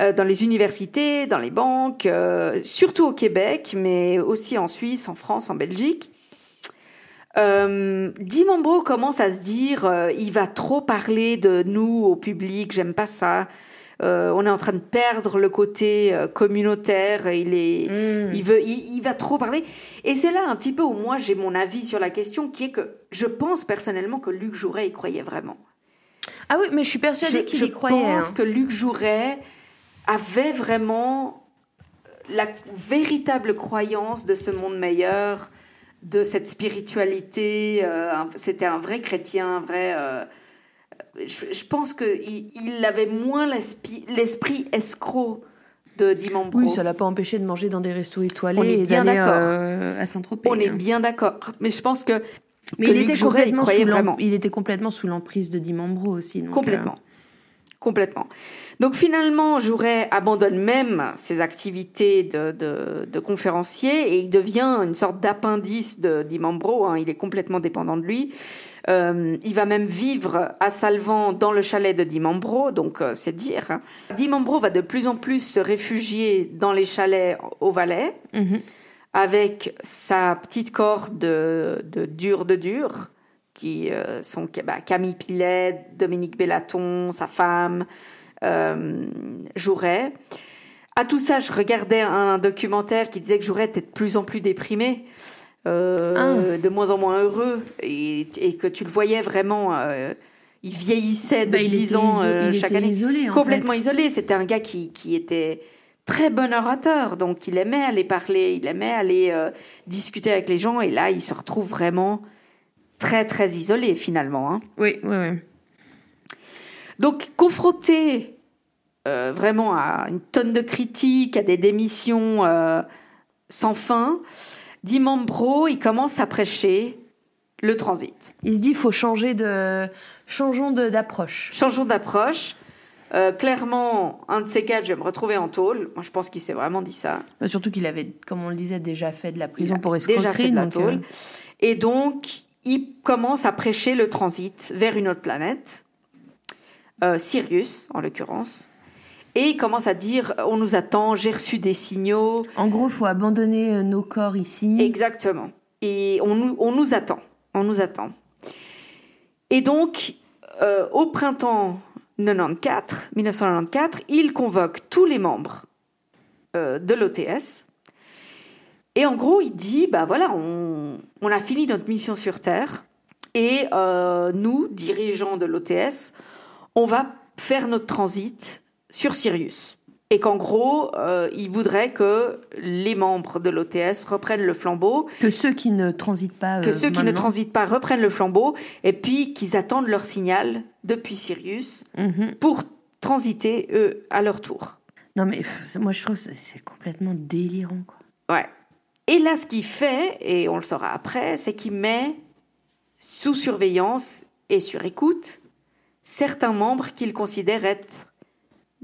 euh, dans les universités, dans les banques, euh, surtout au Québec, mais aussi en Suisse, en France, en Belgique. Euh, Dimambro commence à se dire, il va trop parler de nous au public, j'aime pas ça. Euh, on est en train de perdre le côté euh, communautaire. Il est, Mm. il veut, il, il va trop parler. Et c'est là un petit peu où moi j'ai mon avis sur la question, qui est que je pense personnellement que Luc Jouret y croyait vraiment. Ah oui, mais je suis persuadée Je, qu'il je y croyait. pense hein. que Luc Jouret avait vraiment la véritable croyance de ce monde meilleur, de cette spiritualité. euh, C'était un vrai chrétien, un vrai. euh, je, je pense qu'il il avait moins l'esprit escroc de Dimambro. Oui, ça l'a pas empêché de manger dans des restos étoilés On est et bien d'aller d'accord. euh, à Saint-Tropez. On est hein. bien d'accord. Mais je pense que, Mais que il était, Jouret, il croyait vraiment. était complètement sous l'emprise de Dimambro aussi. donc, Complètement. Complètement. Donc finalement, Jouret abandonne même ses activités de, de, de conférencier et il devient une sorte d'appendice de Dimambro. hein. Il est complètement dépendant de lui. Euh, il va même vivre à Salvan dans le chalet de Dimambro, donc euh, c'est dire. hein. Dimambro va de plus en plus se réfugier dans les chalets au Valais mhm. avec sa petite corde de, de dur de dur, qui euh, sont bah, Camille Pilet, Dominique Bellaton, sa femme, Jouret. À tout ça, je regardais un documentaire qui disait que Jouret était de plus en plus déprimé, euh, de moins en moins heureux, et, et que tu le voyais vraiment, euh, il vieillissait de Bah, il 10 était ans euh, chaque année isolé, complètement fait. isolé. C'était un gars qui, qui était très bon orateur, donc il aimait aller parler, il aimait aller discuter avec les gens, et là, il se retrouve vraiment très, très isolé finalement. hein. Oui, oui, oui. Donc, confronté euh, vraiment à une tonne de critiques, à des démissions euh, sans fin, Dimambro, il commence à prêcher le transit. Il se dit, il faut changer de, changeons de- d'approche. Changeons d'approche. Euh, clairement, un de ces quatre, je vais me retrouver en tôle. Moi, je pense qu'il s'est vraiment dit ça. Bah, Surtout qu'il avait, comme on le disait, déjà fait de la prison pour escroquerie. déjà fait de la euh, tôle. Et donc, il commence à prêcher le transit vers une autre planète, euh, Sirius en l'occurrence. Et il commence à dire on nous attend, j'ai reçu des signaux. En gros, faut abandonner euh, nos corps ici. Exactement. Et on nous, on nous attend. On nous attend. Et donc, euh, au printemps 94, 1994, il convoque tous les membres euh, de l'OTS. Et en gros, il dit, bah voilà, on, on a fini notre mission sur Terre. Et euh, nous, dirigeants de l'OTS, on va faire notre transit sur Sirius. Et qu'en gros, euh, il voudrait que les membres de l'OTS reprennent le flambeau, Que ceux qui ne transitent pas. que euh, ceux qui ne maintenant- transitent pas reprennent le flambeau, et puis qu'ils attendent leur signal depuis Sirius Mhm. pour transiter, eux, à leur tour. Non, mais moi, je trouve que c'est- c'est complètement délirant, quoi. Ouais. Et là, ce qu'il fait, et on le saura après, c'est qu'il met sous surveillance et sur écoute certains membres qu'il considère être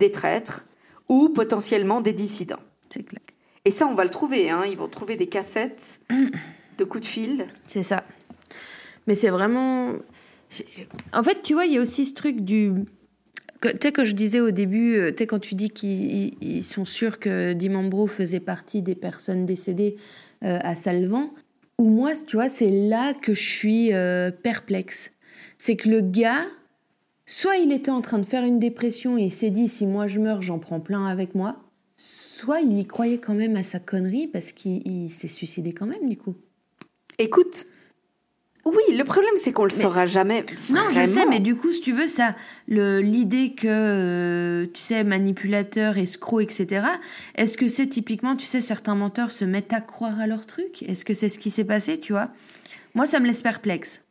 des traîtres ou potentiellement des dissidents. C'est clair. Et ça, on va le trouver. Hein. Ils vont trouver des cassettes [clears throat] de coups de fil. C'est ça. Mais c'est vraiment. En fait, tu vois, il y a aussi ce truc du. que- Tu sais, quand je disais au début, euh, tu sais, quand tu dis qu'ils ils- ils sont sûrs que Dimambro faisait partie des personnes décédées euh, à Salvan, ou moi, tu vois, c'est là que je suis euh, perplexe. C'est que le gars, soit il était en train de faire une dépression et il s'est dit si moi je meurs, j'en prends plein avec moi, soit il y croyait quand même à sa connerie parce qu'il il s'est suicidé quand même, du coup. Écoute, oui, le problème, c'est qu'on le Mais- saura jamais. Non, je sais, mais du coup, si tu veux, ça, l'idée que, euh, tu sais, manipulateur, escroc, etc., est-ce que c'est typiquement, tu sais, certains menteurs se mettent à croire à leur truc? Est-ce que c'est ce qui s'est passé, tu vois? Moi, ça me laisse perplexe.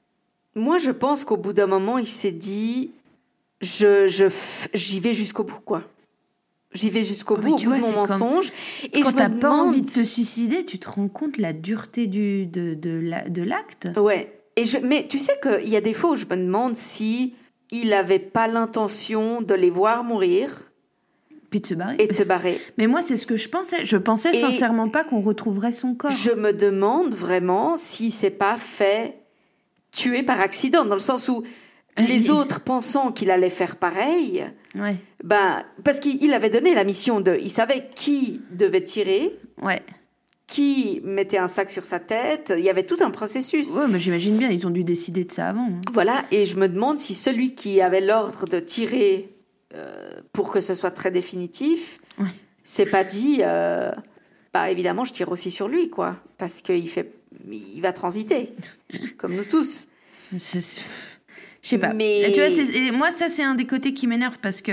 Moi, je pense qu'au bout d'un moment, il s'est dit je, j'y vais jusqu'au bout, quoi. J'y vais jusqu'au Oh, bout, au tu bout vois, de mon comme- mensonge. Et Quand t'as pas demande- envie de te suicider, tu te rends compte la dureté du, de, de, la- de l'acte Ouais. Et je, mais tu sais qu'il y a des fois où je me demande si il avait pas l'intention de les voir mourir puis de se barrer. et de se barrer. [laughs] Mais moi, c'est ce que je pensais. Je pensais Et- sincèrement pas qu'on retrouverait son corps. Je me demande vraiment si c'est pas fait tuer par accident, dans le sens où les autres pensant qu'il allait faire pareil, Ouais, ben, parce qu'il il avait donné la mission de, il savait qui devait tirer, ouais. qui mettait un sac sur sa tête, il y avait tout un processus. Ouais, mais j'imagine bien, ils ont dû décider de ça avant. hein. Voilà, et je me demande si celui qui avait l'ordre de tirer euh, pour que ce soit très définitif, Ouais. s'est pas dit, euh, bah évidemment, je tire aussi sur lui, quoi, parce qu'il fait, il va transiter, [laughs] comme nous tous. C'est- c'est- Je sais pas. Mais- Tu vois, et moi, ça, c'est un des côtés qui m'énerve parce que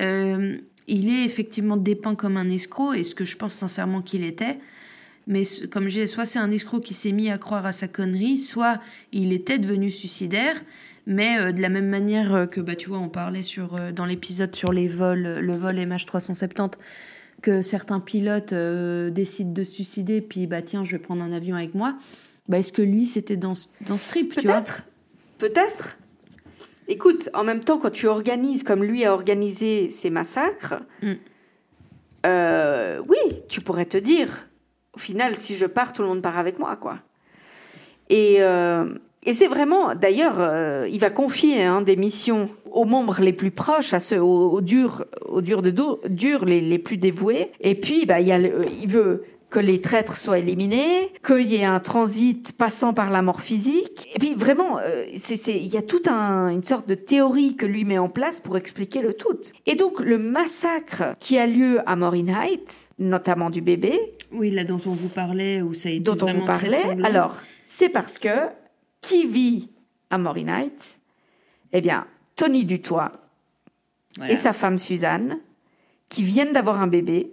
euh, il est effectivement dépeint comme un escroc, et ce que je pense sincèrement qu'il était. Mais comme j'ai, soit c'est un escroc qui s'est mis à croire à sa connerie, soit il était devenu suicidaire. Mais euh, de la même manière euh, que, bah, tu vois, on parlait sur, euh, dans l'épisode sur les vols, le vol MH370, que certains pilotes décident de suicider, puis bah tiens, je vais prendre un avion avec moi. Bah, est-ce que lui, c'était dans, ce- dans ce trip, Peut-être, peut-être. Écoute, en même temps, quand tu organises comme lui a organisé ces massacres, Mm. euh, oui, tu pourrais te dire, au final, si je pars, tout le monde part avec moi, quoi. Et, euh, et c'est vraiment, d'ailleurs, euh, il va confier hein, des missions aux membres les plus proches, à ceux aux, aux durs, aux durs de dos, durs les, les plus dévoués. Et puis, bah, il, y a le- il veut que les traîtres soient éliminés, qu'il y ait un transit passant par la mort physique. Et puis vraiment, euh, il y a toute un- une sorte de théorie que lui met en place pour expliquer le tout. Et donc le massacre qui a lieu à Morin Heights, notamment du bébé, Oui, là dont on vous parlait, où ça a été dont on vous parlait, alors c'est parce que qui vit à Morin Heights? Eh bien, Tony Dutoit Voilà. et sa femme Suzanne, qui viennent d'avoir un bébé.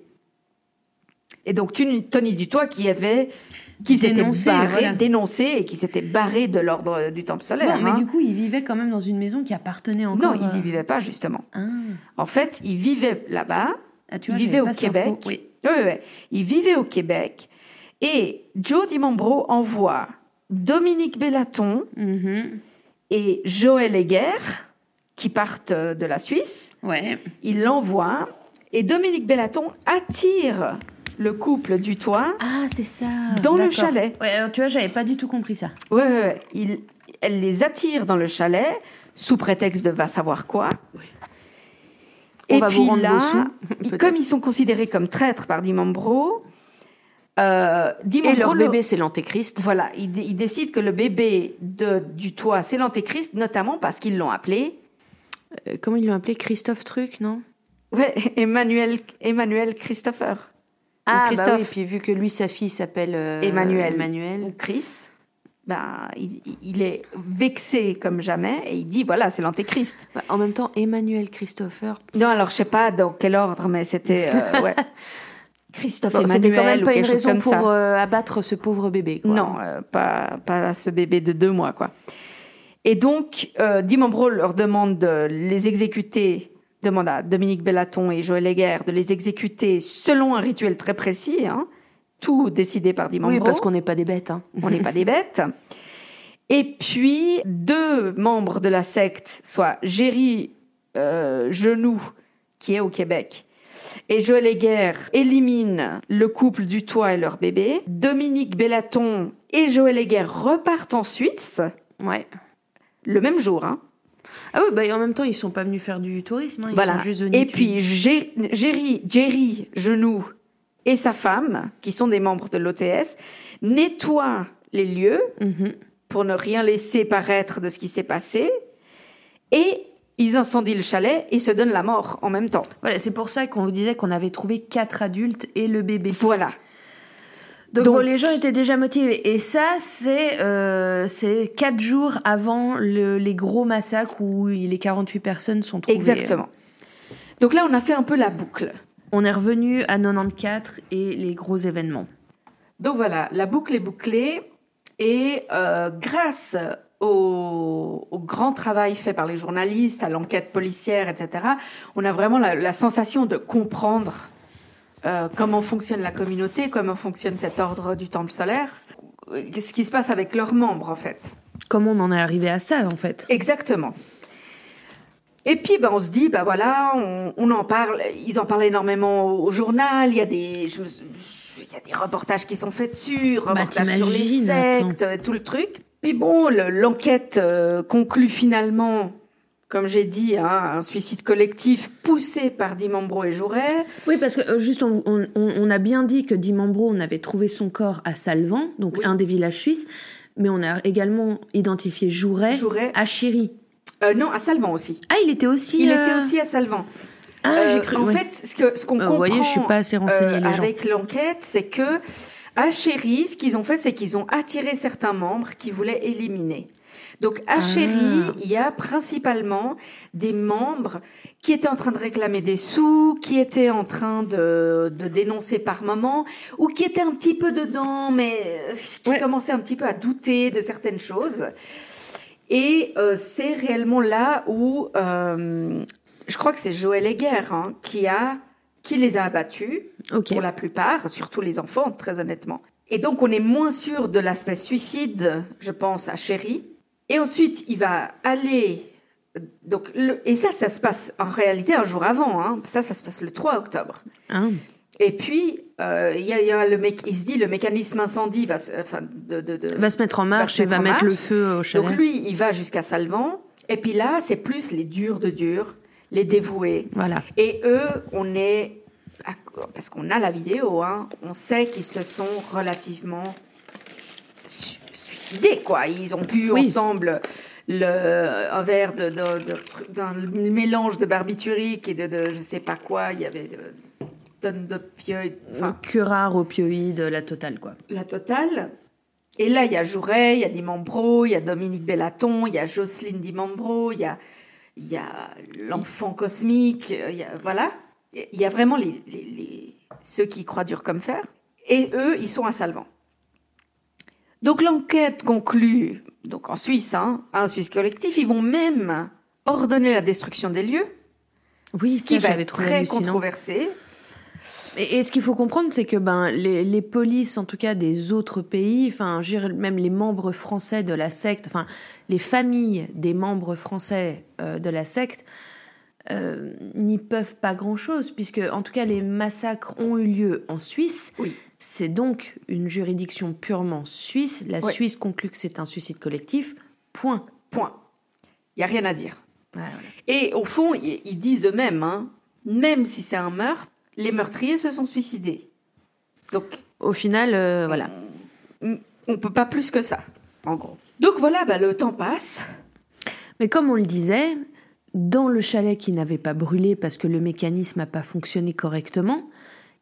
Et donc Tony Dutoit qui avait qui s'était Dénoncé, barré, voilà. dénoncé et qui s'était barré de l'ordre du temple solaire. Bon, mais hein. du coup, il vivait quand même dans une maison qui appartenait non, encore. ils y euh, vivaient pas justement. Ah. En fait, ils vivaient là-bas. Ah, tu Ils vivaient au. Québec. Oui. Oui, oui, oui. Ils vivaient au Québec. Et Joe DiMambro envoie Dominique Bellaton Mhm. et Joël Heger, qui partent euh, de la Suisse. Ouais. Il l'envoie. Et Dominique Bellaton attire le couple du toit. Ah, c'est ça. Dans le chalet. Ouais, alors, tu vois, j'avais pas du tout compris ça. Ouais, ouais, ouais. Il- elle les attire dans le chalet sous prétexte de va savoir quoi. On Et va puis vous rendre là, sous, ils- comme ils sont considérés comme traîtres par Dimambro, euh, Et Dimambro leur le- bébé, c'est l'antéchrist. Voilà, il, dé- il décide que le bébé de, du toit, c'est l'antéchrist, notamment parce qu'ils l'ont appelé Euh, comment ils l'ont appelé? Christophe Truc, non? ouais, [laughs] Emmanuel, Emmanuel Christopher. Ah, Christophe. bah oui, puis vu que lui, sa fille s'appelle euh, Emmanuel. Emmanuel. ou Chris. ben, il, il est vexé comme jamais et il dit voilà, c'est l'antéchrist. Bah, en même temps, Emmanuel Christopher. Non, alors je sais pas dans quel ordre, mais c'était euh, [laughs] ouais. Christophe Bon, C'était Emmanuel quand même ou pas quelque une chose raison comme pour ça. euh, abattre ce pauvre bébé. Quoi. Non, euh, pas, pas ce bébé de deux mois, quoi. Et donc, euh, Dimambro leur demande de les exécuter, demande à Dominique Bellaton et Joël Heger de les exécuter selon un rituel très précis, hein, tout décidé par Dimambro. Oui, parce qu'on n'est pas des bêtes. hein. on n'est pas des bêtes. Et puis, deux membres de la secte, soit Géry euh, Genoux, qui est au Québec, et Joël Heger éliminent le couple du toit et leur bébé. Dominique Bellaton et Joël Heger repartent en Suisse Ouais. le même jour. hein. Ah oui, bah, et en même temps, ils sont pas venus faire du tourisme. hein, Ils Voilà. sont juste venus Et puis, Géry, Jerry Genoux et sa femme, qui sont des membres de l'OTS, nettoient les lieux Mhm. pour ne rien laisser paraître de ce qui s'est passé. Et ils incendient le chalet et se donnent la mort en même temps. Voilà, c'est pour ça qu'on vous disait qu'on avait trouvé quatre adultes et le bébé. Voilà. Donc, Donc- bon, les gens étaient déjà motivés. Et ça, c'est euh, quatre jours avant le- les gros massacres où les 48 personnes sont trouvées. Exactement. Donc là, on a fait un peu la boucle. On est revenu à 94 et les gros événements. Donc voilà, la boucle est bouclée. Et euh, grâce au, au grand travail fait par les journalistes, à l'enquête policière, etc., on a vraiment la, la sensation de comprendre euh, comment fonctionne la communauté, comment fonctionne cet ordre du temple solaire, euh, ce qui se passe avec leurs membres, en fait. Comment on en est arrivé à ça, en fait? Exactement. Et puis, ben, on se dit, ben voilà, on, on en parle. Ils en parlent énormément au, au journal. Il y a des, je me- je- il y a des reportages qui sont faits dessus, reportages sur les sectes, euh, tout le truc. Puis bon, le- l'enquête euh, conclut finalement, comme j'ai dit, hein, un suicide collectif poussé par Dimambro et Jouret. Oui, parce que euh, juste, on, on- on- on a bien dit que Dimambro, on avait trouvé son corps à Salvan, donc Oui. un des villages suisses, mais on a également identifié Jouret, Jouret. à Chiri. Euh, non, à Salvan aussi. Ah, il était aussi. Il euh, était aussi à Salvan. Ah, j'ai cru. En ouais. fait, ce qu'on comprend, vous voyez, je suis pas assez renseignée, les gens. avec l'enquête, c'est que à Chéry, ce qu'ils ont fait, c'est qu'ils ont attiré certains membres qui voulaient éliminer. Donc à Ah. Chéry, il y a principalement des membres qui étaient en train de réclamer des sous, qui étaient en train de, de dénoncer par moment, ou qui étaient un petit peu dedans, mais euh, qui Ouais. commençaient un petit peu à douter de certaines choses. Et euh, c'est réellement là où euh, je crois que c'est Joël Heger hein, qui a qui les a abattus pour la plupart, surtout les enfants, très honnêtement. Et donc on est moins sûr de l'aspect suicide, je pense à Chéri. Et ensuite il va aller donc le- et ça ça se passe en réalité un jour avant. Hein, ça ça se passe le 3 octobre. Hein. Et puis euh, il y a, il y a le mec, il se dit le mécanisme incendie va se- enfin de, de, de- Va se mettre en marche et va mettre le feu au chalet. donc lui, il va jusqu'à Salvan. Et puis là, c'est plus les durs de durs, les dévoués. Voilà. Et eux, on est... Parce qu'on a la vidéo, hein, on sait qu'ils se sont relativement su- suicidés, quoi. Ils ont bu Oui. ensemble le, un verre de, d'un mélange de barbiturique et de, de je sais pas quoi. Il y avait de tonnes d'opioïdes. Enfin, Curare, opioïdes, la totale, quoi. la totale. Et là, il y a Jouret, il y a Dimambro, il y a Dominique Bellaton, il y a Jocelyne Dimambro, il y a, il y a l'enfant cosmique, il y a, voilà. Il y a vraiment les, les- les- ceux qui croient dur comme fer. Et eux, ils sont à Salvan. Donc l'enquête conclut, donc en Suisse, hein, un Suisse collectif, ils vont même ordonner la destruction des lieux, Oui, ce qui va être très controversé. Et, et ce qu'il faut comprendre, c'est que ben, les, les polices, en tout cas des autres pays, enfin, même les membres français de la secte, enfin, les familles des membres français euh, de la secte, euh, n'y peuvent pas grand-chose, puisque, en tout cas, les massacres ont eu lieu en Suisse. Oui. C'est donc une juridiction purement suisse. La. Suisse conclut que c'est un suicide collectif. Point. Point. Il n'y a rien à dire. Voilà, voilà. Et au fond, ils ils disent eux-mêmes, hein, même si c'est un meurtre, les meurtriers se sont suicidés. Donc, Au final, euh, voilà. on ne peut pas plus que ça, en gros. Donc voilà, bah, le temps passe. Mais comme on le disait, dans le chalet qui n'avait pas brûlé parce que le mécanisme n'a pas fonctionné correctement,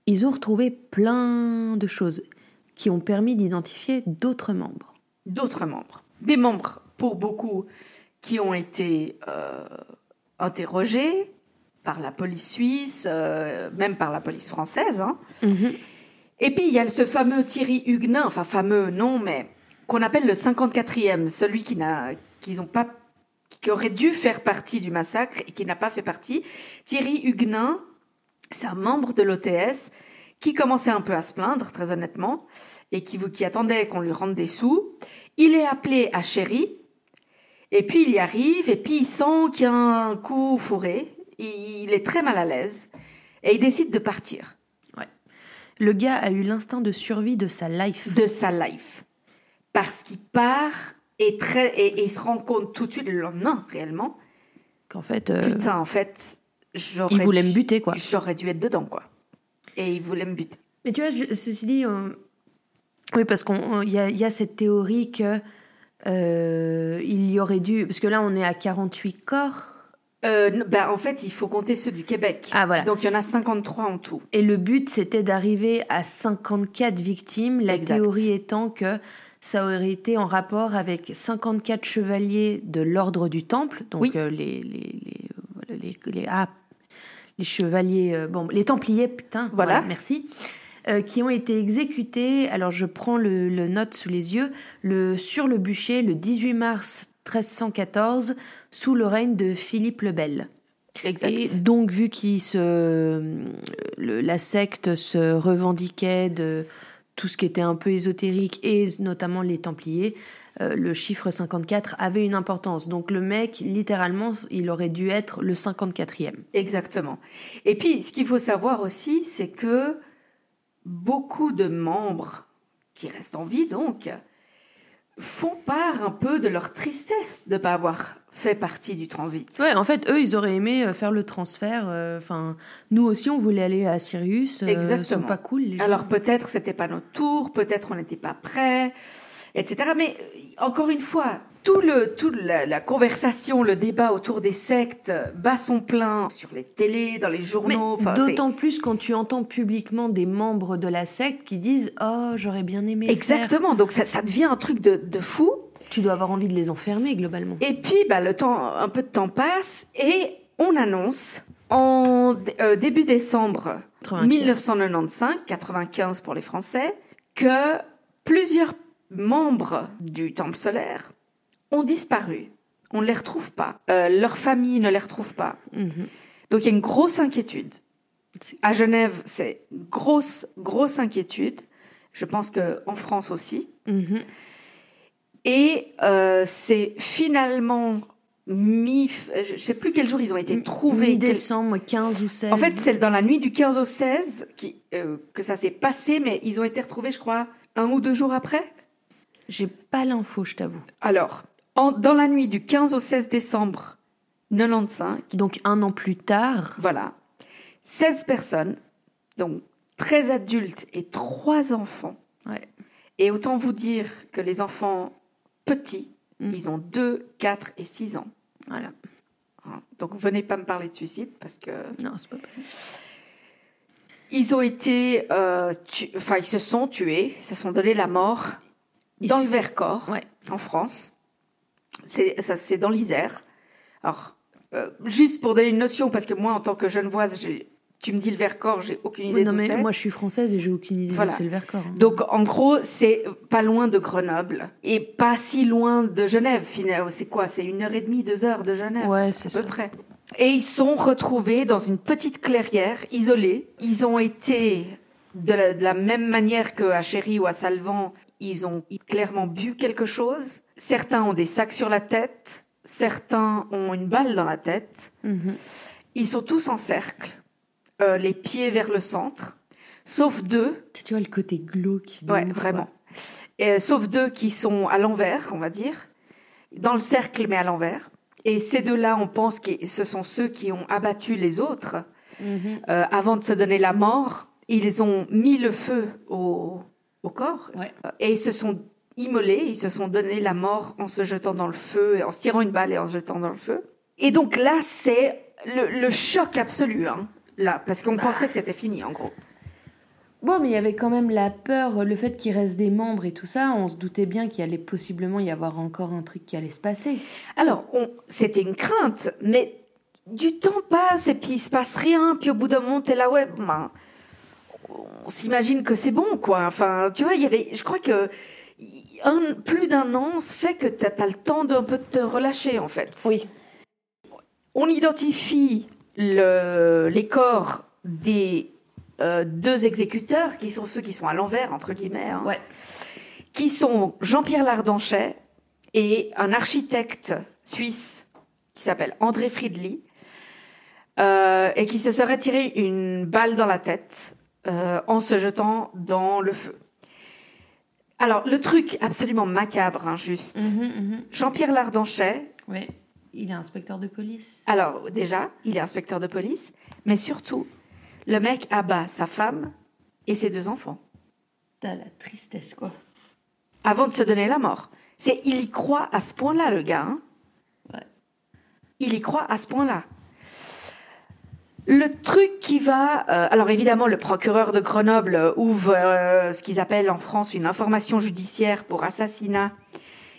ils ont retrouvé plein de choses qui ont permis d'identifier d'autres membres. d'autres membres. Des membres, pour beaucoup, qui ont été euh, interrogés par la police suisse, euh, même par la police française. hein. Mhm. Et puis, il y a ce fameux Thierry Huguenin, enfin fameux, non, mais qu'on appelle le 54e, celui qui n'a, qu'ils ont pas, qui aurait dû faire partie du massacre et qui n'a pas fait partie. Thierry Huguenin, c'est un membre de l'OTS qui commençait un peu à se plaindre, très honnêtement, et qui, qui attendait qu'on lui rende des sous. Il est appelé à Chéry, et puis il y arrive, et puis il sent qu'il y a un coup fourré. Il est très mal à l'aise, et il décide de partir Le gars a eu l'instinct de survie de sa life. de sa life. Parce qu'il part et, très, et, et il se rend compte tout de suite le lendemain, réellement. Qu'en fait, euh, Putain, en fait, j'aurais il voulait dû- me buter, quoi. J'aurais dû être dedans, quoi. Et il voulait me buter. Mais tu vois, je- ceci dit, oui, parce qu'il y a, il y a cette théorie que euh, il y aurait dû, parce que là, on est à 48 corps, Euh, n- bah, en fait, il faut compter ceux du Québec. Ah, voilà. Donc, il y en a 53 en tout. et le but, c'était d'arriver à 54 victimes. La Exact. théorie étant que ça aurait été en rapport avec 54 chevaliers de l'ordre du Temple, donc Oui. euh, les, les, les, ah, les chevaliers, euh, bon, les Templiers, putain, Voilà. merci, euh, qui ont été exécutés. Alors, je prends le, le note sous les yeux, le, sur le bûcher le 18 mars 1314, sous le règne de Philippe le Bel. Exact. Et donc, vu qu'il se, le- la secte se revendiquait de tout ce qui était un peu ésotérique et notamment les Templiers, euh, le chiffre 54 avait une importance. Donc, le mec, littéralement, il aurait dû être le 54e. Exactement. Et puis, ce qu'il faut savoir aussi, c'est que beaucoup de membres qui restent en vie, donc, font part un peu de leur tristesse de ne pas avoir fait partie du transit. Ouais, en fait, eux, ils auraient aimé euh, faire le transfert. euh, Enfin, nous aussi, on voulait aller à Sirius. euh, Exactement. Sont pas cool, les gens. Alors peut-être c'était pas notre tour, peut-être on n'était pas prêts, etc. Mais encore une fois, tout le, toute la, la conversation, le débat autour des sectes bat son plein sur les télés, dans les journaux. enfin, d'autant plus quand tu entends publiquement des membres de la secte qui disent Oh, j'aurais bien aimé. faire. Exactement. Donc ça, ça devient un truc de, de fou. Tu dois avoir envie de les enfermer globalement. Et puis bah, le temps, un peu de temps passe et on annonce en euh, début décembre 95. 1995, 95 pour les Français, que plusieurs membres du Temple solaire ont disparu. On ne les retrouve pas. Euh, leur famille ne les retrouve pas. Mhm. Donc il y a une grosse inquiétude. À Genève, c'est une grosse, grosse inquiétude. Je pense qu'en France aussi. Mhm. Et euh, c'est finalement mi... Je ne sais plus quel jour ils ont été trouvés. quel- Mi-décembre, 15 ou 16. En fait, c'est dans la nuit du 15 au 16 qui, euh, que ça s'est passé, mais ils ont été retrouvés, je crois, un ou deux jours après. J'ai pas l'info, je t'avoue. Alors, en- dans la nuit du 15 au 16 décembre 95, Donc un an plus tard, voilà, 16 personnes, donc 13 adultes et 3 enfants. Ouais. Et autant vous dire que les enfants petits, Mm. ils ont 2, 4 et 6 ans. voilà. Hein. Donc venez pas me parler de suicide parce que Non, c'est pas possible. ils ont été, euh, tu- enfin ils se sont tués, ils se sont donné la mort Ils dans se- le Vercors, Ouais. en France. C'est ça, c'est dans l'Isère. Alors euh, juste pour donner une notion, parce que moi en tant que genevoise, j'ai- tu me dis le Vercors, j'ai aucune idée Oui, non, d'où mais c'est. moi je suis française et j'ai aucune idée Voilà. d'où c'est le Vercors. hein. Donc en gros, c'est pas loin de Grenoble et pas si loin de Genève. Finalement, c'est quoi? C'est une heure et demie, deux heures de Genève, Ouais, à c'est peu ça. près. Et ils sont retrouvés dans une petite clairière, isolée. Ils ont été de la, de la même manière qu'à Chéry ou à Salvan, ils ont clairement bu quelque chose. Certains ont des sacs sur la tête, certains ont une balle dans la tête. Mhm. Ils sont tous en cercle, euh, les pieds vers le centre, sauf deux Tu vois le côté glauque. Ouais, vraiment. Et, sauf deux qui sont à l'envers, on va dire, dans le cercle mais à l'envers. Et ces deux-là, on pense que ce sont ceux qui ont abattu les autres Mhm. euh, avant de se donner la mort. Ils ont mis le feu au, au corps Ouais. euh, et ils se sont immolés, ils se sont donné la mort en se jetant dans le feu, et en se tirant une balle et en se jetant dans le feu. Et donc là, c'est le, le choc absolu, hein, là, parce qu'on pensait que c'était fini, en gros. Bon, mais il y avait quand même la peur, le fait qu'il reste des membres et tout ça. On se doutait bien qu'il allait possiblement y avoir encore un truc qui allait se passer. Alors, c'était une crainte, mais du temps passe et puis il se passe rien. Puis au bout d'un moment, t'es là, ouais, ben, on s'imagine que c'est bon, quoi. Enfin, tu vois, il y avait, je crois que un, plus d'un an fait que t'as as le temps d'un peu de te relâcher, en fait. On identifie le- les corps des euh, deux exécuteurs, qui sont ceux qui sont à l'envers, entre guillemets, hein, Ouais. qui sont Jean-Pierre Lardanchet et un architecte suisse qui s'appelle André Friedli, euh, et qui se serait tiré une balle dans la tête euh, en se jetant dans le feu. Alors, le truc absolument macabre, hein, juste. Mhm, Jean-Pierre Lardanchet, Ouais. Il est inspecteur de police. alors déjà, il est inspecteur de police, mais surtout, le mec abat sa femme et ses deux enfants T'as la tristesse, quoi. avant de se donner la mort. C'est, il y croit à ce point-là, le gars. hein. Ouais. Il y croit à ce point-là. Le truc qui va, euh, alors évidemment, le procureur de Grenoble ouvre euh, ce qu'ils appellent en France une information judiciaire pour assassinat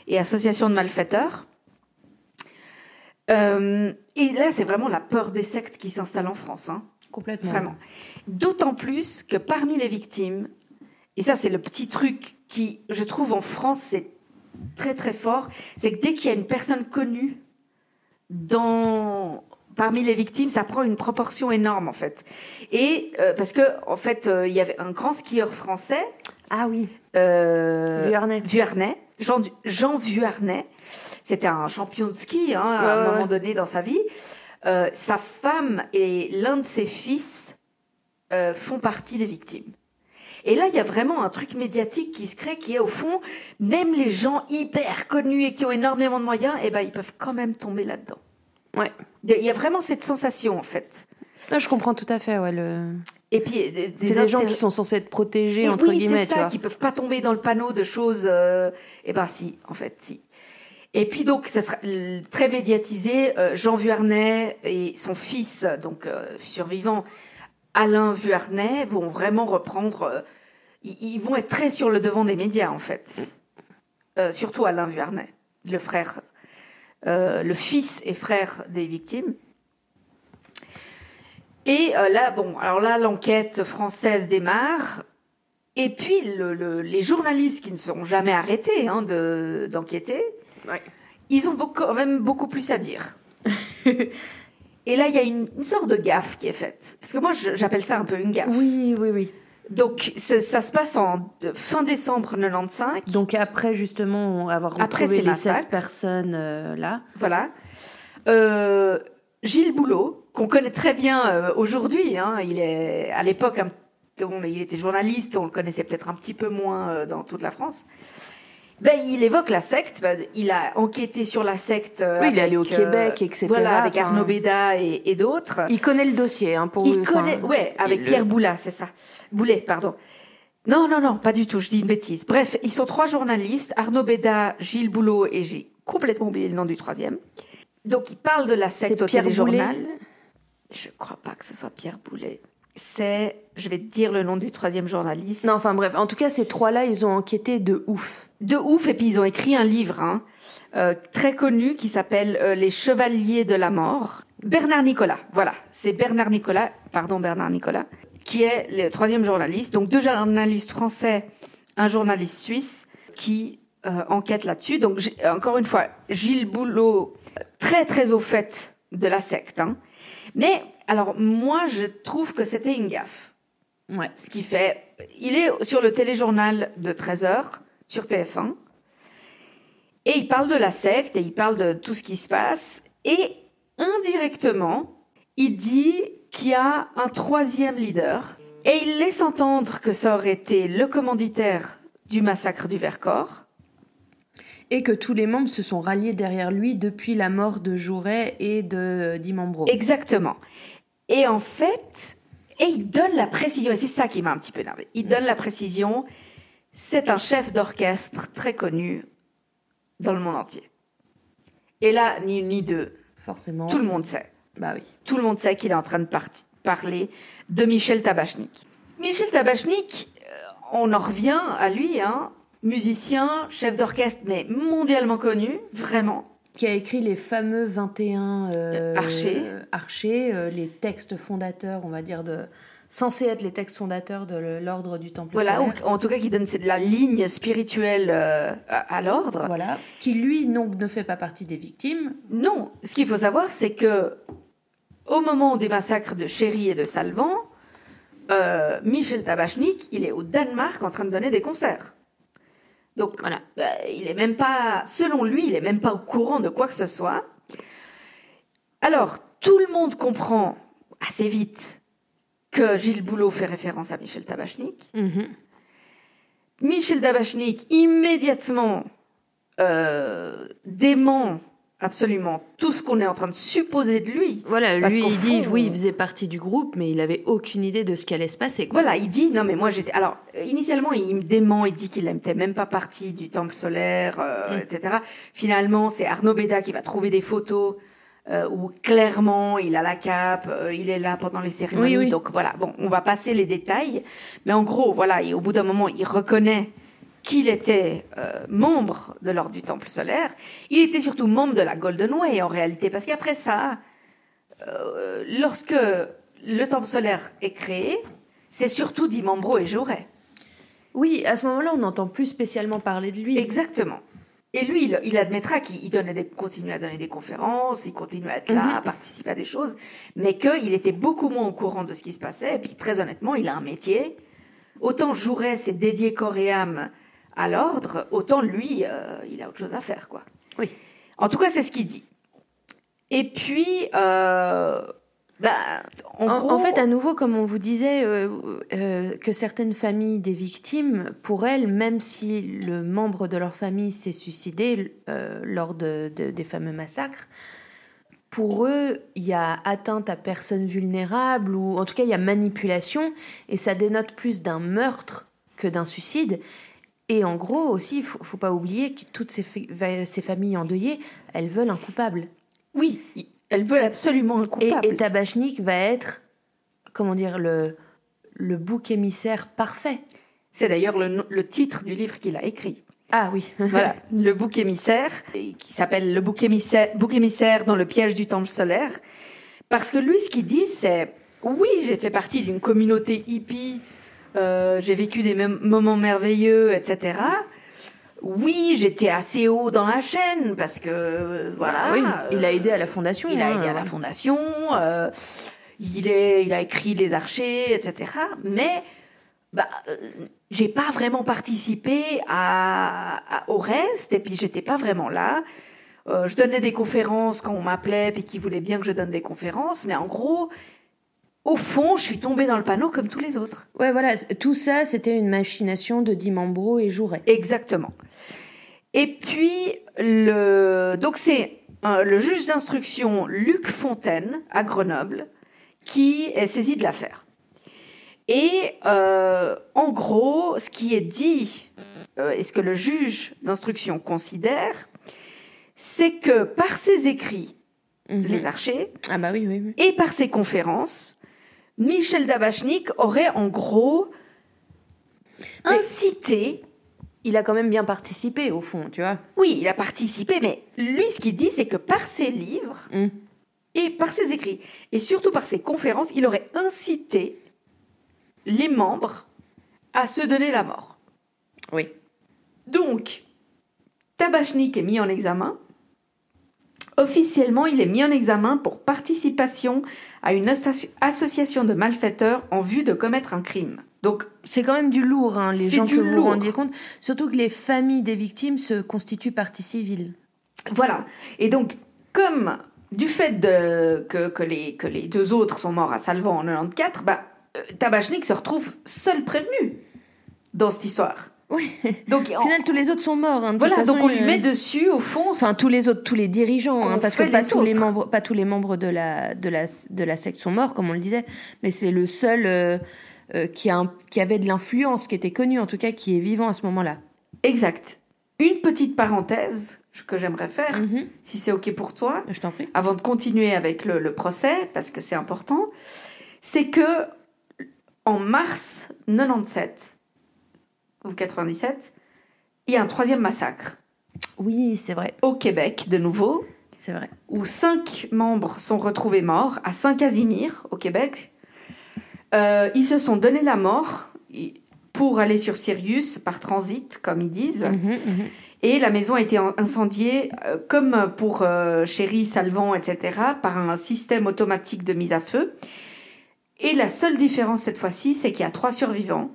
et association de malfaiteurs. Euh, et là, c'est vraiment la peur des sectes qui s'installe en France. Hein. Complètement. Vraiment. D'autant plus que parmi les victimes, et ça c'est le petit truc qui, je trouve en France, c'est très très fort, c'est que dès qu'il y a une personne connue dans parmi les victimes, ça prend une proportion énorme en fait. Et euh, parce que en fait, euh, il y avait un grand skieur français, Ah oui. euh, Vuarnet. Vuarnet, Jean, Jean Vuarnet. C'était un champion de ski hein, à Ouais, un ouais, moment ouais. donné dans sa vie. Euh, sa femme et l'un de ses fils euh, font partie des victimes. Et là, il y a vraiment un truc médiatique qui se crée, qui est au fond, même les gens hyper connus et qui ont énormément de moyens, eh ben, ils peuvent quand même tomber là-dedans. Ouais. Il y a vraiment cette sensation, en fait. Non, je comprends tout à fait, ouais. Le... Et puis, des, C'est des gens qui sont censés être protégés, Et entre oui, guillemets, c'est ça, qui peuvent pas tomber dans le panneau de choses. Euh, eh ben si, en fait, si. Et puis donc, ça sera très médiatisé. euh, Jean Vuarnet et son fils, donc euh, survivant, Alain Vuarnet, vont vraiment reprendre. ils, vont être très sur le devant des médias, en fait. Surtout Alain Vuarnet, le frère, le fils et frère des victimes. Et euh, là, bon, alors là, l'enquête française démarre. Et puis, le- le- les journalistes qui ne seront jamais arrêtés hein, de- d'enquêter, Ouais. ils ont beaucoup- quand même beaucoup plus à dire. [laughs] Et là, il y a une, une sorte de gaffe qui est faite. Parce que moi, j'appelle ça un peu une gaffe. Oui, oui, oui. Donc, ça, ça se passe en fin décembre 95. Donc après, justement, avoir Après retrouvé ces les 16 massacres. personnes euh, là. Voilà. Euh, Gilles Boulot, qu'on connaît très bien euh, aujourd'hui, hein, il est à l'époque, il était journaliste, on le connaissait peut-être un petit peu moins euh, dans toute la France. Ben, il évoque la secte. ben, il a enquêté sur la secte. euh, Oui, il est allé au avec, Québec, etc., Voilà, avec enfin- Arnaud Béda et, et d'autres. Il connaît le dossier, hein, pour Il enfin, connaît, ouais, avec Pierre Boulat, c'est ça. Boulet, pardon. Non, non, non, pas du tout, je dis une bêtise. Bref, ils sont trois journalistes, Arnaud Béda, Gilles Boulot et j'ai complètement oublié le nom du troisième. Donc, ils parlent de la secte au Pierre téléjournal. Je crois pas que ce soit Pierre Boulet. C'est, je vais te dire le nom du troisième journaliste. Non, enfin bref. En tout cas, ces trois-là, ils ont enquêté de ouf. de ouf. Et puis ils ont écrit un livre hein, euh, très connu qui s'appelle euh, Les Chevaliers de la Mort. Bernard Nicolas, voilà, c'est Bernard Nicolas, pardon Bernard Nicolas, qui est le troisième journaliste. Donc deux journalistes français, un journaliste suisse qui euh, enquête là-dessus. Donc encore une fois, Gilles Boulot, très très au fait de la secte. hein. Mais alors moi, je trouve que c'était une gaffe. Ouais. Ce qui fait, il est sur le téléjournal de 13h sur TF1 et il parle de la secte et il parle de tout ce qui se passe et indirectement, il dit qu'il y a un troisième leader et il laisse entendre que ça aurait été le commanditaire du massacre du Vercors. Et que tous les membres se sont ralliés derrière lui depuis la mort de Jouret et de Dimambro. Exactement. Et en fait, et il donne la précision, et c'est ça qui m'a un petit peu énervé. Il donne la précision, c'est un chef d'orchestre très connu dans le monde entier. Et là, ni une ni deux, Forcément. tout le monde sait. Bah oui. Tout le monde sait qu'il est en train de par- parler de Michel Tabachnik. Michel Tabachnik, euh, on en revient à lui, hein, musicien, chef d'orchestre, mais mondialement connu, vraiment. Qui a écrit les fameux 21 euh, Archers. archers, euh, les textes fondateurs, on va dire, de censés être les textes fondateurs de l'ordre du Temple Voilà, ou en tout cas qui donne la ligne spirituelle euh, à, à l'ordre. Voilà, qui lui donc ne fait pas partie des victimes. Non, ce qu'il faut savoir, c'est que au moment des massacres de Chéry et de Salvan, euh, Michel Tabachnik, il est au Danemark en train de donner des concerts. Donc voilà, euh, il est même pas, selon lui, il est même pas au courant de quoi que ce soit. Alors, tout le monde comprend assez vite que Gilles Boulot fait référence à Michel Tabachnik. Michel Tabachnik, immédiatement, euh, dément absolument tout ce qu'on est en train de supposer de lui. Voilà, Parce lui il dit oui, on- il faisait partie du groupe, mais il avait aucune idée de ce qui allait se passer. Quoi. Voilà, il dit non mais moi j'étais alors euh, initialement il me dément, il dit qu'il n'était même pas partie du temple solaire, euh, Mm. etc. Finalement c'est Arnaud Béda qui va trouver des photos euh, où clairement il a la cape, euh, il est là pendant les cérémonies. Oui, oui. Donc voilà, bon on va passer les détails, mais en gros voilà et au bout d'un moment il reconnaît qu'il était euh, membre de l'ordre du temple solaire. Il était surtout membre de la Golden Way en réalité parce qu'après ça, euh, lorsque le temple solaire est créé, c'est surtout Di Mambro et Jaurès. Oui, à ce moment-là, on n'entend plus spécialement parler de lui. Exactement. Et lui, il, il admettra qu'il il donnait des, continue à donner des conférences, il continue à être là, Mhm. à participer à des choses, mais qu'il était beaucoup moins au courant de ce qui se passait. Et puis, très honnêtement, il a un métier. Autant Jaurès est dédié corps et âme à l'ordre, autant lui, euh, il a autre chose à faire, quoi. Oui. En tout cas, c'est ce qu'il dit. Et puis, euh, bah, en, En, gros, en fait, à nouveau, comme on vous disait, euh, euh, que certaines familles des victimes, pour elles, même si le membre de leur famille s'est suicidé euh, lors de, de- des fameux massacres, pour eux, il y a atteinte à personne vulnérable, ou en tout cas, il y a manipulation, et ça dénote plus d'un meurtre que d'un suicide. Et en gros, aussi, il faut, faut pas oublier que toutes ces, fa- ces familles endeuillées, elles veulent un coupable. oui, elles veulent absolument un coupable. et Tabachnik va être, comment dire, le, le bouc émissaire parfait. C'est d'ailleurs le, titre du livre qu'il a écrit. Ah oui. [laughs] Voilà, le bouc émissaire, qui s'appelle le bouc émissaire, bouc émissaire dans le piège du temple solaire. Parce que lui, ce qu'il dit, c'est oui, j'ai fait partie d'une communauté hippie, euh, j'ai vécu des mom- moments merveilleux, etc. Oui, j'étais assez haut dans la chaîne parce que euh, voilà. oui, il a aidé à la fondation. il a hein. aidé à la fondation, euh, il, est, il a écrit Les Archers, etc. Mais bah, euh, j'ai pas vraiment participé à, à- au reste, et puis j'étais pas vraiment là. Euh, je donnais des conférences quand on m'appelait, puis qu'ils voulaient bien que je donne des conférences, mais en gros, au fond, je suis tombée dans le panneau comme tous les autres. Ouais, voilà. Tout ça, c'était une machination de Dimambro et Jouret. Exactement. Et puis, le... donc c'est euh, le juge d'instruction Luc Fontaine à Grenoble qui est saisi de l'affaire. Et euh, en gros, ce qui est dit euh, et ce que le juge d'instruction considère, c'est que par ses écrits, Mhm. les archers, Ah bah oui, oui. oui. et par ses conférences, Michel Dabachnik aurait en gros incité Il a quand même bien participé, au fond, tu vois. Oui, il a participé, mais lui, ce qu'il dit, c'est que par ses livres Mm. et par ses écrits, et surtout par ses conférences, il aurait incité les membres à se donner la mort. Oui. Donc, Tabachnik est mis en examen. Officiellement, il est mis en examen pour participation à une asso- association de malfaiteurs en vue de commettre un crime. Donc, C'est quand même du lourd, hein, les gens que vous vous lourd. rendiez compte. Surtout que les familles des victimes se constituent partie civile. Voilà. Et donc, comme du fait de, que, que les, que les deux autres sont morts à Salvan en 94, bah, euh, Tabachnik se retrouve seul prévenu dans cette histoire. Oui. Donc, Au final, tous les autres sont morts. hein, voilà, façon, donc on lui euh, met dessus, au fond, Enfin, tous les autres, tous les dirigeants, hein, parce que pas tous les membres, pas tous les membres de la de la de la secte sont morts, comme on le disait, mais c'est le seul euh, euh, qui a un- qui avait de l'influence, qui était connu en tout cas, qui est vivant à ce moment-là. Exact. Une petite parenthèse que j'aimerais faire, Mhm. si c'est OK pour toi, Je t'en prie. avant de continuer avec le, le procès, parce que c'est important, c'est que en mars 97 ou 97, il y a un troisième massacre Oui, c'est vrai. au Québec, de nouveau, C'est vrai. où cinq membres sont retrouvés morts à Saint-Casimir, au Québec. Euh, ils se sont donné la mort pour aller sur Sirius par transit, comme ils disent. Mhm, mhm. Et la maison a été en- incendiée, euh, comme pour euh, Chéri, Salvant, etc., par un système automatique de mise à feu. Et la seule différence cette fois-ci, c'est qu'il y a trois survivants.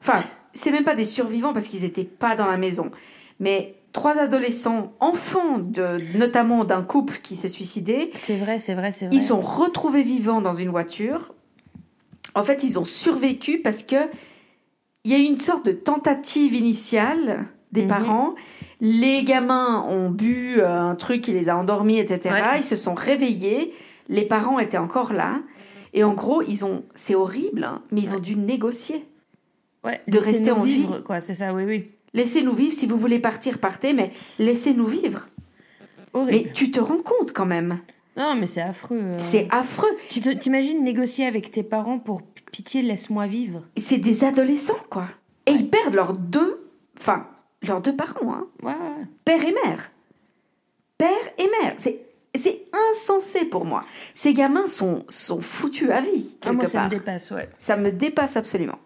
Enfin, c'est même pas des survivants parce qu'ils n'étaient pas dans la maison. Mais trois adolescents, enfants de, notamment d'un couple qui s'est suicidé, C'est vrai, c'est vrai, c'est vrai. ils sont retrouvés vivants dans une voiture. En fait, ils ont survécu parce que il y a eu une sorte de tentative initiale des Mhm. parents. Les gamins ont bu euh, un truc qui les a endormis, etc. Ouais. Ils se sont réveillés. Les parents étaient encore là. Et en gros, ils ont, c'est horrible, hein, mais ils ont dû négocier. Ouais, de rester en vie. vivre, quoi, c'est ça, oui, oui. Laissez-nous vivre. Si vous voulez partir, partez, mais laissez-nous vivre. Horrible. Mais tu te rends compte quand même. Non, mais c'est affreux. euh. C'est affreux. Tu te- t'imagines négocier avec tes parents pour pitié, laisse-moi vivre? c'est des adolescents, quoi. Et ils perdent leurs deux, enfin, leurs deux parents, hein. Ouais. Père et mère. Père et mère. C'est, c'est insensé pour moi. Ces gamins sont, sont foutus à vie, Ah, quelque moi, ça part. me dépasse, ouais. Ça me dépasse absolument.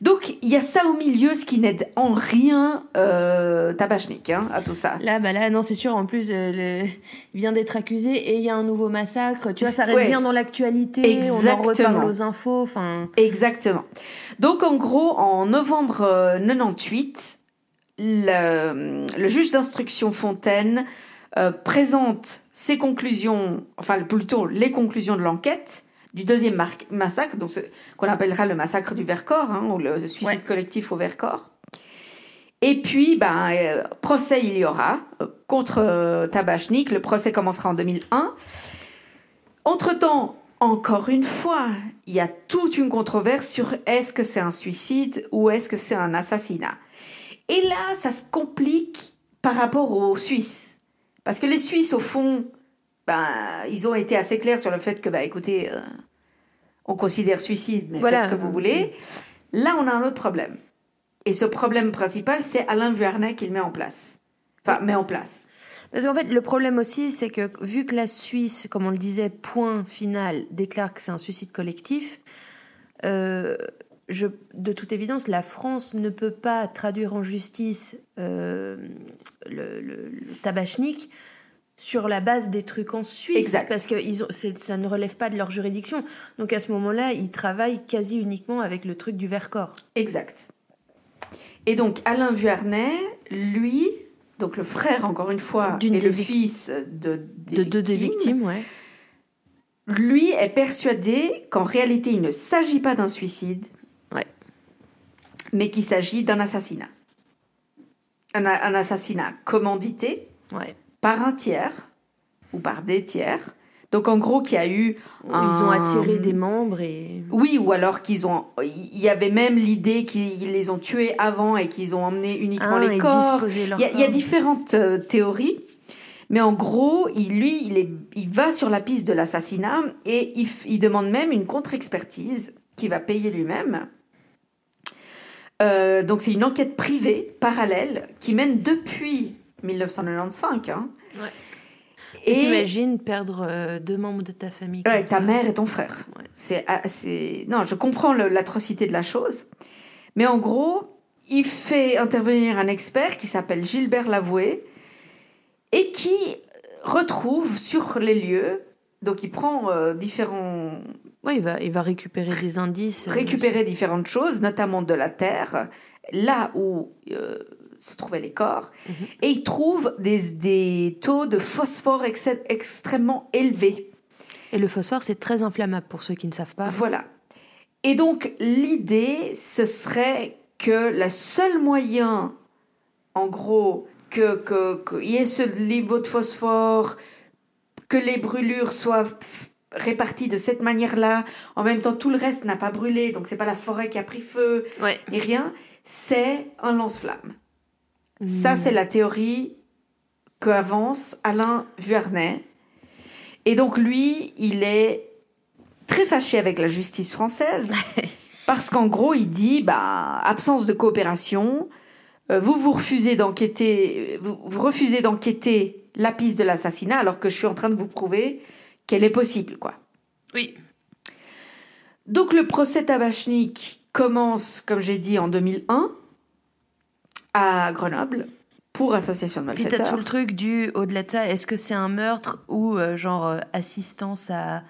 Donc, il y a ça au milieu, ce qui n'aide en rien euh, Tabachnik, hein, à tout ça. Là, bah là, non, c'est sûr. En plus, euh, le- il vient d'être accusé et il y a un nouveau massacre. Tu vois, ça reste Ouais. bien dans l'actualité. On en reparle aux infos. Enfin, Exactement. Donc, en gros, en novembre euh, 98, le, le juge d'instruction Fontaine euh, présente ses conclusions, enfin plutôt les conclusions de l'enquête du deuxième massacre, donc ce qu'on appellera le massacre du Vercors, hein, ou le suicide Ouais. collectif au Vercors. Et puis, ben, euh, procès il y aura euh, contre euh, Tabachnik. Le procès commencera en 2001. Entre-temps, encore une fois, il y a toute une controverse sur est-ce que c'est un suicide ou est-ce que c'est un assassinat. Et là, ça se complique par rapport aux Suisses. Parce que les Suisses, au fond, ben, ils ont été assez clairs sur le fait que, ben, écoutez, on considère suicide, mais Voilà. faites ce que vous voulez. Là, on a un autre problème. Et ce problème principal, c'est Alain Vuarnet qui le met en place. Enfin, met en place. Parce qu'en fait, le problème aussi, c'est que vu que la Suisse, comme on le disait, point final, déclare que c'est un suicide collectif, euh, je, de toute évidence, la France ne peut pas traduire en justice euh, le, le, le tabachnik sur la base des trucs en Suisse, Exact. parce que ils ont, ça ne relève pas de leur juridiction. Donc à ce moment-là, ils travaillent quasi uniquement avec le truc du Vercors. Exact. Et donc Alain Vuarnet, lui, donc le frère encore une fois, et le fils de, des De deux des victimes, ouais. lui est persuadé qu'en réalité il ne s'agit pas d'un suicide, Ouais. mais qu'il s'agit d'un assassinat. Un, un assassinat commandité ouais. Par un tiers ou par des tiers. Donc en gros qu'il y a eu Ils ont attiré des membres et. Oui, ou alors qu'ils ont. Il y avait même l'idée qu'ils les ont tués avant et qu'ils ont emmené uniquement Ah, les corps. Il y, a, y différentes euh, théories, mais en gros, il, lui, il, est, il va sur la piste de l'assassinat et il demande même une contre-expertise qu'il va payer lui-même. Euh, donc c'est une enquête privée, parallèle, qui mène depuis 1995. hein. Ouais. Et T'imagines perdre euh, deux membres de ta famille Ouais, ta ça. mère et ton frère. Ouais. C'est, ah, c'est... Non, je comprends l'atrocité de la chose. Mais en gros, il fait intervenir un expert qui s'appelle Gilbert Lavoué et qui retrouve sur les lieux, donc il prend euh, différents... Ouais, il va, il va récupérer des indices. euh, récupérer différentes choses, notamment de la terre, là où euh, se trouvaient les corps, Mhm. et il trouve des, des taux de phosphore ex- extrêmement élevés. Et le phosphore, c'est très inflammable pour ceux qui ne savent pas. Voilà. Et donc, l'idée, ce serait que le seul moyen, en gros, que que- qu'il y ait ce niveau de phosphore, que les brûlures soient réparties de cette manière-là, en même temps, tout le reste n'a pas brûlé, donc c'est pas la forêt qui a pris feu, Ouais. et rien, c'est un lance-flamme. Ça, c'est la théorie qu'avance Alain Vuarnet. Et donc, lui, il est très fâché avec la justice française [laughs] Parce qu'en gros, il dit, bah, absence de coopération, euh, vous vous refusez d'enquêter, vous, vous refusez d'enquêter la piste de l'assassinat alors que je suis en train de vous prouver qu'elle est possible, quoi. Oui. Donc le procès Tabachnik commence, comme j'ai dit, en 2001 à Grenoble pour association de Puis t'as malfaiteurs. tout le truc du au-delà de ça, est-ce que c'est un meurtre ou euh, genre euh, assistance à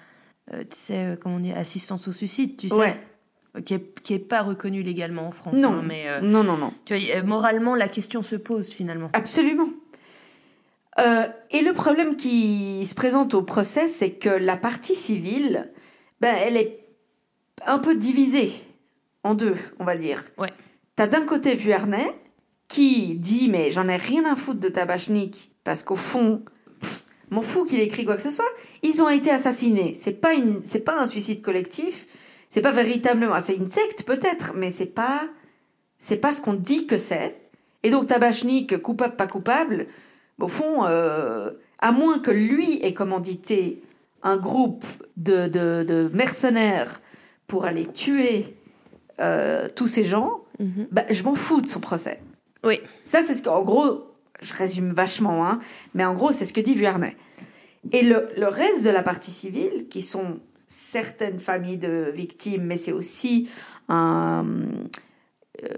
euh, tu sais comment on dit assistance au suicide, tu sais Ouais. Qui est, qui est pas reconnu légalement en France Non. hein, mais Non, non, non. tu vois, moralement la question se pose finalement. Absolument. Et le problème qui se présente au procès, c'est que la partie civile, ben, elle est un peu divisée en deux, on va dire. Ouais. T'as d'un côté Vuarnet qui dit mais j'en ai rien à foutre de Tabachnik parce qu'au fond, m'en fous qu'il écrit quoi que ce soit. Ils ont été assassinés. C'est pas une, c'est pas un suicide collectif. C'est pas véritablement, c'est une secte peut-être, mais c'est pas, c'est pas ce qu'on dit que c'est. Et donc Tabachnik, coupable pas coupable, au fond, euh, à moins que lui ait commandité un groupe de, de, de mercenaires pour aller tuer euh, tous ces gens, Mhm. bah, je m'en fous de son procès. Oui. Ça, c'est ce qu'en gros, je résume vachement, hein, mais en gros, c'est ce que dit Vuarnet. Et le, le reste de la partie civile, qui sont certaines familles de victimes, mais c'est aussi un, euh,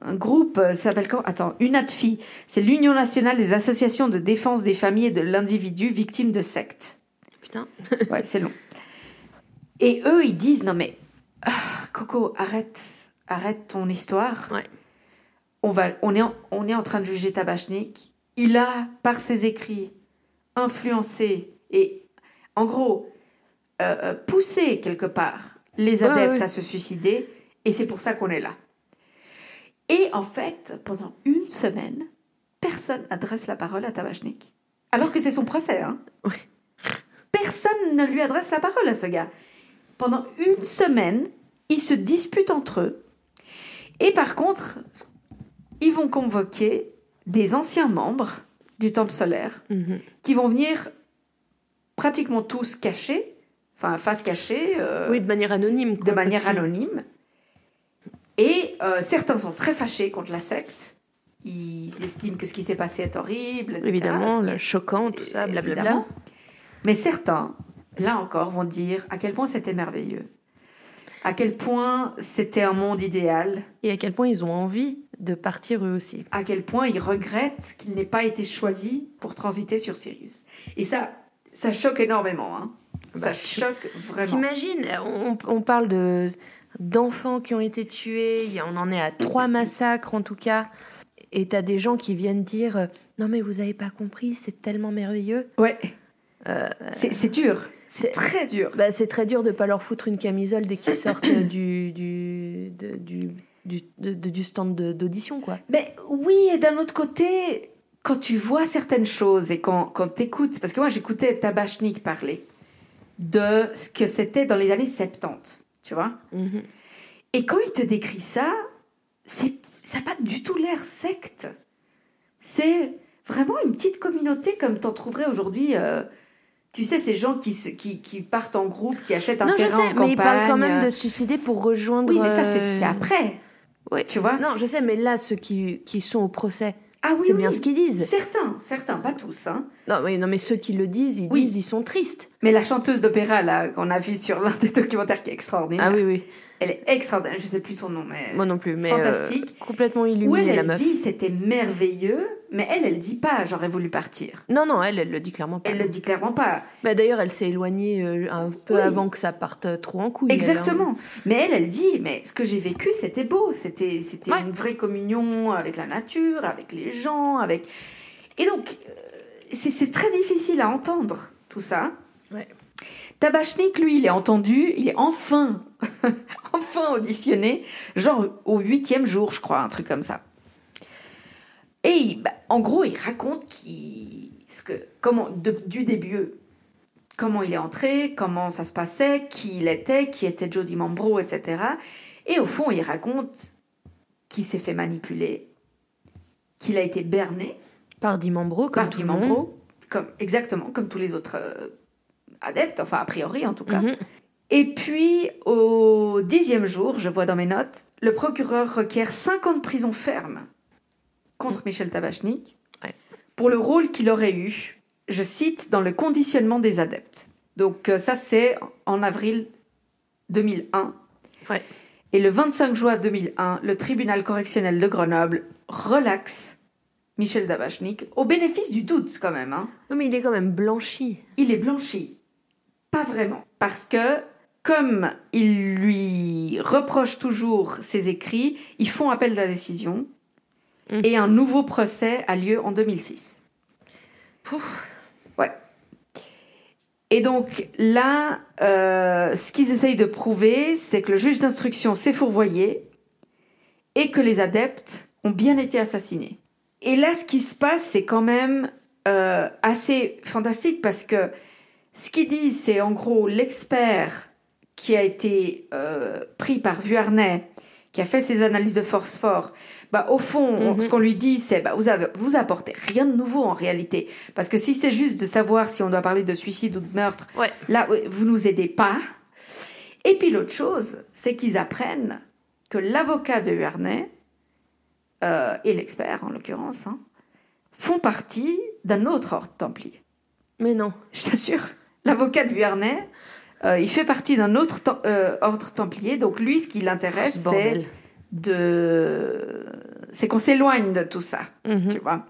un groupe, euh, ça s'appelle comment? Attends, UNATFI, c'est l'Union nationale des associations de défense des familles et de l'individu victimes de sectes. Putain. [laughs] Ouais, c'est long. Et eux, ils disent non mais ah, Coco, arrête, arrête ton histoire. Ouais. On va, on est, en, on est en train de juger Tabachnik. Il a, par ses écrits, influencé et, en gros, euh, euh, poussé quelque part les Ouais, adeptes ouais. à se suicider. Et c'est pour ça qu'on est là. Et en fait, pendant une semaine, personne n'adresse la parole à Tabachnik. Alors que c'est son procès, hein. Ouais. Personne ne lui adresse la parole à ce gars. Pendant une semaine, ils se disputent entre eux. Et par contre, ils vont convoquer des anciens membres du Temple solaire Mhm. qui vont venir pratiquement tous cachés, enfin face cachée, euh, Oui, de manière anonyme. quoi, de manière anonyme. Et euh, certains sont très fâchés contre la secte. Ils estiment que ce qui s'est passé est horrible, etc. Évidemment, qui choquant, tout ça, blablabla. Mais certains, là encore, vont dire à quel point c'était merveilleux. À quel point c'était un monde idéal. Et à quel point ils ont envie de partir eux aussi. À quel point ils regrettent qu'il n'ait pas été choisi pour transiter sur Sirius. Et ça, ça choque énormément. Hein. Ça Bah, choque vraiment. T'imagines, on, on parle de d'enfants qui ont été tués, on en est à trois massacres en tout cas, et t'as des gens qui viennent dire non mais vous avez pas compris, c'est tellement merveilleux. Ouais. Euh, C'est dur. C'est c'est- très dur. Bah, c'est très dur de pas leur foutre une camisole dès qu'ils sortent [coughs] du du de- du du, de- du stand d'audition quoi. Mais oui, et d'un autre côté, quand tu vois certaines choses et quand, quand tu écoutes, parce que moi j'écoutais Tabachnik parler de ce que c'était dans les années 70, tu vois. Mhm. Et quand il te décrit ça, c'est ça n'a pas du tout l'air secte. C'est vraiment une petite communauté comme t'en trouverais aujourd'hui. euh, tu sais, ces gens qui, se- qui, qui partent en groupe, qui achètent un Non je terrain sais, en mais campagne. ils parlent quand même de suicider pour rejoindre. Oui, mais ça, c'est euh, c'est après. Tu vois Non, je sais, mais là ceux qui qui sont au procès, Ah oui, c'est oui. bien ce qu'ils disent. Certains, certains, pas tous. Hein. Non mais non mais ceux qui le disent, ils Oui. disent ils sont tristes. Mais la chanteuse d'opéra, là, qu'on a vue sur l'un des documentaires qui est extraordinaire, Ah oui oui. Elle est extraordinaire, je sais plus son nom, mais... Moi non plus, mais euh, Fantastique. complètement Où illuminée elle, la elle meuf. dit c'était merveilleux, mais elle, elle dit pas j'aurais voulu partir. Non non, elle elle le dit clairement pas. Elle le dit clairement pas. Bah, d'ailleurs, elle s'est éloignée euh, un peu Oui. avant que ça parte euh, trop en couille. elle, hein. Exactement. Mais elle, elle dit mais ce que j'ai vécu, c'était beau. C'était c'était Ouais. une vraie communion avec la nature, avec les gens, avec... Et donc, c'est c'est très difficile à entendre, tout ça. Ouais. Tabachnik, lui, il est entendu, il est enfin, [laughs] enfin auditionné, genre au huitième jour, je crois, un truc comme ça. Et bah, en gros, il raconte ce que, comment, de- du début, comment il est entré, comment ça se passait, qui il était, qui était Jody Mambro, etc. Et au fond, il raconte qu'il s'est fait manipuler, qu'il a été berné Par Dimambro, comme par tout Guy le monde. Mambro, comme, exactement comme tous les autres euh, adeptes, enfin a priori en tout cas. Mhm. Et puis, au dixième jour, je vois dans mes notes, le procureur requiert 5 ans de prison ferme contre Michel Tabachnik Ouais. pour le rôle qu'il aurait eu, je cite, dans le conditionnement des adeptes. Donc euh, ça, c'est en avril 2001. Ouais. Et le 25 juin 2001, le tribunal correctionnel de Grenoble relaxe Michel Tabachnik au bénéfice du doute quand même. Hein Oui, mais il est quand même blanchi. il est blanchi. Pas vraiment. Parce que, comme il lui reproche toujours ses écrits, ils font appel de la décision. Mhm. Et un nouveau procès a lieu en 2006. Pouf. Ouais. Et donc là, euh, ce qu'ils essayent de prouver, c'est que le juge d'instruction s'est fourvoyé et que les adeptes ont bien été assassinés. Et là, ce qui se passe, c'est quand même euh, assez fantastique parce que ce qu'ils disent, c'est en gros l'expert qui a été euh, pris par Vuarnet, qui a fait ses analyses de force fort. Bah, au fond, on- Mhm. ce qu'on lui dit, c'est bah, vous, avez, vous apportez rien de nouveau en réalité. Parce que si c'est juste de savoir si on doit parler de suicide ou de meurtre, Ouais. là, vous nous aidez pas. Et puis l'autre chose, c'est qu'ils apprennent que l'avocat de Vuarnet, euh, et l'expert en l'occurrence, hein, font partie d'un autre ordre templier. Mais non. [laughs] Je t'assure. L'avocat de Vuarnet, euh, il fait partie d'un autre euh, ordre templier. Donc lui, ce qui l'intéresse, Ce c'est de, c'est qu'on s'éloigne de tout ça. Mhm. Tu vois.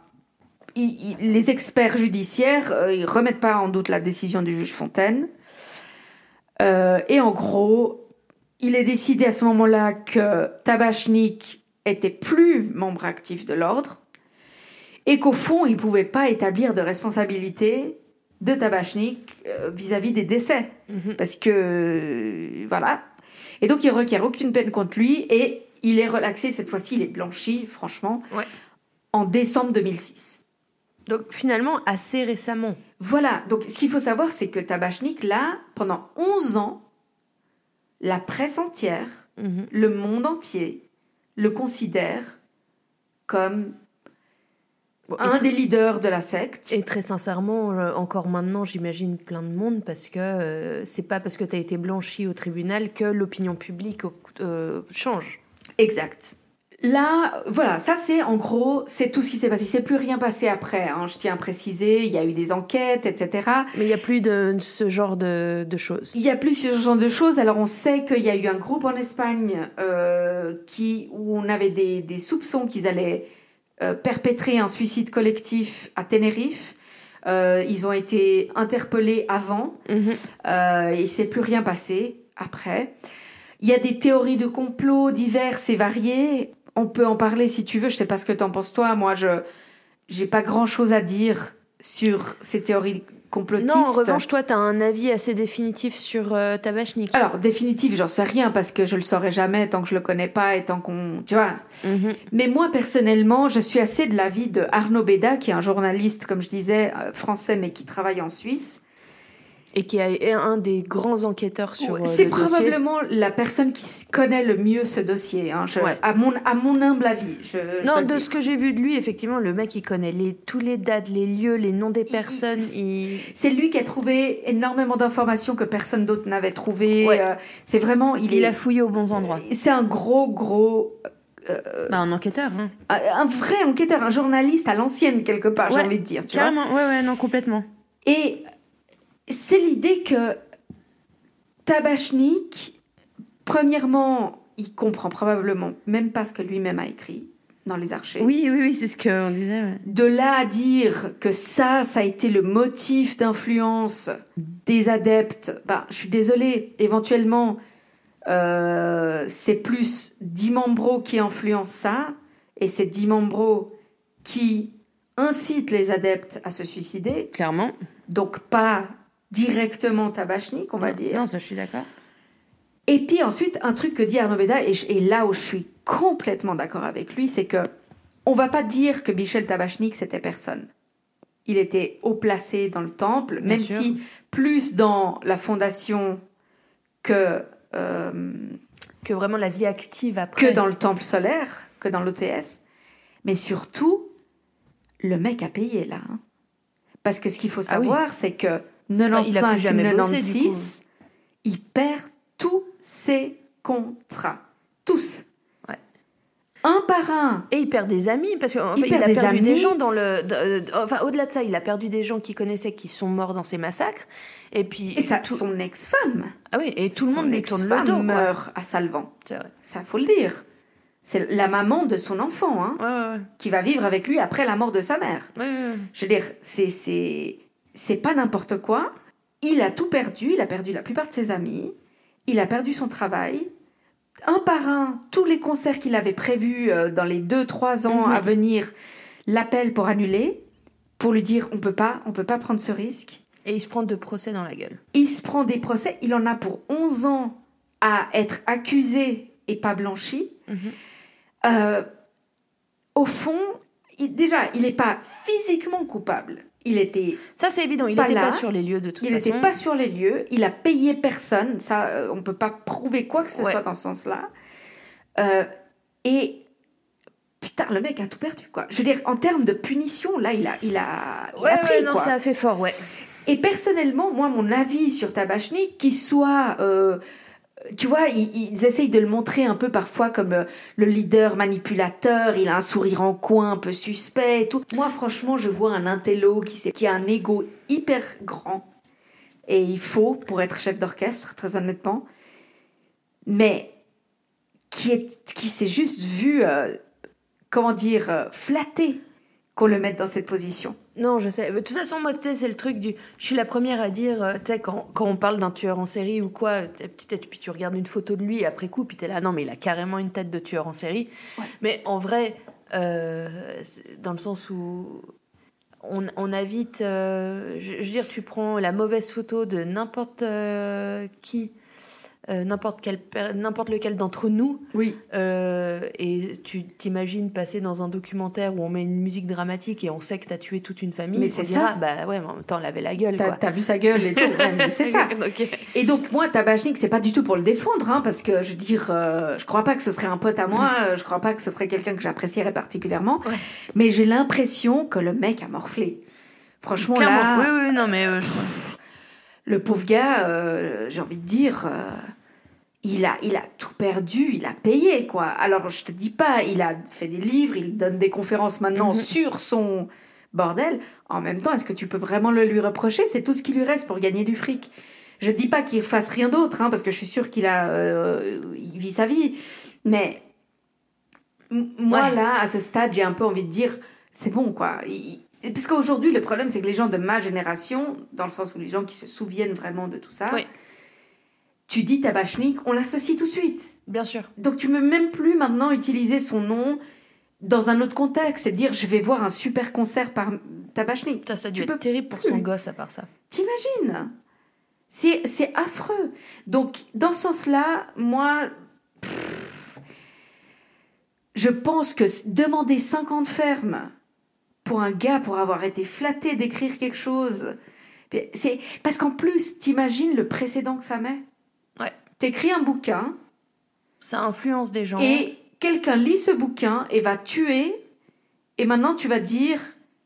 Il- il- les experts judiciaires, euh, ils remettent pas en doute la décision du juge Fontaine. Euh, et en gros, il est décidé à ce moment-là que Tabachnik était plus membre actif de l'ordre et qu'au fond, il pouvait pas établir de responsabilité de Tabachnik euh, vis-à-vis des décès. Mhm. Parce que, euh, voilà. Et donc, il requiert aucune peine contre lui et il est relaxé. Cette fois-ci, il est blanchi, franchement, Ouais. en décembre 2006. Donc finalement, assez récemment. Voilà. Donc, ce qu'il faut savoir, c'est que Tabachnik, là, pendant 11 ans, la presse entière, Mhm. le monde entier, le considère comme un des leaders de la secte. et très sincèrement, euh, encore maintenant, j'imagine plein de monde parce que euh, c'est pas parce que tu as été blanchi au tribunal que l'opinion publique euh, change. Exact. Là, voilà, ça c'est en gros, c'est tout ce qui s'est passé. Il s'est plus rien passé après. hein, je tiens à préciser, il y a eu des enquêtes, etc. Mais il n'y a plus de ce genre de, de choses. Il y a plus ce genre de choses. Alors on sait qu'il y a eu un groupe en Espagne euh, qui, où on avait des, des soupçons qu'ils allaient euh, perpétrer un suicide collectif à Tenerife. Euh, ils ont été interpellés avant. Mhm. Euh, il s'est plus rien passé après. Il y a des théories de complot diverses et variées. On peut en parler si tu veux. Je sais pas ce que t'en penses toi. Moi, je j'ai pas grand chose à dire sur ces théories Non, en revanche, toi, tu as un avis assez définitif sur euh, Tabachnik. Alors, définitif, j'en sais rien parce que je le saurai jamais tant que je le connais pas et tant qu'on. Tu vois. Mhm. Mais moi, personnellement, je suis assez de l'avis de Arnaud Béda, qui est un journaliste, comme je disais, euh, français, mais qui travaille en Suisse. Et qui est un des grands enquêteurs sur euh, C'est dossier. probablement la personne qui connaît le mieux ce dossier, hein, je- Ouais. à, mon, à mon humble avis. Je, je Non, de dire. ce que j'ai vu de lui, effectivement, le mec, il connaît les, tous les dates, les lieux, les noms des personnes. Il... C'est lui qui a trouvé énormément d'informations que personne d'autre n'avait trouvées. Ouais. euh, c'est vraiment. Il, Il est, a fouillé aux bons endroits. C'est un gros, gros. Bah, un enquêteur, hein. Un vrai enquêteur, un journaliste à l'ancienne, quelque part, j'ai envie de dire. Tu vois Carrément, ouais, ouais, non, complètement. Et c'est l'idée que Tabachnik, premièrement, il comprend probablement même pas ce que lui-même a écrit dans les archives. Oui, oui, oui, c'est ce qu'on disait. ouais. De là à dire que ça, ça a été le motif d'influence des adeptes, bah, je suis désolée, éventuellement, euh, c'est plus Dimambro qui influence ça, et c'est Dimambro qui incite les adeptes à se suicider, Clairement. donc pas directement Tabachnik, on va Non, dire. Non, ça, je suis d'accord. Et puis ensuite, un truc que dit Arnaud Beda, et, là où je suis complètement d'accord avec lui, c'est que on va pas dire que Michel Tabachnik c'était personne. Il était haut placé dans le temple, Bien même sûr. si plus dans la fondation que, euh, Que vraiment la vie active après. que dans le temple solaire, que dans l'OTS. Mais surtout, le mec a payé là. hein. Parce que ce qu'il faut Ah oui. savoir, c'est que il a plus 95, jamais bossé, du 96, il perd tous ses contrats. Tous. Ouais. Un par un. Et il perd des amis parce qu'en Il fait, il a des perdu amis. des gens dans le. de- euh, enfin, au-delà de ça, il a perdu des gens qu'il connaissait qui sont morts dans ces massacres. Et puis. Et ça, tout, son ex-femme. ah oui, et tout le monde lui tourne le dos. quoi. meurt à Salvan. C'est vrai. Ça, faut le dire. C'est la maman de son enfant, hein, Ouais, ouais, ouais. qui va vivre avec lui après la mort de sa mère. Je veux dire, c'est, c'est, pas n'importe quoi. Il a tout perdu. Il a perdu la plupart de ses amis. Il a perdu son travail. Un par un, tous les concerts qu'il avait prévus euh, dans les deux, trois ans Mhm. à venir l'appellent pour annuler, pour lui dire on peut pas, on peut pas prendre ce risque. Et il se prend deux procès dans la gueule. Il se prend des procès. Il en a pour 11 ans à être accusé et pas blanchi. Mhm. Euh, au fond, il- déjà, il n'est pas physiquement coupable. Il était, Ça, c'est évident. Il n'était pas sur les lieux de toute il façon. était pas sur les lieux. Il a payé personne. Ça, euh, on peut pas prouver quoi que ce Ouais. soit dans ce sens-là. Euh, et putain, le mec a tout perdu, quoi. Je veux dire, en termes de punition, là, il a, il a, il Ouais, a pris, ouais, non, quoi. ça a fait fort, ouais. Et personnellement, moi, mon avis sur Tabachnik, qu'il soit, euh, tu vois, ils, essayent de le montrer un peu parfois comme le leader manipulateur, il a un sourire en coin un peu suspect et tout. Moi, franchement, je vois un intello qui, a un ego hyper grand. Et il faut pour être chef d'orchestre, très honnêtement. Mais qui s'est juste vu, euh, comment dire, euh, flatté qu'on le mette dans cette position. Non, je sais. De toute façon, moi, tu sais, c'est le truc du. Je suis la première à dire, euh, tu sais, quand, quand on parle d'un tueur en série ou quoi, puis tu regardes une photo de lui après coup, puis t'es là, non, mais il a carrément une tête de tueur en série. Ouais. Mais en vrai, euh, dans le sens où. On, on a vite. euh, je, je veux dire, tu prends la mauvaise photo de n'importe euh, qui, euh, n'importe lequel d'entre nous, Oui. euh, et tu t'imagines passer dans un documentaire où on met une musique dramatique et on sait que t'as tué toute une famille. Mais on c'est ça. Bah ouais, mais en même temps, elle avait la gueule, T'as vu sa gueule et tout. ouais, c'est ça. [laughs] Et donc moi, Tabachnik, c'est pas du tout pour le défendre, hein, parce que je veux dire, euh, je crois pas que ce serait un pote à moi, je crois pas que ce serait quelqu'un que j'apprécierais particulièrement, Ouais. mais j'ai l'impression que le mec a morflé. Franchement, Clairement. là, Oui, oui, non, mais euh, je- le pauvre gars, euh, j'ai envie de dire, euh, il, a, il a tout perdu, il a payé, quoi. Alors, je te dis pas, il a fait des livres, il donne des conférences maintenant Mhm. sur son bordel. En même temps, est-ce que tu peux vraiment le lui reprocher? C'est tout ce qui lui reste pour gagner du fric. Je dis pas qu'il fasse rien d'autre, hein, parce que je suis sûre qu'il a, euh, il vit sa vie. Mais moi, Ouais. là, à ce stade, j'ai un peu envie de dire, c'est bon, quoi. Il- Parce qu'aujourd'hui, le problème, c'est que les gens de ma génération, dans le sens où les gens qui se souviennent vraiment de tout ça, Oui. tu dis Tabachnik, on l'associe tout de suite. bien sûr. Donc tu ne peux même plus maintenant utiliser son nom dans un autre contexte et dire je vais voir un super concert par Tabachnik. Ça, ça a dû Tu être peux terrible pour plus. son gosse à part ça. T'imagines? C'est c'est affreux. Donc dans ce sens-là, moi, pff, je pense que demander 50 fermes pour un gars pour avoir été flatté d'écrire quelque chose, c'est parce qu'en plus, t'imagines le précédent que ça met? Ouais. T'écris un bouquin. Ça influence des gens. Et quelqu'un lit ce bouquin et va tuer. Et maintenant, tu vas dire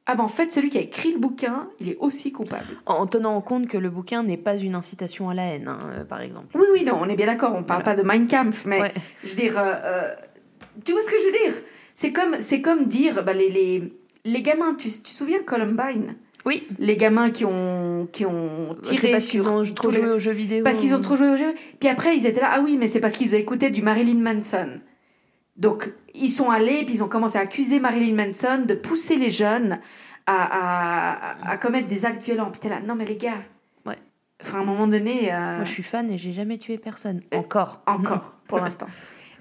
Ah ben en fait, celui qui a écrit le bouquin, il est aussi coupable. En en tenant en compte que le bouquin n'est pas une incitation à la haine, hein, euh, par exemple. Oui, oui, non, on est bien d'accord, on parle pas de Mein Kampf, mais Ouais. je veux dire. euh, euh, tu vois ce que je veux dire? C'est comme, c'est comme dire bah, les, les, les gamins, tu, tu te souviens de Columbine? Oui. Les gamins qui ont, qui ont tiré parce qu'ils sur ont trop joué aux jeux vidéo. Parce qu'ils ont trop joué au jeu. Puis après, ils étaient là, ah oui, mais c'est parce qu'ils ont écouté du Marilyn Manson. Donc, ils sont allés, puis ils ont commencé à accuser Marilyn Manson de pousser les jeunes à, à, à commettre des actes violents. Puis t'es là, non mais les gars. Ouais. Enfin, à un moment donné. euh, Moi, je suis fan et j'ai jamais tué personne. Encore. Encore, pour [laughs] l'instant.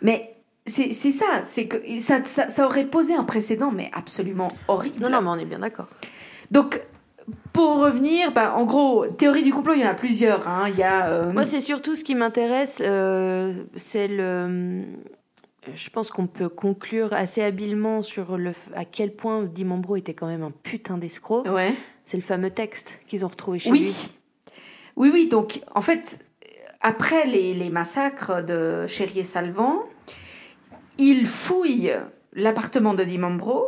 Mais c'est ça, c'est que ça, ça, ça aurait posé un précédent, mais absolument horrible. Non, non, mais on est bien d'accord. Donc, pour revenir, bah, en gros, théorie du complot, il y en a plusieurs. hein. Il y a. euh, Moi, c'est surtout ce qui m'intéresse, euh, c'est le. Je pense qu'on peut conclure assez habilement sur le à quel point Dimambro était quand même un putain d'escroc. Ouais. C'est le fameux texte qu'ils ont retrouvé chez Oui. lui. Oui, oui. Donc, en fait, après les, les massacres de Chérier-Salvan, il fouille l'appartement de Dimambro,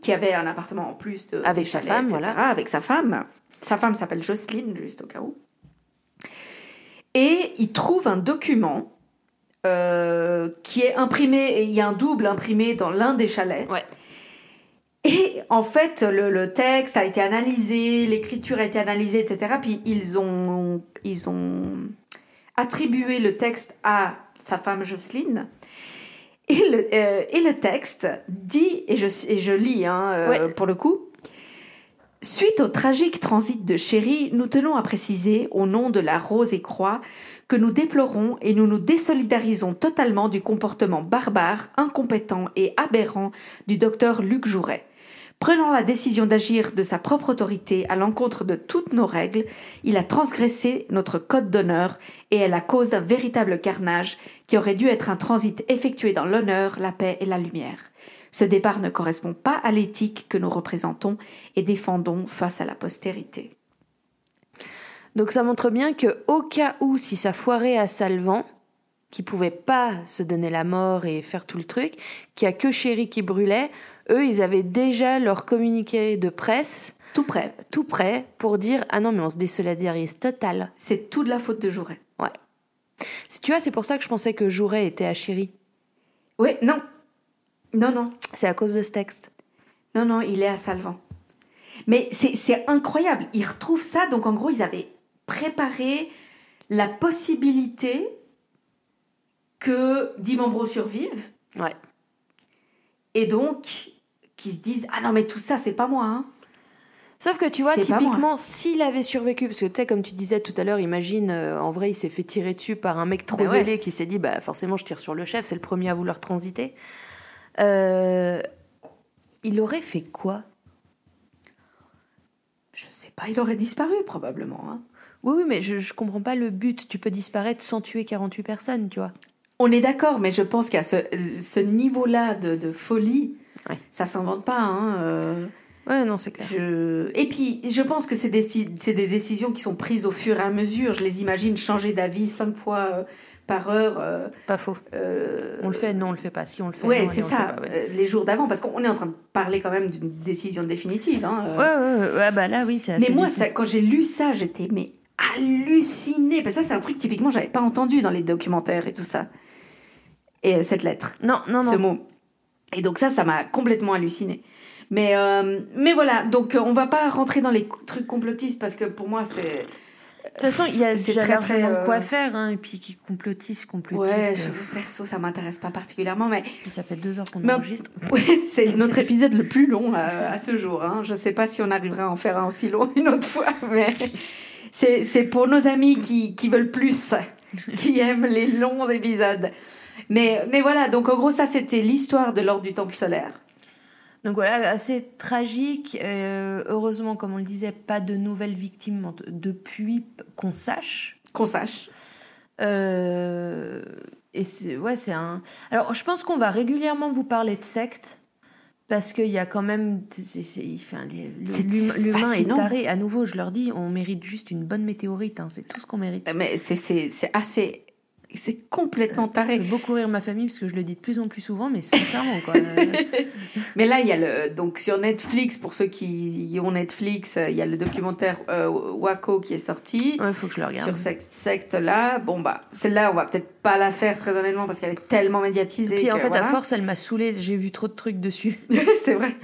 qui avait un appartement en plus de. Avec sa femme, etc., voilà. Avec sa femme. Sa femme s'appelle Jocelyne, juste au cas où. et il trouve un document euh, qui est imprimé, et il y a un double imprimé dans l'un des chalets. Ouais. Et en fait, le, le texte a été analysé, l'écriture a été analysée, etc. Puis ils ont, ils ont attribué le texte à sa femme Jocelyne. Et le, euh, et le texte dit, et je, et je lis hein, euh, Ouais. pour le coup, Suite au tragique transit de Chéri, nous tenons à préciser, au nom de la Rose et Croix, que nous déplorons et nous nous désolidarisons totalement du comportement barbare, incompétent et aberrant du docteur Luc Jouret. Prenant la décision d'agir de sa propre autorité à l'encontre de toutes nos règles, il a transgressé notre code d'honneur et est la cause d'un véritable carnage qui aurait dû être un transit effectué dans l'honneur, la paix et la lumière. Ce départ ne correspond pas à l'éthique que nous représentons et défendons face à la postérité. Donc ça montre bien que au cas où, si ça foirait à Salvan, qui pouvait pas se donner la mort et faire tout le truc, qu'il y a que Chéri qui brûlait, eux, ils avaient déjà leur communiqué de presse Tout prêt. tout prêt pour dire ah non mais on se désolidarise total. C'est tout de la faute de Jouret. Si tu vois, c'est pour ça que je pensais que Jouret était à Chéri. Oui, non. Non, non. C'est à cause de ce texte. Non, non, il est à Salvan. Mais c'est c'est incroyable. Ils retrouvent ça. Donc, en gros, ils avaient préparé la possibilité que Dimambro survive. Ouais. Et donc, qu'ils se disent Ah non, mais tout ça, c'est pas moi. Hein. Sauf que tu vois, typiquement, s'il avait survécu, parce que tu sais, comme tu disais tout à l'heure, imagine, euh, en vrai, il s'est fait tirer dessus par un mec trop Ben ouais. zélé qui s'est dit, bah forcément, je tire sur le chef, c'est le premier à vouloir transiter. Euh, il aurait fait quoi? Je sais pas, il aurait disparu probablement. hein. Oui, oui, mais je, je comprends pas le but. Tu peux disparaître sans tuer 48 personnes, tu vois. On est d'accord, mais je pense qu'à ce, ce niveau-là de, de folie, Ouais. ça s'invente pas. Hein, euh, Ouais, non, c'est clair. je... Et puis, je pense que c'est des, décisions qui sont prises au fur et à mesure. Je les imagine changer d'avis cinq fois euh, par heure. euh, Pas faux. euh, On le fait, non, on le fait pas. Si on le fait, Ouais, c'est le ça, fait pas, ouais. les jours d'avant, parce qu'on est en train de parler quand même d'une décision définitive. Hein. Ouais, ouais, ouais, bah là, oui, c'est. Mais moi, ça, quand j'ai lu ça, j'étais mais hallucinée. Parce que ça, c'est un truc typiquement j'avais pas entendu dans les documentaires et tout ça. Et euh, cette lettre, Non, non, ce non. mot. Et donc ça, ça m'a complètement hallucinée. Mais, euh, mais voilà, donc euh, on va pas rentrer dans les trucs complotistes parce que pour moi, c'est. De toute façon, il y a déjà très, très, de quoi euh, faire, hein, et puis qui complotise, complotise. Ouais, euh, je, perso, ça m'intéresse pas particulièrement, mais puis ça fait deux heures qu'on enregistre. [laughs] Ouais, c'est notre épisode le plus long à, à ce jour. Hein. Je sais pas si on arrivera à en faire un aussi long [laughs] une autre fois, mais c'est c'est pour nos amis qui, qui veulent plus, [laughs] qui aiment les longs épisodes. Mais, mais voilà, donc en gros, ça c'était l'histoire de l'ordre du Temple solaire. Donc voilà, assez tragique. euh, heureusement, comme on le disait, pas de nouvelles victimes depuis qu'on sache. Qu'on sache. Euh, et c'est ouais, c'est un. Alors, je pense qu'on va régulièrement vous parler de sectes parce qu'il y a quand même, c'est- c'est- enfin, les- l'humain est taré. À nouveau, je leur dis, on mérite juste une bonne météorite. hein, c'est tout ce qu'on mérite. Mais c'est- c'est c'est assez. C'est complètement taré. fait beaucoup rire ma famille parce que je le dis de plus en plus souvent, mais sincèrement quoi. [laughs] Mais là, il y a le. Donc sur Netflix, pour ceux qui ont Netflix, il y a le documentaire euh, Waco qui est sorti. ouais, faut que je le regarde. sur cette secte-là. Bon, bah, celle-là, on va peut-être pas la faire très honnêtement parce qu'elle est tellement médiatisée. Puis en fait, à force, elle m'a saoulée. J'ai vu trop de trucs dessus. [laughs] c'est vrai.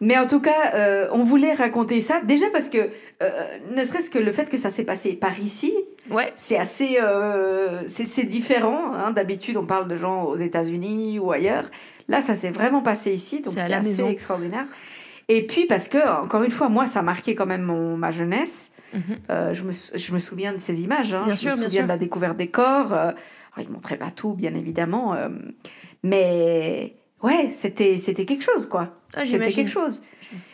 Mais en tout cas, euh, on voulait raconter ça déjà parce que, euh, ne serait-ce que le fait que ça s'est passé par ici, Ouais. c'est assez, euh, c'est différent. hein. D'habitude, on parle de gens aux États-Unis ou ailleurs. Là, ça s'est vraiment passé ici, donc C'est assez maison. extraordinaire. Et puis parce que, encore une fois, moi, ça a marqué quand même mon, ma jeunesse. Euh, je, me, je me souviens de ces images. hein. Bien je sûr, me bien souviens sûr. de la découverte des corps. Euh, alors, ils montraient pas tout, bien évidemment. euh, mais ouais, c'était c'était quelque chose, quoi. Ah, c'était quelque chose.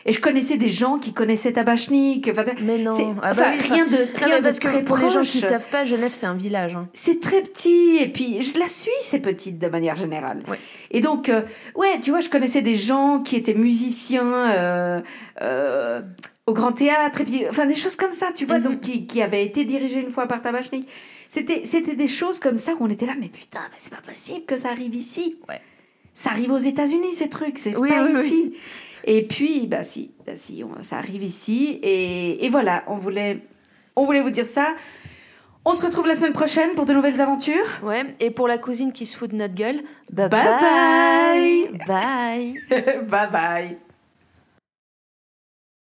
Et je connaissais des gens qui connaissaient Tabachnik. Enfin, Mais non. Ah bah enfin, oui, enfin, rien de, Non, rien mais de parce très que pour les gens qui savent pas, Genève c'est un village. hein. C'est très petit et puis je la suis, c'est petite de manière générale. Ouais. Et donc, euh, ouais, tu vois, je connaissais des gens qui étaient musiciens euh, euh, au Grand Théâtre, et puis, enfin, des choses comme ça, tu vois, Mhm. donc qui, qui avaient été dirigés une fois par Tabachnik. C'était, c'était des choses comme ça qu'on était là, mais putain, mais c'est pas possible que ça arrive ici. Ouais. Ça arrive aux États-Unis, ces trucs, c'est Oui, pas oui, oui. ici. Et puis, bah si, bah si, on- ça arrive ici, et, et voilà, on voulait, on voulait vous dire ça. On se retrouve la semaine prochaine pour de nouvelles aventures. Ouais, et pour la cousine qui se fout de notre gueule, bye Bye bye. [laughs] Bye. bye bye.